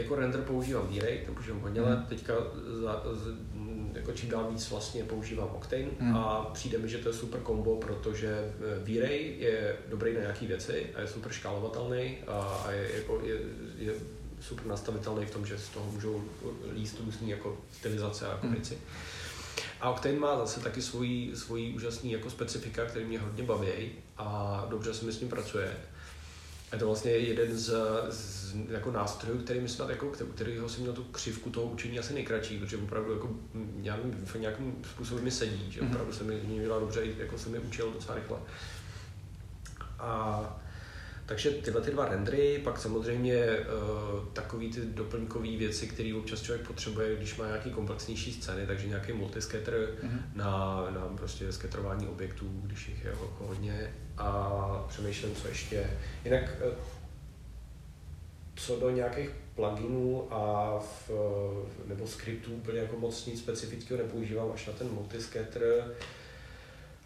jako render používám V-Ray, ten používám hodně let, hmm. teďka za, z, jako čím dál víc vlastně používám Octane hmm. a přijde mi, že to je super kombo, protože eh, V-Ray je dobrý na nějaké věci a je super škálovatelný a, a je, jako, je, je super nastavitelný v tom, že z toho můžou líst různé jako stylizace a jako hmm. věci. A Octane má zase taky svoji, svoji úžasný jako specifika, který mě hodně baví a dobře se mi s ním pracuje. Je to vlastně jeden z, z jako nástrojů, který myslím, jako, kterýho jsem měl tu křivku toho učení asi nejkratší, protože opravdu jako, nějakým, nějakým způsobem mi sedí, že mhm. opravdu se mi dělá dobře, jako se mi učil docela rychle. A takže tyhle ty dva rendery, pak samozřejmě uh, takový ty doplňkové věci, které občas člověk potřebuje, když má nějaký komplexnější scény, takže nějaký multiscatter mm-hmm. na, na prostě sketrování objektů, když jich je jako hodně a přemýšlím, co ještě. Jinak uh, co do nějakých pluginů a v, nebo skriptů úplně jako moc nic specifického nepoužívám, až na ten multiscatter,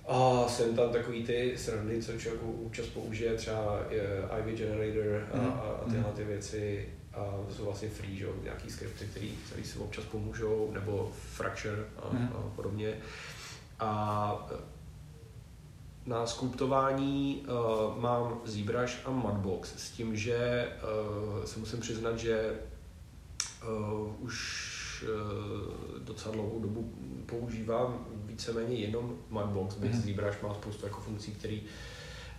a jsem tam takový ty srandy, co člověk účast použije, třeba Ivy Generator a, mhm. a, a tyhle ty věci. A to jsou vlastně free, že? nějaký skripty, které si občas pomůžou, nebo Fracture a, mm. a podobně. A na skulptování uh, mám ZBrush a Mudbox s tím, že uh, se musím přiznat, že uh, už uh, docela dlouhou dobu používám víceméně jenom Mudbox, byť mm-hmm. ZBrush má spoustu jako funkcí, který,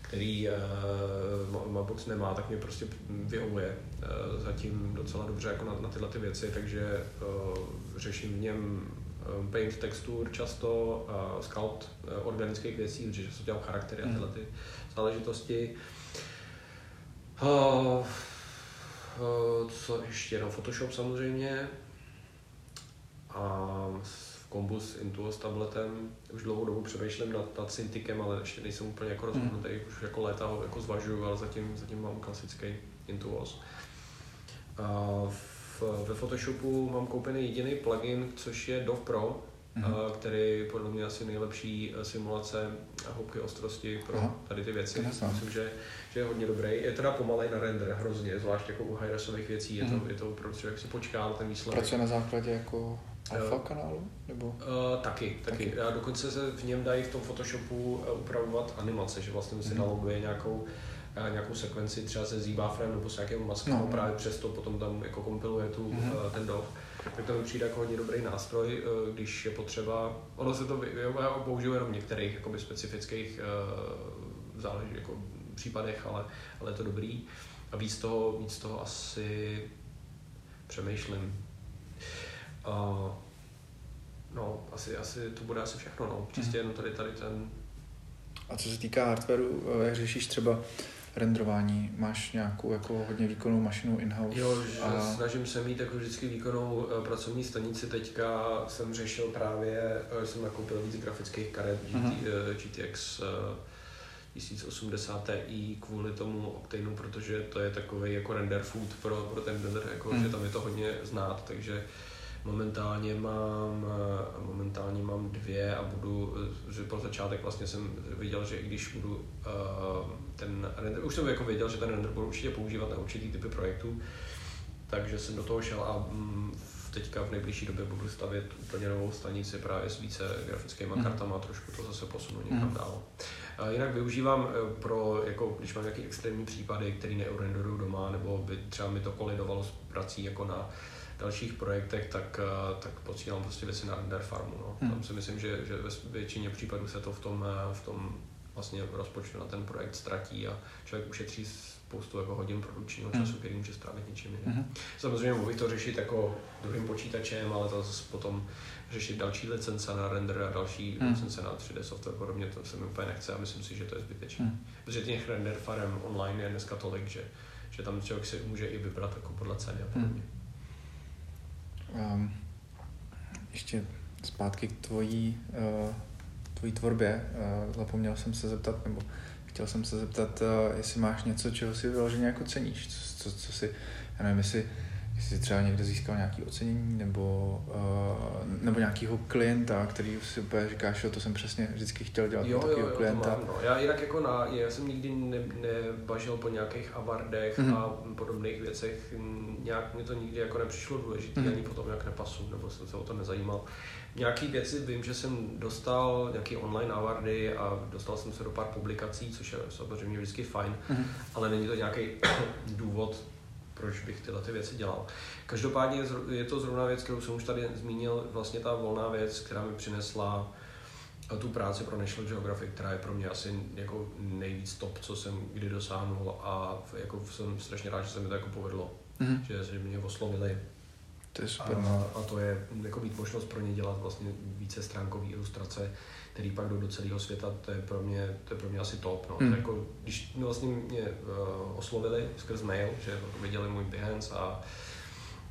který uh, Mudbox nemá, tak mě prostě vyhovuje uh, zatím docela dobře jako na, na tyhle ty věci, takže uh, řeším v něm paint textur často, uh, sculpt uh, organických věcí, protože se dělám charaktery a mhm. tyhle ty záležitosti. Uh, uh, co ještě, no Photoshop samozřejmě. A kombu s Intuos tabletem. Už dlouhou dobu přemýšlím nad, nad Cintiqem, ale ještě nejsem úplně jako rozhodnutý, mm. už jako léta ho jako zvažuju, ale zatím, zatím mám klasický Intuos. A v, ve Photoshopu mám koupený jediný plugin, což je Dov Pro, mm-hmm. který podle mě asi nejlepší eh, simulace hloubky ostrosti pro Aha. tady ty věci. Myslím, že, že je hodně dobrý. Je teda pomalej na render hrozně, zvlášť jako u high věcí. Je mm-hmm. to, mhm. je to opravdu člověk si počká na ten výsledek. Pracuje na základě jako Alfa kanálu? Nebo? Uh, taky, taky, taky. A dokonce se v něm dají v tom Photoshopu upravovat animace, že vlastně si mm. naloguje nějakou nějakou sekvenci třeba se zbufferem nebo s nějakým maskem no. právě přesto potom tam jako kompiluje tu, mm. uh, ten DOV. Tak to mi přijde jako hodně dobrý nástroj, uh, když je potřeba, ono se to použiju jenom v některých jakoby specifických uh, záleží, jako případech, ale, ale je to dobrý. A víc toho, víc toho asi přemýšlím. Uh, no, asi, asi to bude asi všechno, no. Čistě jenom tady, tady ten... A co se týká hardwareu, eh, jak řešíš třeba renderování? Máš nějakou jako hodně výkonnou mašinu in-house? Jo, a... snažím se mít jako vždycky výkonnou uh, pracovní stanici. Teďka jsem řešil právě, uh, jsem nakoupil víc grafických karet GT, uh-huh. uh, GTX uh, 1080 Ti kvůli tomu Octaneu, protože to je takový jako render food pro, pro ten render, jako, uh-huh. že tam je to hodně znát, takže Momentálně mám, eh, momentálně mám dvě a budu, eh, že pro začátek vlastně jsem viděl, že i když budu uh, ten render, už jsem jako věděl, že ten render budu určitě používat na určitý typy projektů, takže jsem do toho šel a mm, teďka v nejbližší době budu stavět úplně novou stanici právě s více grafickými mm. kartama, trošku to zase posunu někam mm. dál. Jinak využívám pro, jako když mám nějaké extrémní případy, které neurenderuju doma, nebo by třeba mi to kolidovalo s prací jako na dalších projektech, tak, eh, tak posílám prostě věci na render farmu. No. Hmm. Tam si myslím, že, že ve většině případů se to v tom, eh, v tom vlastně rozpočtu na ten projekt ztratí a člověk ušetří spoustu jako hodin produkčního času, mm. který může strávit něčím jiným. Mm. Samozřejmě mohu to řešit jako druhým počítačem, ale to zase potom řešit další licence na render a další mm. licence na 3D software podobně, to se mi úplně nechce a myslím si, že to je zbytečné. Mm. Protože těch render farem online je dneska tolik, že, že tam člověk si může i vybrat jako podle ceny a podobně. Mm. Um, ještě zpátky k tvojí, uh, tvojí tvorbě. Uh, zapomněl jsem se zeptat, nebo chtěl jsem se zeptat, uh, jestli máš něco, čeho si vyloženě jako ceníš, co, co, co si, já nevím, jestli jestli třeba někde získal nějaké ocenění nebo, uh, nebo nějakého klienta, který si úplně říkáš, že to jsem přesně vždycky chtěl dělat jo, jo, jo, klienta. To mám, no. Já jinak jako na, já jsem nikdy ne, nebažil po nějakých awardech mm-hmm. a podobných věcech, nějak mi to nikdy jako nepřišlo důležité, mm-hmm. ani potom jak nepasu, nebo jsem se o to nezajímal. Nějaký věci vím, že jsem dostal nějaké online awardy a dostal jsem se do pár publikací, což je samozřejmě vždycky fajn, mm-hmm. ale není to nějaký důvod, proč bych tyhle ty věci dělal. Každopádně je to zrovna věc, kterou jsem už tady zmínil, vlastně ta volná věc, která mi přinesla tu práci pro National Geographic, která je pro mě asi jako nejvíc top, co jsem kdy dosáhnul a jako jsem strašně rád, že se mi to jako povedlo, mm-hmm. že, že mě oslovili. To je super. A, a to je jako mít možnost pro ně dělat vlastně více stránkové ilustrace, který pak jdou do celého světa, to je pro mě, to je pro mě asi top. No. Mm. To jako, když vlastně mě uh, oslovili skrz mail, že jako viděli můj Behance a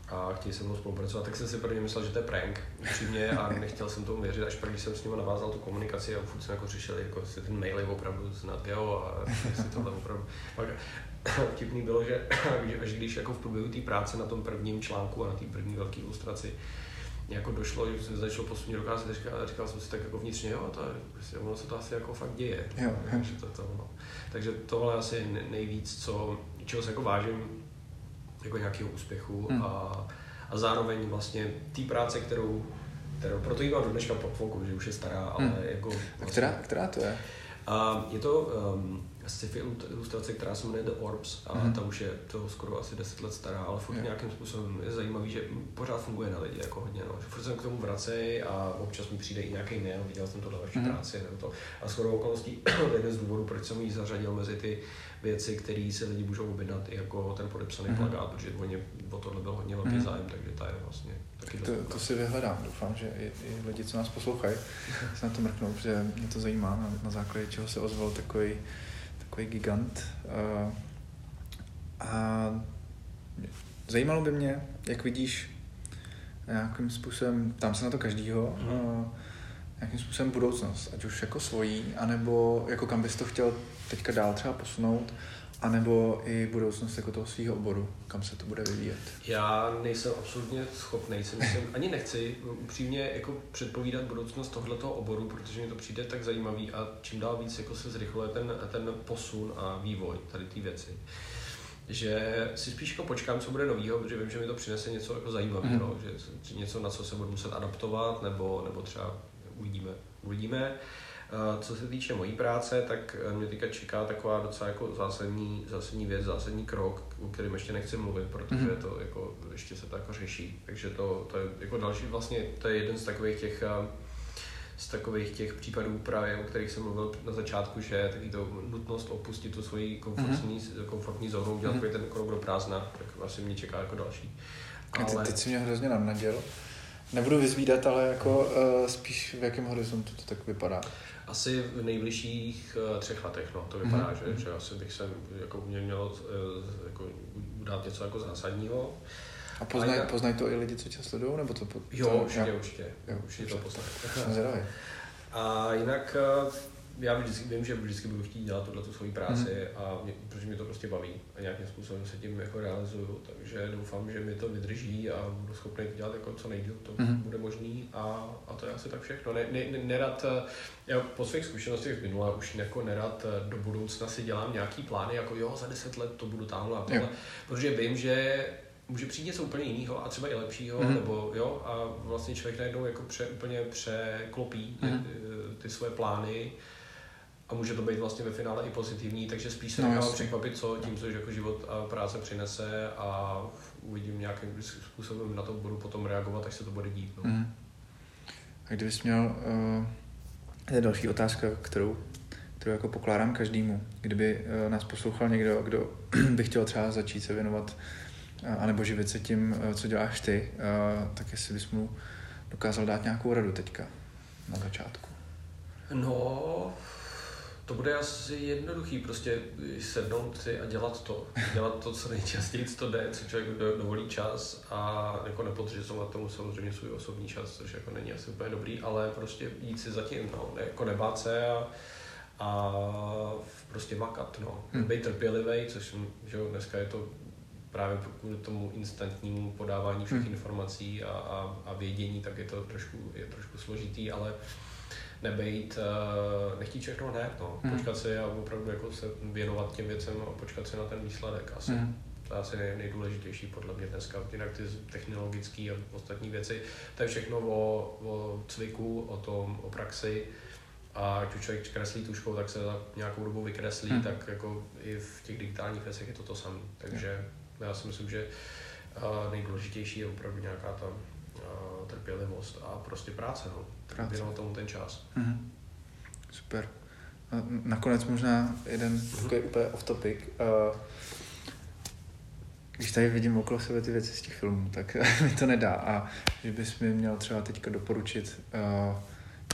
a chtějí se mnou spolupracovat, tak jsem si prvně myslel, že to je prank, upřímně, a nechtěl jsem tomu věřit, až pak, když jsem s nimi navázal tu komunikaci a furt jsem jako řešil, jako jestli ten mail je opravdu z NatGeo a jestli tohle opravdu. Pak vtipný bylo, že až když jako v průběhu té práce na tom prvním článku a na té první velké ilustraci jako došlo, že jsem začal postupně dokázat, a říkal jsem si tak jako vnitřně, jo, to, prostě, ono se to asi jako fakt děje. Jo, jo. Takže, to, to, no. Takže tohle asi nejvíc, co, čeho se jako vážím, jako nějakého úspěchu hmm. a, a zároveň vlastně té práce, kterou, kterou proto jí mám do dneška portfolku, že už je stará, ale hmm. jako... Vlastně, a která, která to je? A je to um, sci-fi ilustrace, která se jmenuje The Orbs a mm-hmm. ta už je to skoro asi 10 let stará, ale furt yeah. nějakým způsobem je zajímavý, že pořád funguje na lidi jako hodně, no. Že furt jsem k tomu vracej a občas mi přijde i nějaký mail, viděl jsem to do vaší mm-hmm. práci nebo to. A skoro okolností jeden z důvodů, proč jsem ji zařadil mezi ty věci, které se lidi můžou objednat i jako ten podepsaný mm-hmm. plagát, protože oni o tohle byl hodně velký mm-hmm. zájem, takže ta je vlastně taky to, to si vyhledám, doufám, že i, i lidi, co nás poslouchají, se na to mrknou, protože mě to zajímá, na, na základě čeho se ozval takový takový gigant. A, a zajímalo by mě, jak vidíš nějakým způsobem, tam se na to každýho, mm. nějakým způsobem budoucnost, ať už jako svojí, anebo jako kam bys to chtěl teďka dál třeba posunout, anebo i budoucnost jako toho svého oboru, kam se to bude vyvíjet? Já nejsem absolutně schopný, si myslím, ani nechci upřímně jako předpovídat budoucnost tohoto oboru, protože mi to přijde tak zajímavý a čím dál víc jako se zrychluje ten, ten posun a vývoj tady té věci že si spíš jako počkám, co bude novýho, protože vím, že mi to přinese něco jako zajímavého, mm. že něco, na co se budu muset adaptovat, nebo, nebo třeba uvidíme. uvidíme. Co se týče mojí práce, tak eh, mě teďka čeká taková docela jako zásadní, zásadní věc, zásadní krok, o kterém ještě nechci mluvit, protože mm-hmm. to jako, ještě se to jako řeší. Takže to, to je jako další, vlastně to je jeden z takových těch eh, z takových těch případů právě, o kterých jsem mluvil na začátku, že taky to nutnost opustit tu svoji komfortní, mm-hmm. komfortní zónu, udělat mm-hmm. ten krok do prázdna, tak vlastně mě čeká jako další. Ale... Teď, teď si mě hrozně nadnaděl. Nebudu vyzvídat, ale jako uh, spíš v jakém horizontu to tak vypadá. Asi v nejbližších uh, třech letech, no, to vypadá, mm-hmm. že, že asi bych se jako mě měl uh, jako udělat něco jako zásadního. A poznají poznaj to i lidi, co tě sledují, nebo to? Po, jo, určitě, určitě. Jo, určitě to poznají. A jinak já vždycky vím, že vždycky budu chtít dělat tuhle svoji práci mm. a mě, protože mě to prostě baví a nějakým způsobem se tím jako realizuju, takže doufám, že mi to vydrží a budu schopný to dělat jako co nejdíl to mm. bude možný a, a to je asi tak všechno. Ne, ne, ne, nerad, já po svých zkušenostech z minula už jako nerad do budoucna si dělám nějaký plány, jako jo, za deset let to budu tamhle a tohle, protože vím, že může přijít něco úplně jiného a třeba i lepšího, mm-hmm. nebo jo, a vlastně člověk najednou jako pře, úplně překlopí mm-hmm. ty, ty své plány a může to být vlastně ve finále i pozitivní, takže spíš se no, nechám překvapit, co tím, co jako život a práce přinese a uvidím nějakým způsobem na to budu potom reagovat, až se to bude dít. No. Mm. A kdybys měl, uh, je další otázka, kterou, kterou jako pokládám každému. Kdyby uh, nás poslouchal někdo, kdo by chtěl třeba začít se věnovat uh, anebo živit se tím, uh, co děláš ty, uh, tak jestli bys mu dokázal dát nějakou radu teďka na začátku. No, to bude asi jednoduchý, prostě sednout si a dělat to. Dělat to, co nejčastěji to jde, co člověk dovolí čas a jako nepodřizovat tomu samozřejmě svůj osobní čas, což jako není asi úplně dobrý, ale prostě jít si zatím, no, jako nebát se a, a prostě makat, no. Hmm. Být trpělivý, což že jo, dneska je to právě kvůli tomu instantnímu podávání všech hmm. informací a, a, a vědění, tak je to trošku, je trošku složitý, ale nebejt, uh, nechtít všechno hned, no. Hmm. počkat si a opravdu jako se věnovat těm věcem a počkat si na ten výsledek asi. Hmm. To je asi nej, nejdůležitější podle mě dneska. Jinak ty technologické a ostatní věci, to je všechno o, o cviku, o tom, o praxi. A ať už člověk kreslí tuškou, tak se za nějakou dobu vykreslí, hmm. tak jako i v těch digitálních věcech je to to samé. Takže hmm. já si myslím, že uh, nejdůležitější je opravdu nějaká ta trpělivost a prostě práce. No práce. věnoval tomu ten čas. Mm-hmm. Super. Nakonec možná jeden mm-hmm. takový úplně off topic. Když tady vidím okolo sebe ty věci z těch filmů, tak mi to nedá. A že bys mi měl třeba teďka doporučit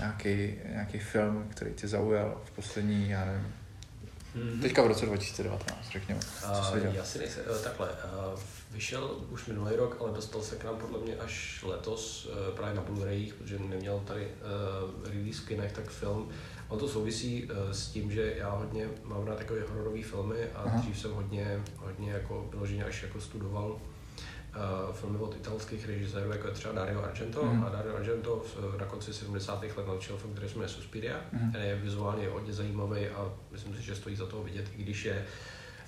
nějaký, nějaký film, který tě zaujal v poslední, já nevím, Mm-hmm. Teďka v roce 2019, řekněme. Co uh, já si nejsem, uh, takhle, uh, vyšel už minulý rok, ale dostal se k nám podle mě až letos uh, právě na Blu-rayích, protože neměl tady uh, release kinech, tak film. On to souvisí uh, s tím, že já hodně mám rád takové hororové filmy a Aha. dřív jsem hodně, hodně jako vyloženě až jako studoval filmy od italských režisérů, jako je třeba Dario Argento. Mm. A Dario Argento na konci 70. let natočil film, který se jmenuje Suspiria. Mm. Ten je vizuálně hodně zajímavý a myslím si, že stojí za to vidět, i když je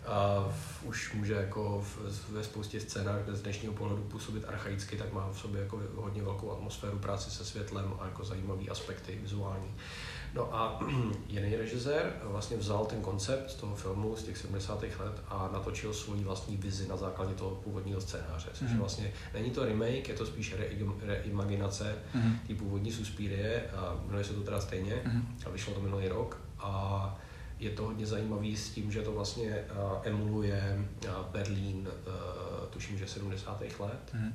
a už může jako v, ve spoustě scénách z dnešního pohledu působit archaicky, tak má v sobě jako hodně velkou atmosféru práci se světlem a jako zajímavý aspekty vizuální. No a jiný režisér vlastně vzal ten koncept z toho filmu z těch 70. let a natočil svůj vlastní vizi na základě toho původního scénáře. Což mm. vlastně není to remake, je to spíš reimaginace mm. té původní Suspirie a jmenuje se to teda stejně mm. a vyšlo to minulý rok. A je to hodně zajímavý s tím, že to vlastně uh, emuluje uh, Berlín, uh, tuším, že 70. let. Mm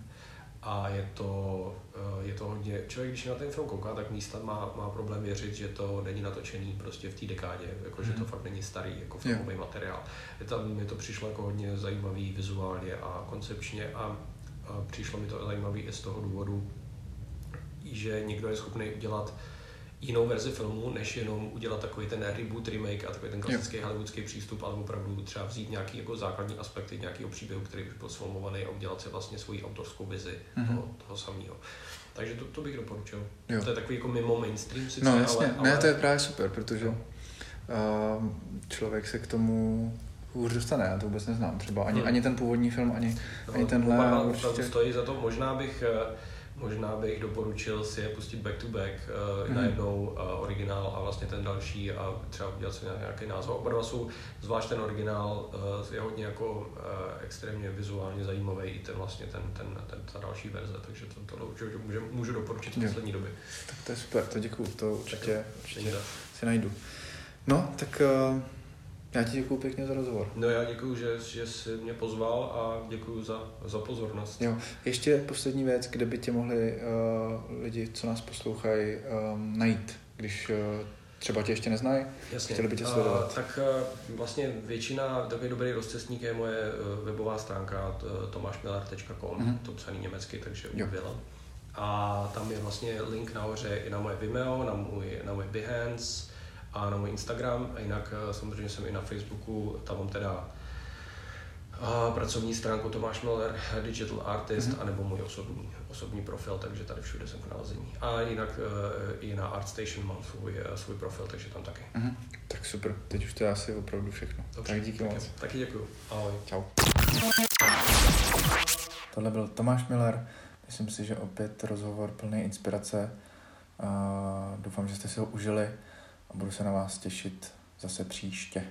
a je to, eh, je to hodně, člověk když na ten film kouká, tak místa má, má problém věřit, že to není natočený prostě v té dekádě, jako, že to mhm. fakt není starý jako filmový yeah. materiál. Je tam, mi to přišlo jako hodně zajímavý vizuálně a koncepčně a, a přišlo mi to zajímavý i z toho důvodu, že někdo je schopný udělat jinou verzi filmu, než jenom udělat takový ten reboot, remake a takový ten klasický hollywoodský přístup, ale opravdu třeba vzít nějaký jako základní aspekty nějakého příběhu, který už byl sfilmovaný a udělat si vlastně svoji autorskou vizi mm-hmm. toho, toho samého. Takže to, to bych doporučil. Jo. To je takový jako mimo mainstream sice, No jasně, ale, ale... ne, to je právě super, protože uh, člověk se k tomu hůř dostane, já to vůbec neznám. Třeba ani, hmm. ani ten původní film, ani, no, ani tenhle. Určitě... Stojí za to, možná bych uh, Možná bych doporučil si je pustit back to back, uh, mm. najednou uh, originál a vlastně ten další a třeba udělat si nějaký název. Oba dva jsou, zvlášť ten originál uh, je hodně jako uh, extrémně vizuálně zajímavý i ten vlastně ten, ten, ten, ta další verze, takže to, to určitě můžu, můžu doporučit v poslední době. Tak to je super, to děkuju, to určitě, určitě si najdu. No, tak uh, já ti děkuji pěkně za rozhovor. No já děkuji, že, že jsi mě pozval a děkuji za, za pozornost. Jo. Ještě poslední věc, kde by tě mohli uh, lidi, co nás poslouchají, um, najít, když uh, třeba tě ještě neznají, Jasně. chtěli by tě sledovat. Uh, tak uh, vlastně většina, takový dobrý rozcestník je moje uh, webová stránka tomášmiller.com, uh-huh. to psaný německy, takže uvěla. A tam je vlastně link nahoře i na moje Vimeo, na můj, na můj Behance, a na můj Instagram a jinak eh, samozřejmě jsem i na Facebooku, tam mám teda a pracovní stránku Tomáš Miller, Digital Artist, mm-hmm. anebo můj osobní, osobní profil, takže tady všude jsem k nalezení. A jinak uh, i na ArtStation mám svůj, svůj profil, takže tam taky. Mm-hmm. Tak super, teď už to je asi opravdu všechno. Dobře, tak díky taky, moc. Taky děkuji. Ahoj. Čau. Tohle byl Tomáš Miller. Myslím si, že opět rozhovor plný inspirace. Uh, doufám, že jste si ho užili budu se na vás těšit zase příště.